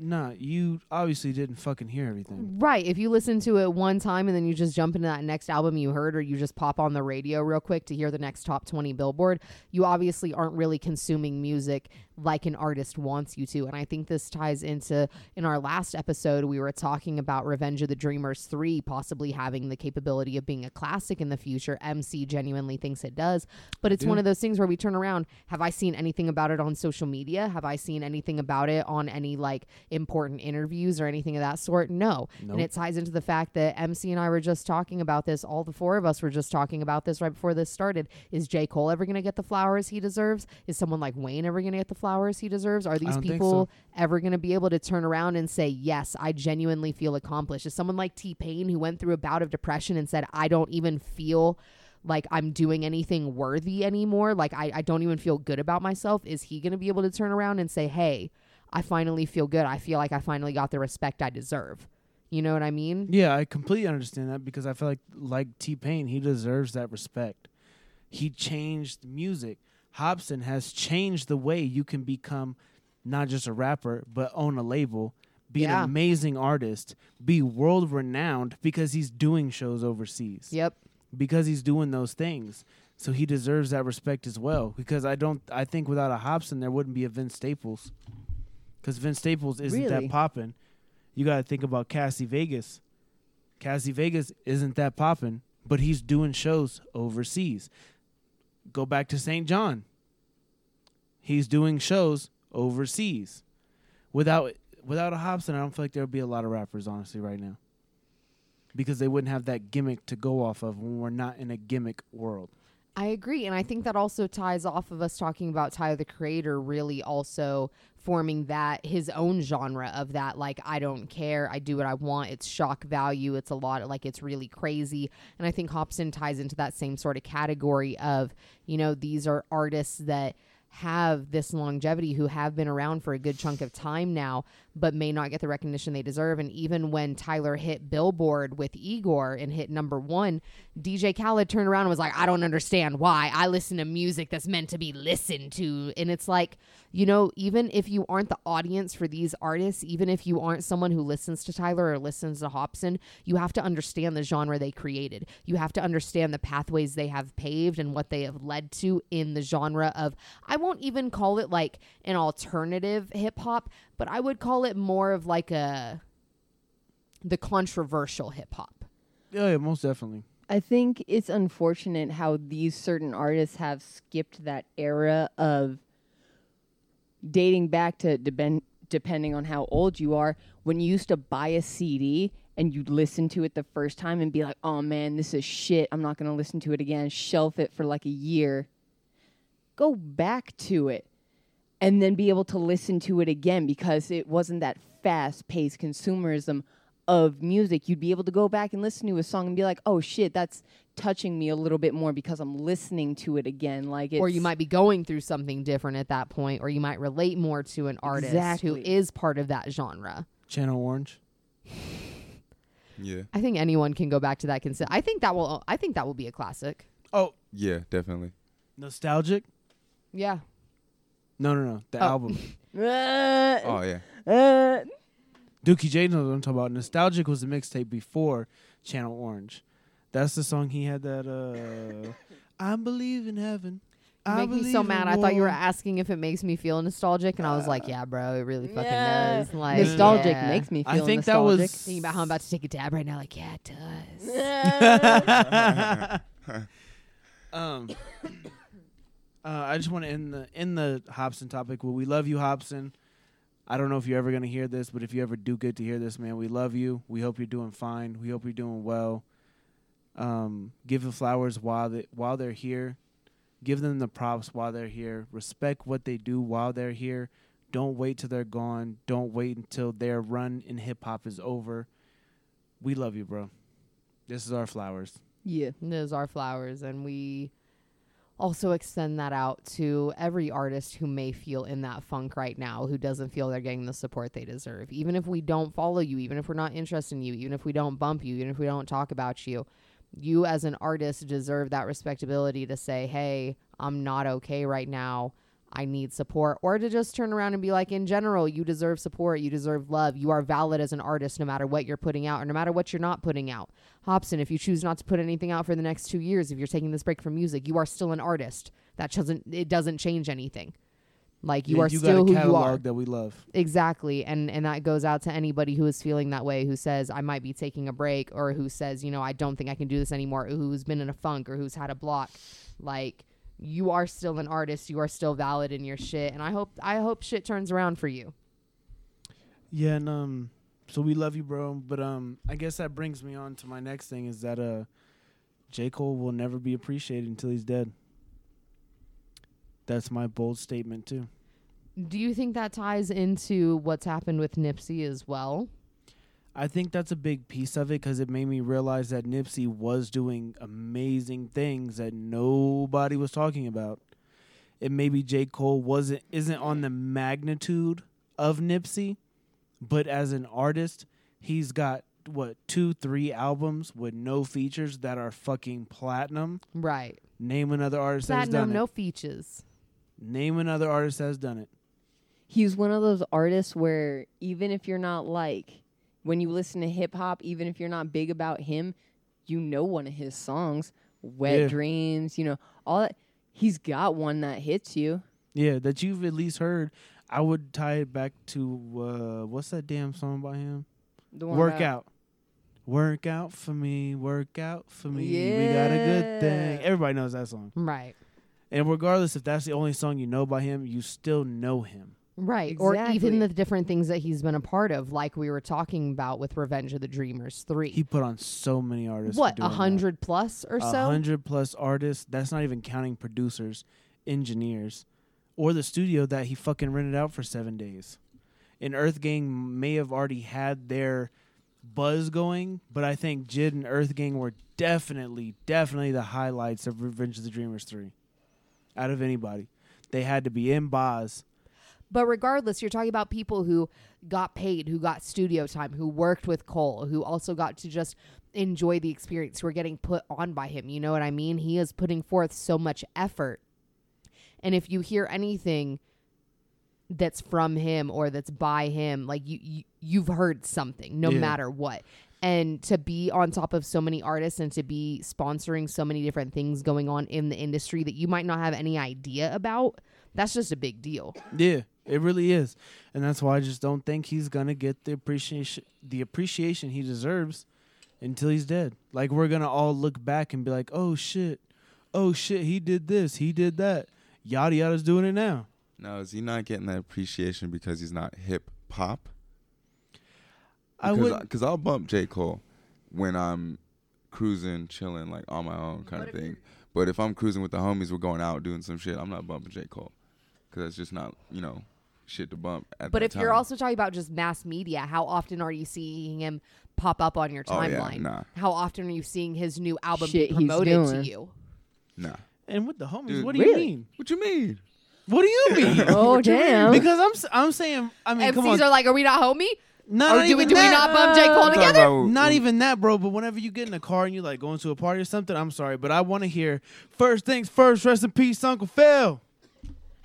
Nah, you obviously didn't fucking hear everything. Right. If you listen to it one time and then you just jump into that next album you heard, or you just pop on the radio real quick to hear the next top 20 billboard, you obviously aren't really consuming music like an artist wants you to. And I think this ties into in our last episode, we were talking about Revenge of the Dreamers 3 possibly having the capability of being a classic in the future. MC genuinely thinks it does. But it's one of those things where we turn around. Have I seen anything about it on social media? Have I seen anything about it on any like important interviews or anything of that sort? No. And it ties into the fact that MC and I were just talking about this. All the four of us were just talking about this right before this started. Is J. Cole ever going to get the flowers he deserves? Is someone like Wayne ever going to get the flowers he deserves? Are these people so. ever going to be able to turn around and say, yes, I genuinely feel accomplished? Is someone like T Pain who went through a bout of depression and said, I don't even feel like I'm doing anything worthy anymore? Like, I, I don't even feel good about myself. Is he going to be able to turn around and say, hey, I finally feel good. I feel like I finally got the respect I deserve. You know what I mean? Yeah, I completely understand that because I feel like like T Pain, he deserves that respect. He changed music. Hopsin has changed the way you can become not just a rapper, but own a label, be Yeah. an amazing artist, be world renowned because he's doing shows overseas. Yep. because he's doing those things. So he deserves that respect as well. Because I don't, I think without a Hopsin, there wouldn't be a Vince Staples. Because Vince Staples isn't Really? that popping. You got to think about Cassie Vegas. Cassie Vegas isn't that popping, but he's doing shows overseas. Go back to SAINt JHN. He's doing shows overseas. Without without a Hopsin, I don't feel like there would be a lot of rappers, honestly, right now because they wouldn't have that gimmick to go off of when we're not in a gimmick world. I agree. And I think that also ties off of us talking about Tyler the Creator really also forming that his own genre of that, like, I don't care, I do what I want. It's shock value. It's a lot like it's really crazy. And I think Hopsin ties into that same sort of category of, you know, these are artists that have this longevity, who have been around for a good chunk of time now, but may not get the recognition they deserve. And even when Tyler hit Billboard with Igor and hit number one, DJ Khaled turned around and was like, I don't understand why. I listen to music that's meant to be listened to. And it's like, you know, even if you aren't the audience for these artists, even if you aren't someone who listens to Tyler or listens to Hopsin, you have to understand the genre they created. You have to understand the pathways they have paved and what they have led to in the genre of, I won't even call it like an alternative hip hop, but I would call it more of like a, the controversial hip hop. Yeah, yeah, most definitely. I think it's unfortunate how these certain artists have skipped that era of dating back to depend, depending on how old you are when you used to buy a CD and you'd listen to it the first time and be like, "Oh man, this is shit. I'm not going to listen to it again." Shelf it for like a year. Go back to it and then be able to listen to it again because it wasn't that fast-paced consumerism of music, you'd be able to go back and listen to a song and be like, "Oh shit, that's touching me a little bit more because I'm listening to it again." Like, it's, or you might be going through something different at that point, or you might relate more to an artist who Exactly. is part of that genre. Channel Orange. Yeah. I think anyone can go back to that. Consi- I think that will. I think that will be a classic. Oh, Yeah, definitely. nostalgic? Yeah. No, no, no. The Oh. album. Uh, Oh yeah. uh, Dookie J knows what I'm talking about. Nostalgic was the mixtape before Channel Orange. That's the song he had that uh I believe in heaven. You I make me so believe in mad. I thought you were war." asking if it makes me feel nostalgic, and I was like, "Yeah, bro, it really fucking Yeah. does." Like nostalgic yeah. makes me feel I think that nostalgic. was Thinking about how I'm about to take a dab right now, like, yeah, it does. um uh, I just want to end the in the Hopsin topic. Well, we love you, Hopsin. I don't know if you're ever gonna hear this, but if you ever do get to hear this, man, we love you. We hope you're doing fine. We hope you're doing well. Um, give the flowers while they while they're here. Give them the props while they're here. Respect what they do while they're here. Don't wait till they're gone. Don't wait until their run in hip hop is over. We love you, bro. This is our flowers. yeah. this is our flowers, and we also extend that out to every artist who may feel in that funk right now, who doesn't feel they're getting the support they deserve. Even if we don't follow you, even if we're not interested in you, even if we don't bump you, even if we don't talk about you, you as an artist deserve that respectability to say, "Hey, I'm not okay right now." I need support, or to just turn around and be like, in general, you deserve support, you deserve love, you are valid as an artist no matter what you're putting out or no matter what you're not putting out. Hopsin, if you choose not to put anything out for the next two years, if you're taking this break from music, you are still an artist. That doesn't it doesn't change anything. Like you are you still got a who you are. that we love. Exactly. And and that goes out to anybody who is feeling that way, who says I might be taking a break or who says, you know, I don't think I can do this anymore, who's been in a funk or who's had a block. Like you are still an artist, you are still valid in your shit, and I hope I hope shit turns around for you. Yeah, and um, so we love you, bro. But um, I guess that brings me on to my next thing is that uh, J Cole will never be appreciated until he's dead. That's my bold statement too. Do you think that ties into what's happened with Nipsey as well? I think that's a big piece of it because it made me realize that Nipsey was doing amazing things that nobody was talking about. It maybe J Cole wasn't isn't on the magnitude of Nipsey, but as an artist, he's got what two, three albums with no features that are fucking platinum. Right. Name another artist that's Platinum, done no it. features. Name another artist that's done it. He's one of those artists where even if you're not like when you listen to hip hop, even if you're not big about him, you know one of his songs, Wet Yeah. Dreams, you know, all that. He's got one that hits you. Yeah, that you've at least heard. I would tie it back to uh, what's that damn song by him? The one Work about- Work out for me, work out for me. We got a good thing. Everybody knows that song. Right. And regardless if that's the only song you know by him, you still know him. Right. Or even the different things that he's been a part of, like we were talking about with Revenge of the Dreamers 3. He put on so many artists. what, a that. hundred plus or A so? hundred plus artists. That's not even counting producers, engineers, or the studio that he fucking rented out for seven days. And Earth Gang may have already had their buzz going, but I think Jid and Earth Gang were definitely, definitely the highlights of Revenge of the Dreamers 3 out of anybody. They had to be in bars. But regardless, you're talking about people who got paid, who got studio time, who worked with Cole, who also got to just enjoy the experience, who are getting put on by him. You know what I mean? He is putting forth so much effort. And if you hear anything that's from him or that's by him, like you, you you've heard something, no Yeah. matter what. And to be on top of so many artists and to be sponsoring so many different things going on in the industry that you might not have any idea about, that's just a big deal. Yeah, it really is, and that's why I just don't think he's gonna get the appreciation the appreciation he deserves until he's dead. Like we're gonna all look back and be like, "Oh shit, oh shit, he did this, he did that." Yada yada's doing it now. Now, is he not getting that appreciation because he's not hip hop? I Because would. because I'll bump J Cole when I'm cruising, chilling, like on my own kind of thing. But if I'm cruising with the homies, we're going out doing some shit. I'm not bumping J Cole because that's just not you know shit to bump. At But that if you're also talking about just mass media, how often are you seeing him pop up on your Oh, yeah, timeline? nah. How often are you seeing his new album Shit be he's promoted to you? nah, And with the homies, Dude, what do you mean? what you mean? What do you mean? Oh damn! because I'm s- I'm saying I mean come MCs on, are like, are we not homie? not or do we even do we that. not bump J Cole together? about- Not even that, bro. But whenever you get in a car and you like going to a party or something, I'm sorry, but I want to hear first things first. Rest in peace, Uncle Phil.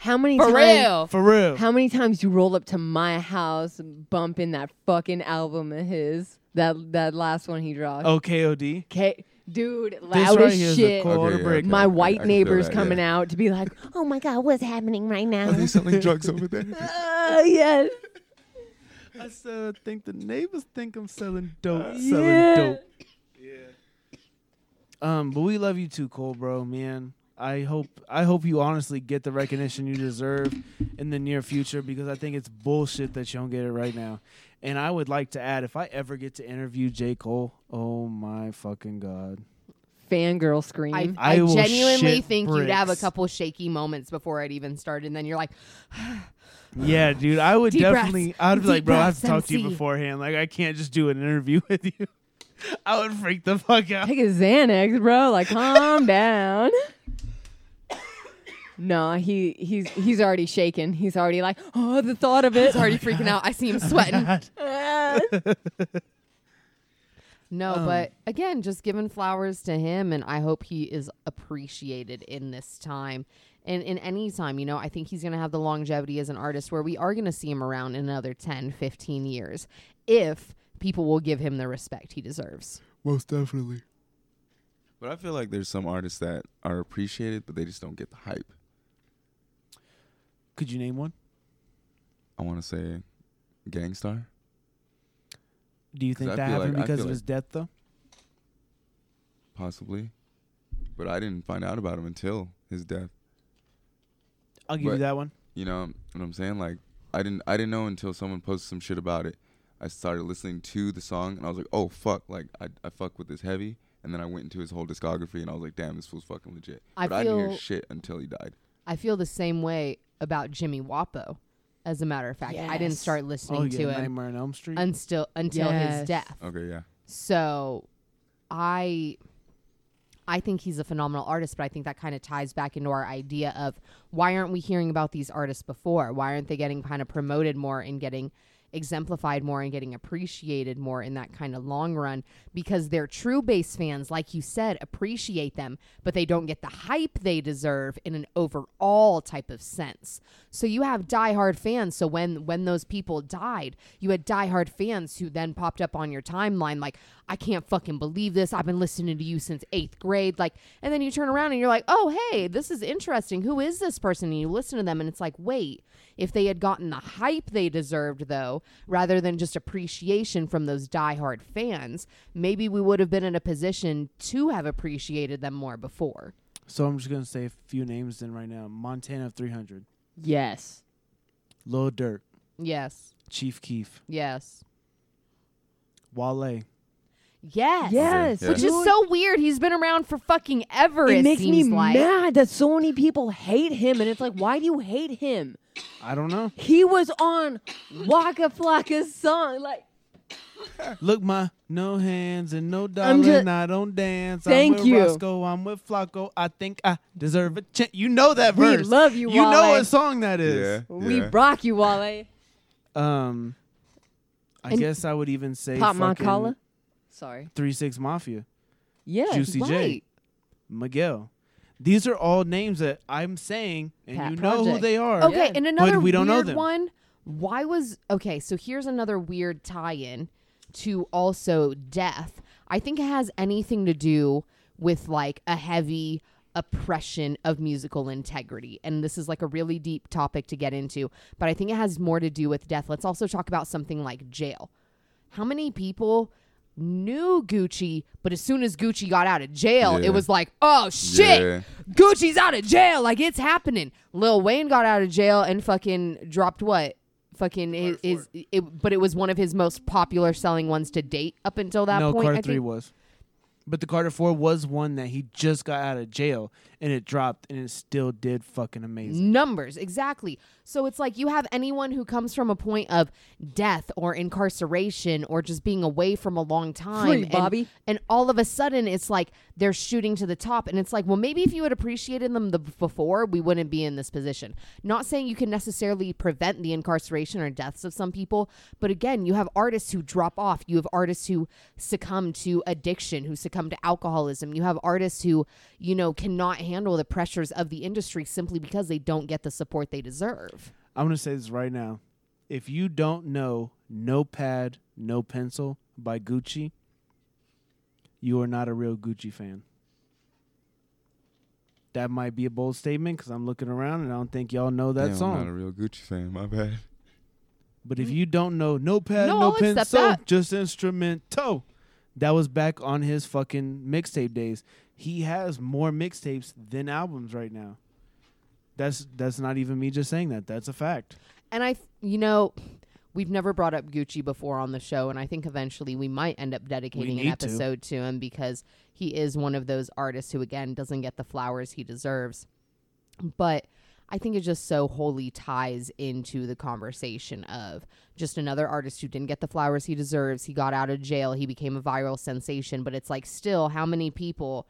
How many For times? real. For real. How many times you roll up to my house and bumping that fucking album of his? That that last one he dropped. Oh, KOD. Okay, dude, This loud right as here is shit. quarter Okay, yeah, brick. My I white can feel neighbors that, coming yeah. out to be like, "Oh my god, what's happening right now?" Are they selling drugs over there? Uh, yes. I said, I think the neighbors think I'm selling dope. Selling Yeah. dope. Yeah. Um, but we love you too, Cole, bro, man. I hope I hope you honestly get the recognition you deserve in the near future because I think it's bullshit that you don't get it right now. And I would like to add, if I ever get to interview J. Cole, oh my fucking god. Fangirl scream. I, I I, genuinely shit think you'd have a couple shaky moments before it even started, and then you're like, Yeah, dude, I would Deep breaths. definitely. I'd be Deep like, bro, I have to breaths, talk to you beforehand. Like, I can't just do an interview with you. I would freak the fuck out. Take a Xanax, bro. Like, calm down. No, he he's he's already shaking. He's already like, oh, the thought of it. he's already freaking out. I see him sweating. No, Um, but again, just giving flowers to him, and I hope he is appreciated in this time. And in any time, you know, I think he's going to have the longevity as an artist where we are going to see him around in another 10, 15 years if people will give him the respect he deserves. Most definitely. But I feel like there's some artists that are appreciated, but they just don't get the hype. Could you name one? I want to say Gangstar. Do you think that happened like- because of like- his death, though? possibly. But I didn't find out about him until his death. I'll give you that one. You know what I'm saying? Like I didn't I didn't know until someone posted some shit about it. I started listening to the song and I was like, oh fuck, like I I fuck with this heavy. And then I went into his whole discography and I was like, damn, this fool's fucking legit. I But I didn't hear feel- shit until he died. I feel the same way about Jimmy Wopo. As a matter of fact, I didn't Yes. start listening Oh, yeah, to him Nightmare on Elm Street. until until Yes. his death. Okay, yeah. So I I think he's a phenomenal artist, but I think that kind of ties back into our idea of why aren't we hearing about these artists before? Why aren't they getting kind of promoted more and getting exemplified more and getting appreciated more in that kind of long run because their true base fans like you said appreciate them but they don't get the hype they deserve in an overall type of sense. So you have diehard fans so when when those people died you had diehard fans who then popped up on your timeline like I can't fucking believe this. I've been listening to you since 8th grade like and then you turn around and you're like oh hey this is interesting. Who is this person? And you listen to them and it's like wait if they had gotten the hype they deserved, though, rather than just appreciation from those diehard fans, maybe we would have been in a position to have appreciated them more before. so I'm just gonna say a few names then right now. Montana 300, yes. Lil Durk. Yes. Chief Keef, Yes. Wale. Yes. Yes. Yeah. Which is so weird. He's been around for fucking ever. It It, makes me like. mad that so many people hate him, and it's like, why do you hate him? I don't know. He was on Waka Flocka's song. Like, Look, my No hands and no I'm dollar, ju- and I don't dance. Thank I'm with you. Roscoe, I'm with Flocka. I think I deserve a chance. You know that verse. We verse. love you, You know Wale. what song that is. Yeah. We yeah. rock you, Wale. Um, I And guess I would even say Pop fucking Mancala. Sorry. Three Six Mafia, Yeah. Juicy J, Miguel. These are all names that I'm saying, and Pat you know who they are. Okay, Yeah. and another we don't know weird them. one. Why was okay? So here's another weird tie-in to also death. I think it has anything to do with like a heavy oppression of musical integrity. And this is like a really deep topic to get into, but I think it has more to do with death. Let's also talk about something like jail. How many people knew Gucci, but as soon as Gucci got out of jail, Yeah. it was like, oh shit, Yeah. Gucci's out of jail. Like it's happening. Lil Wayne got out of jail and fucking dropped what? Fucking is, his it, but it was one of his most popular selling ones to date up until that no, point. Carter I Three think. was, but the Carter Four was one that he just got out of jail, and it dropped, and it still did fucking amazing. Numbers, exactly. So it's like you have anyone who comes from a point of death or incarceration or just being away from a long time. Free, and- Bobby. And, all of a sudden it's like they're shooting to the top. And it's like, well, maybe if you had appreciated them the, before, we wouldn't be in this position. Not saying you can necessarily prevent the incarceration or deaths of some people. But again, you have artists who drop off. You have artists who succumb to addiction, who succumb to alcoholism. You have artists who, you know, cannot handle the pressures of the industry simply because they don't get the support they deserve. I'm gonna say this right now. If you don't know "No Pad, No Pencil" by Gucci, you are not a real Gucci fan. That might be a bold statement because I'm looking around and I don't think y'all know that Damn, song. I'm not a real Gucci fan. My bad. But if you don't know no pad, No, no, pencil, that. just instrumental. That was back on his fucking mixtape days. He has more mixtapes than albums right now. That's that's not even me just saying that. That's a fact. And I, you know, we've never brought up Gucci before on the show, and I think eventually we might end up dedicating an need to. episode to. him because he is one of those artists who, again, doesn't get the flowers he deserves. But I think it just so wholly ties into the conversation of just another artist who didn't get the flowers he deserves. He got out of jail. He became a viral sensation. But it's like, still, how many people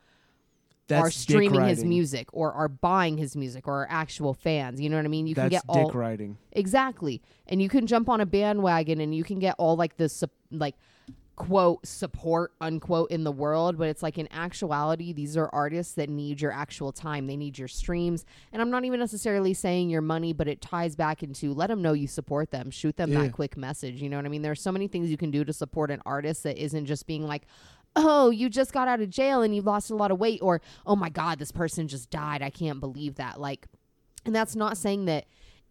That's are streaming his music or are buying his music or are actual fans? You know what I mean? You can That's get dick all riding. Exactly. And you can jump on a bandwagon and you can get all like the like quote support unquote in the world, but it's like in actuality these are artists that need your actual time. They need your streams. And I'm not even necessarily saying your money, but it ties back into let them know you support them. Shoot them Yeah. that quick message. You know what I mean? There's so many things you can do to support an artist that isn't just being like Oh, you just got out of jail and you lost a lot of weight, or oh my God, this person just died. I can't believe that. Like, and that's not saying that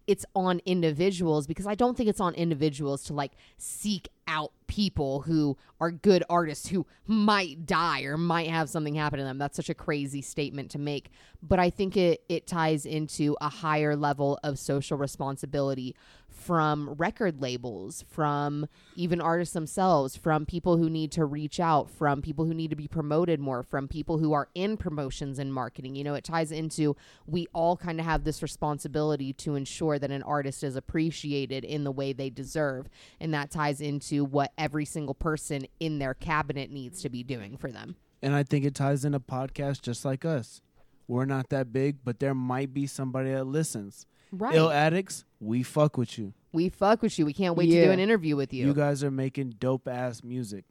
it's on individuals because I don't think it's on individuals to like seek out people who are good artists who might die or might have something happen to them. That's such a crazy statement to make. But I think it it ties into a higher level of social responsibility from record labels, from even artists themselves, from people who need to reach out, from people who need to be promoted more, from people who are in promotions and marketing. You know, it ties into we all kind of have this responsibility to ensure that an artist is appreciated in the way they deserve. And that ties into what every single person in their cabinet needs to be doing for them. And I think it ties in a podcast just like us. We're not that big, but there might be somebody that listens. Right. Ill addicts, we fuck with you. we fuck with you. We can't wait to do an interview with you. You guys are making dope ass music.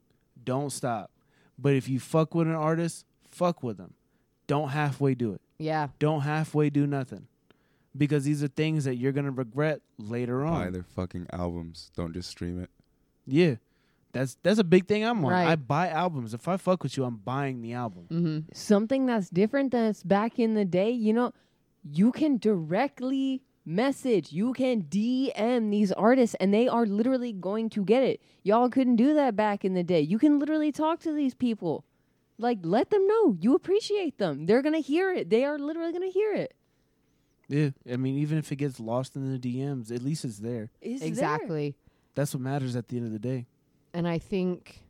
Don't stop. But if you fuck with an artist, fuck with them. Don't halfway do it. yeah. Don't halfway do nothing. Because these are things that you're gonna regret later on. Buy their fucking albums. Don't just stream it. Yeah. That's that's a big thing I'm on. Right. I buy albums. If I fuck with you, I'm buying the album. Mm-hmm. something that's different that's back in the day, you know, you can directly message, you can DM these artists and they are literally going to get it. Y'all couldn't do that back in the day. You can literally talk to these people. Like let them know you appreciate them. They're going to hear it. They are literally going to hear it. Yeah. I mean, even if it gets lost in the DMs, at least it's there. It's there. Exactly. That's what matters at the end of the day. And I think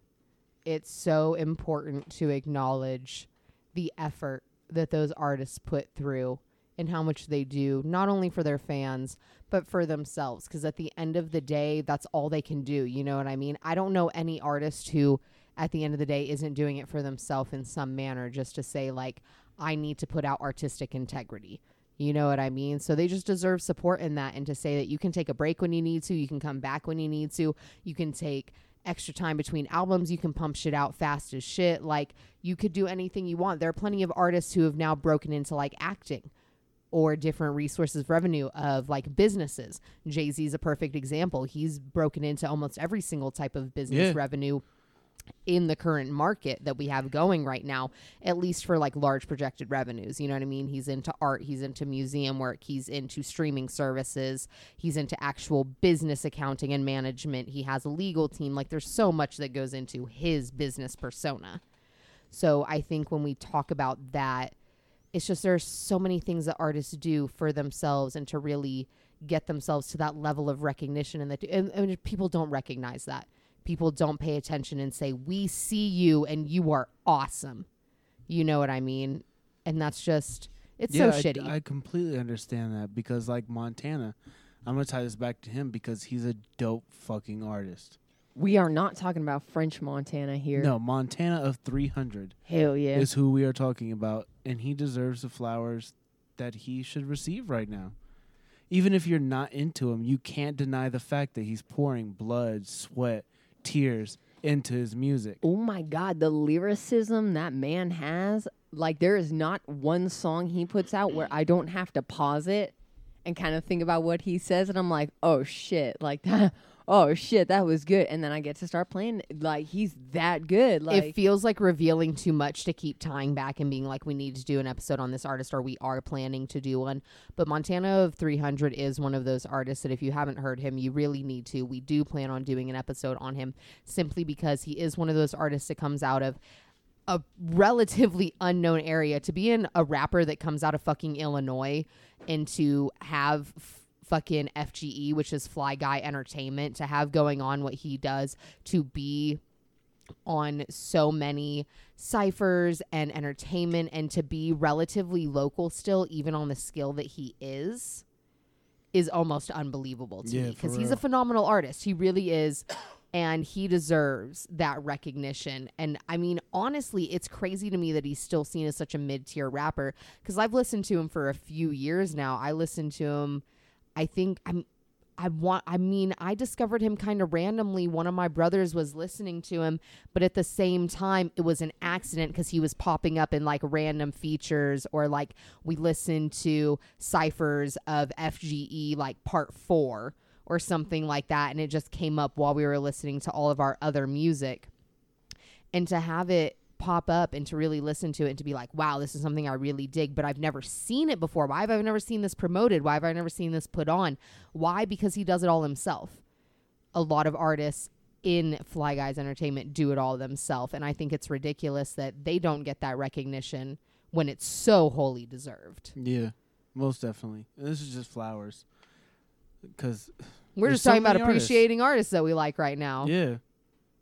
it's so important to acknowledge the effort that those artists put through and how much they do, not only for their fans, but for themselves. Because at the end of the day, that's all they can do. You know what I mean? I don't know any artist who at the end of the day isn't doing it for themselves in some manner just to say like I need to put out artistic integrity. You know what I mean? So they just deserve support in that and to say that you can take a break when you need to, you can come back when you need to, you can take extra time between albums, you can pump shit out fast as shit. Like you could do anything you want. There are plenty of artists who have now broken into like acting or different resources of revenue of like businesses. Jay Z is a perfect example. He's broken into almost every single type of business Yeah. revenue in the current market that we have going right now, at least for like large projected revenues. You know what I mean? He's into art, he's into museum work, he's into streaming services, he's into actual business accounting and management. He has a legal team. Like there's so much that goes into his business persona. So I think when we talk about that, it's just there's so many things that artists do for themselves and to really get themselves to that level of recognition and that and, and people don't recognize that. People don't pay attention and say we see you and you are awesome. You know what i mean? And that's just it's yeah, so I- shitty. I, completely understand that because like Montana, I'm gonna tie this back to him because he's a dope fucking artist. We are not talking about French Montana here. No, Montana of 300 Hell yeah. is who we are talking about, and he deserves the flowers that he should receive right now. Even if you're not into him, you can't deny the fact that he's pouring blood, sweat, tears into his music. oh my god, the lyricism that man has. Like there is not one song he puts out where I don't have to pause it and kind of think about what he says and I'm like, "Oh shit." Like that Oh shit, that was good. And then I get to start playing like he's that good. Like it feels like revealing too much to keep tying back and being like we need to do an episode on this artist or we are planning to do one but montana of 300 is one of those artists that if you haven't heard him you really need to we do plan on doing an episode on him simply because he is one of those artists that comes out of a relatively unknown area to be in a rapper that comes out of fucking illinois and to have f- fucking fge which is fly guy entertainment to have going on what he does to be on so many ciphers and entertainment and to be relatively local still even on the skill that he is is almost unbelievable to Yeah, me because he's a phenomenal artist. He really is and he deserves that recognition. And i mean honestly it's crazy to me that he's still seen as such a mid-tier rapper because i've listened to him for a few years now. I listened to him i think i'm I want I mean I discovered him kind of randomly. One of my brothers was listening to him but at the same time it was an accident cuz he was popping up in like random features or like we listened to ciphers of FGE like part 4 or something like that and it just came up while we were listening to all of our other music. And to have it pop up and to really listen to it and to be like, wow, this is something I really dig, but I've never seen it before. Why have I never seen this promoted? Why have I never seen this put on? Why? Because he does it all himself. A lot of artists in Fly Guys Entertainment do it all themselves. And I think it's ridiculous that they don't get that recognition when it's so wholly deserved. Yeah, most definitely. And this is just flowers, because We're just so talking about artists. appreciating artists that we like right now. yeah,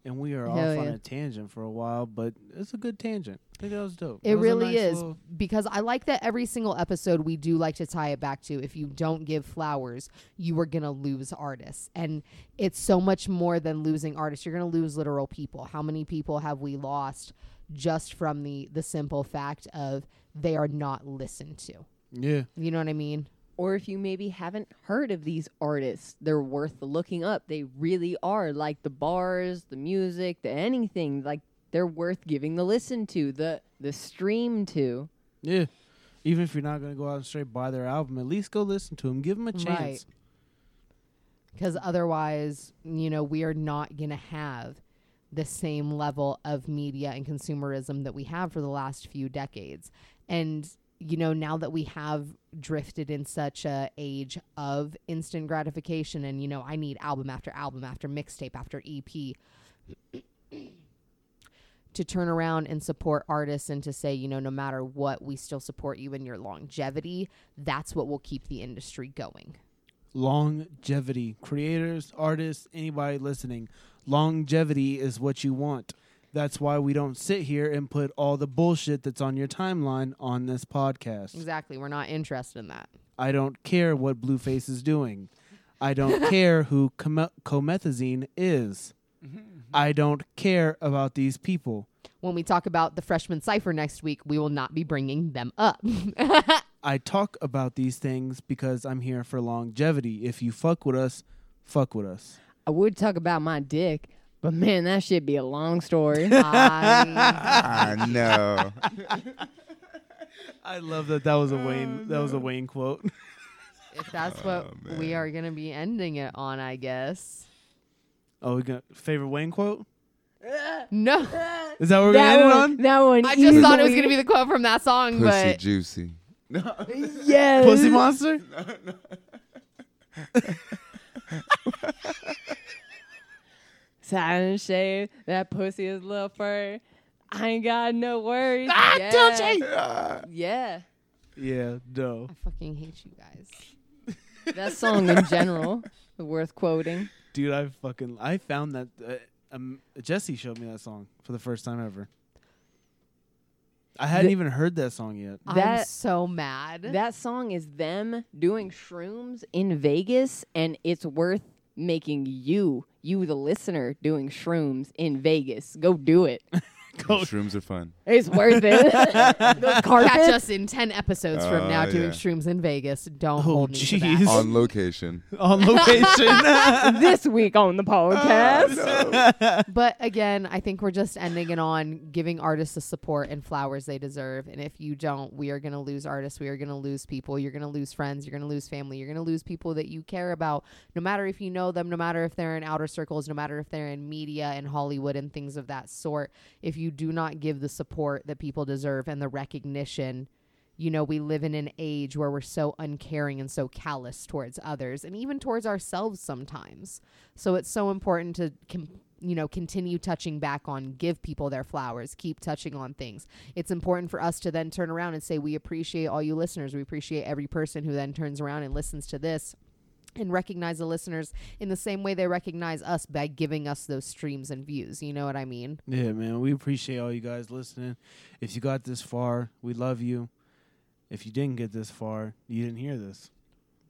and we are Hell off on a tangent for a while, but it's a good tangent. I think that was dope. It was really nice is little- because I like that every single episode we do like to tie it back to if you don't give flowers, you are going to lose artists. And it's so much more than losing artists. You're going to lose literal people. How many people have we lost just from the the simple fact of they are not listened to? yeah, You know what I mean? Or if you maybe haven't heard of these artists, they're worth looking up. They really are like the bars, the music, the anything. Like they're worth giving the listen to, the the stream to. yeah. Even if you're not gonna go out and straight buy their album, at least go listen to them. Give them a Right. chance. because otherwise, you know, we are not going to have the same level of media and consumerism that we have for the last few decades. And you know, now that we have drifted in such a age of instant gratification and you know, I need album after album after mixtape after EP to turn around and support artists and to say, you know, no matter what, we still support you in your longevity, that's what will keep the industry going. Longevity, creators, artists, anybody listening, longevity is what you want. That's why we don't sit here and put all the bullshit that's on your timeline on this podcast. Exactly. We're not interested in that. I don't care what Blueface is doing. I don't care who com- comethazine is. Mm-hmm. I don't care about these people. When we talk about the freshman cipher next week, we will not be bringing them up. I talk about these things because I'm here for longevity. If you fuck with us, fuck with us. I would talk about my dick, but man, that should be a long story. I, I know. I love that. That was a Wayne. Oh, that was a Wayne quote. if that's oh, what Oh, we man. are going to be ending it on, I guess. Oh, we got favorite Wayne quote. No. Is that what we're that gonna end it on? that one. I just thought it was going to be the quote from that song, Pussy but juicy. yes. Pussy monster. Silent shave. That pussy is little fur. I ain't got no worries. Ah, yeah. Dolce! Yeah. Yeah, no. I fucking hate you guys. That song in general worth quoting. Dude, I fucking I found that uh, um, Jesse showed me that song for the first time ever. I hadn't The- even heard that song yet. I'm so mad. That song is them doing shrooms in Vegas, and it's worth making you, you the listener, doing shrooms in Vegas. Go do it. Go- Shrooms are fun. It's worth it. Those carpets. Catch us in 10 episodes from now Oh, doing yeah. shrooms in Vegas. Don't Oh, hold me to jeez. that. On location. on location. this week on the oh, podcast. But again, I think we're just ending it on giving artists the support and flowers they deserve. And if you don't, we are going to lose artists. We are going to lose people. You're going to lose friends. You're going to lose family. You're going to lose people that you care about, no matter if you know them, no matter if they're in outer circles, no matter if they're in media and Hollywood and things of that sort. If you do not give the support that people deserve and the recognition, you know, we live in an age where we're so uncaring and so callous towards others and even towards ourselves sometimes. So it's so important to, com- you know, continue touching back on, give people their flowers, keep touching on things. It's important for us to then turn around and say, we appreciate all you listeners. We appreciate every person who then turns around and listens to this and recognize the listeners in the same way they recognize us by giving us those streams and views. You know what I mean? yeah, man. We appreciate all you guys listening. If you got this far, we love you. If you didn't get this far, you didn't hear this.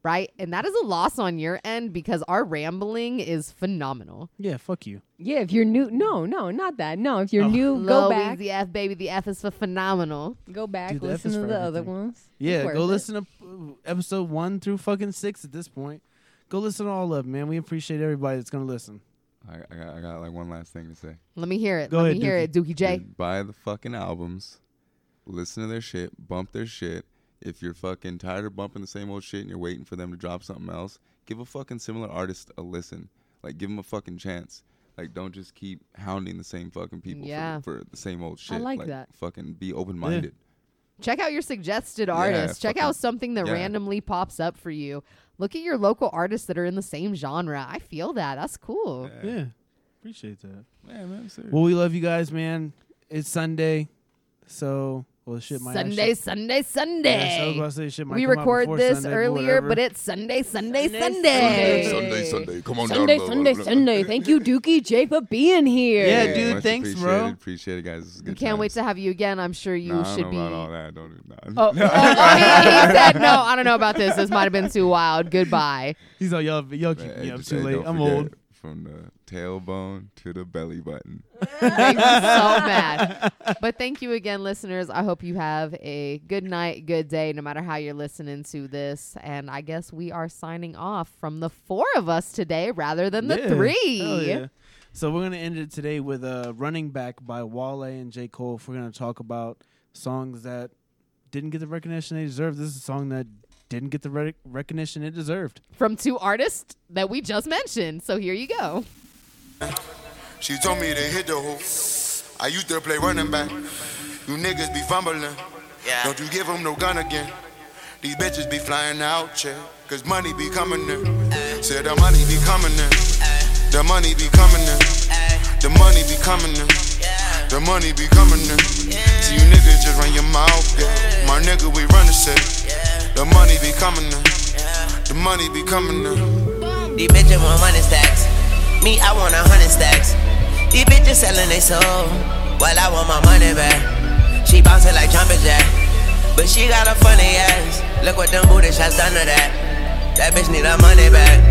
Right? And that is a loss on your end because our rambling is phenomenal. Yeah, fuck you. Yeah, if you're new, no, no, not that. No, if you're Oh. new, go is back, the F, baby. The F is for phenomenal. go back, Dude, listen is to for the other ones. Yeah, go it. listen to episode one through fucking six at this point. Go listen to all of them, man. We appreciate everybody that's gonna listen. I, I got I got like one last thing to say. Let me hear it. Go Let ahead, me hear it, Dookie J. Dude, buy the fucking albums, listen to their shit, bump their shit. If you're fucking tired of bumping the same old shit and you're waiting for them to drop something else, give a fucking similar artist a listen. Like give them a fucking chance. Like don't just keep hounding the same fucking people Yeah. for, for the same old shit. I like that. Fucking be open minded. Check out your suggested artists. Check out something that yeah. randomly pops up for you. Look at your local artists that are in the same genre. I feel that. That's cool. Yeah, appreciate that. Yeah, man. Serious. Well, we love you guys, man. It's Sunday, so well, shit might Sunday, actually- Sunday, Sunday. Yeah, so I was about to say shit might we come out record before this Sunday, earlier, whatever. but it's Sunday, Sunday, Sunday. Sunday, Sunday, Sunday. Come on Sunday, down. Sunday, Sunday. Thank you, Dookie J, for being here. Yeah, dude, much thanks, bro. appreciated. Appreciate it, guys. This is good Can't wait to have you again. I'm sure you Nah, I should don't be. know about all that. Don't do that. Oh, oh, oh, he, he said no. I don't know about this. This might have been too wild. Goodbye. He's like, y'all, y'all keep Hey, me up just- too hey, late. don't I'm forget, old. From the tailbone to the belly button. Makes me so mad. But thank you again, listeners. I hope you have a good night, good day, no matter how you're listening to this. And I guess we are signing off from the four of us today rather than the Yeah, three. hell yeah. So we're gonna end it today with uh, "Running Back" by Wale and J. Cole. If we're gonna talk about songs that didn't get the recognition they deserved, this is a song that didn't get the rec- recognition it deserved. From two artists that we just mentioned. So here you go. She told me to hit the hoop. I used to play running back. You niggas be fumbling. Yeah. Don't you give 'em no gun again. These bitches be flying out, yeah. Cause money be coming in. Said the money be coming in. The money be coming in. The money be coming in. The money be coming in. See you niggas just run your mouth, yeah. My nigga, we run the set. The money be coming in. The money be coming in. These bitches want money stacks. Me, I want a hundred stacks. These bitches selling they soul. Well, I want my money back. She bouncing like jumping jack. But she got a funny ass. Look what them booty shots done to that. That bitch need her money back.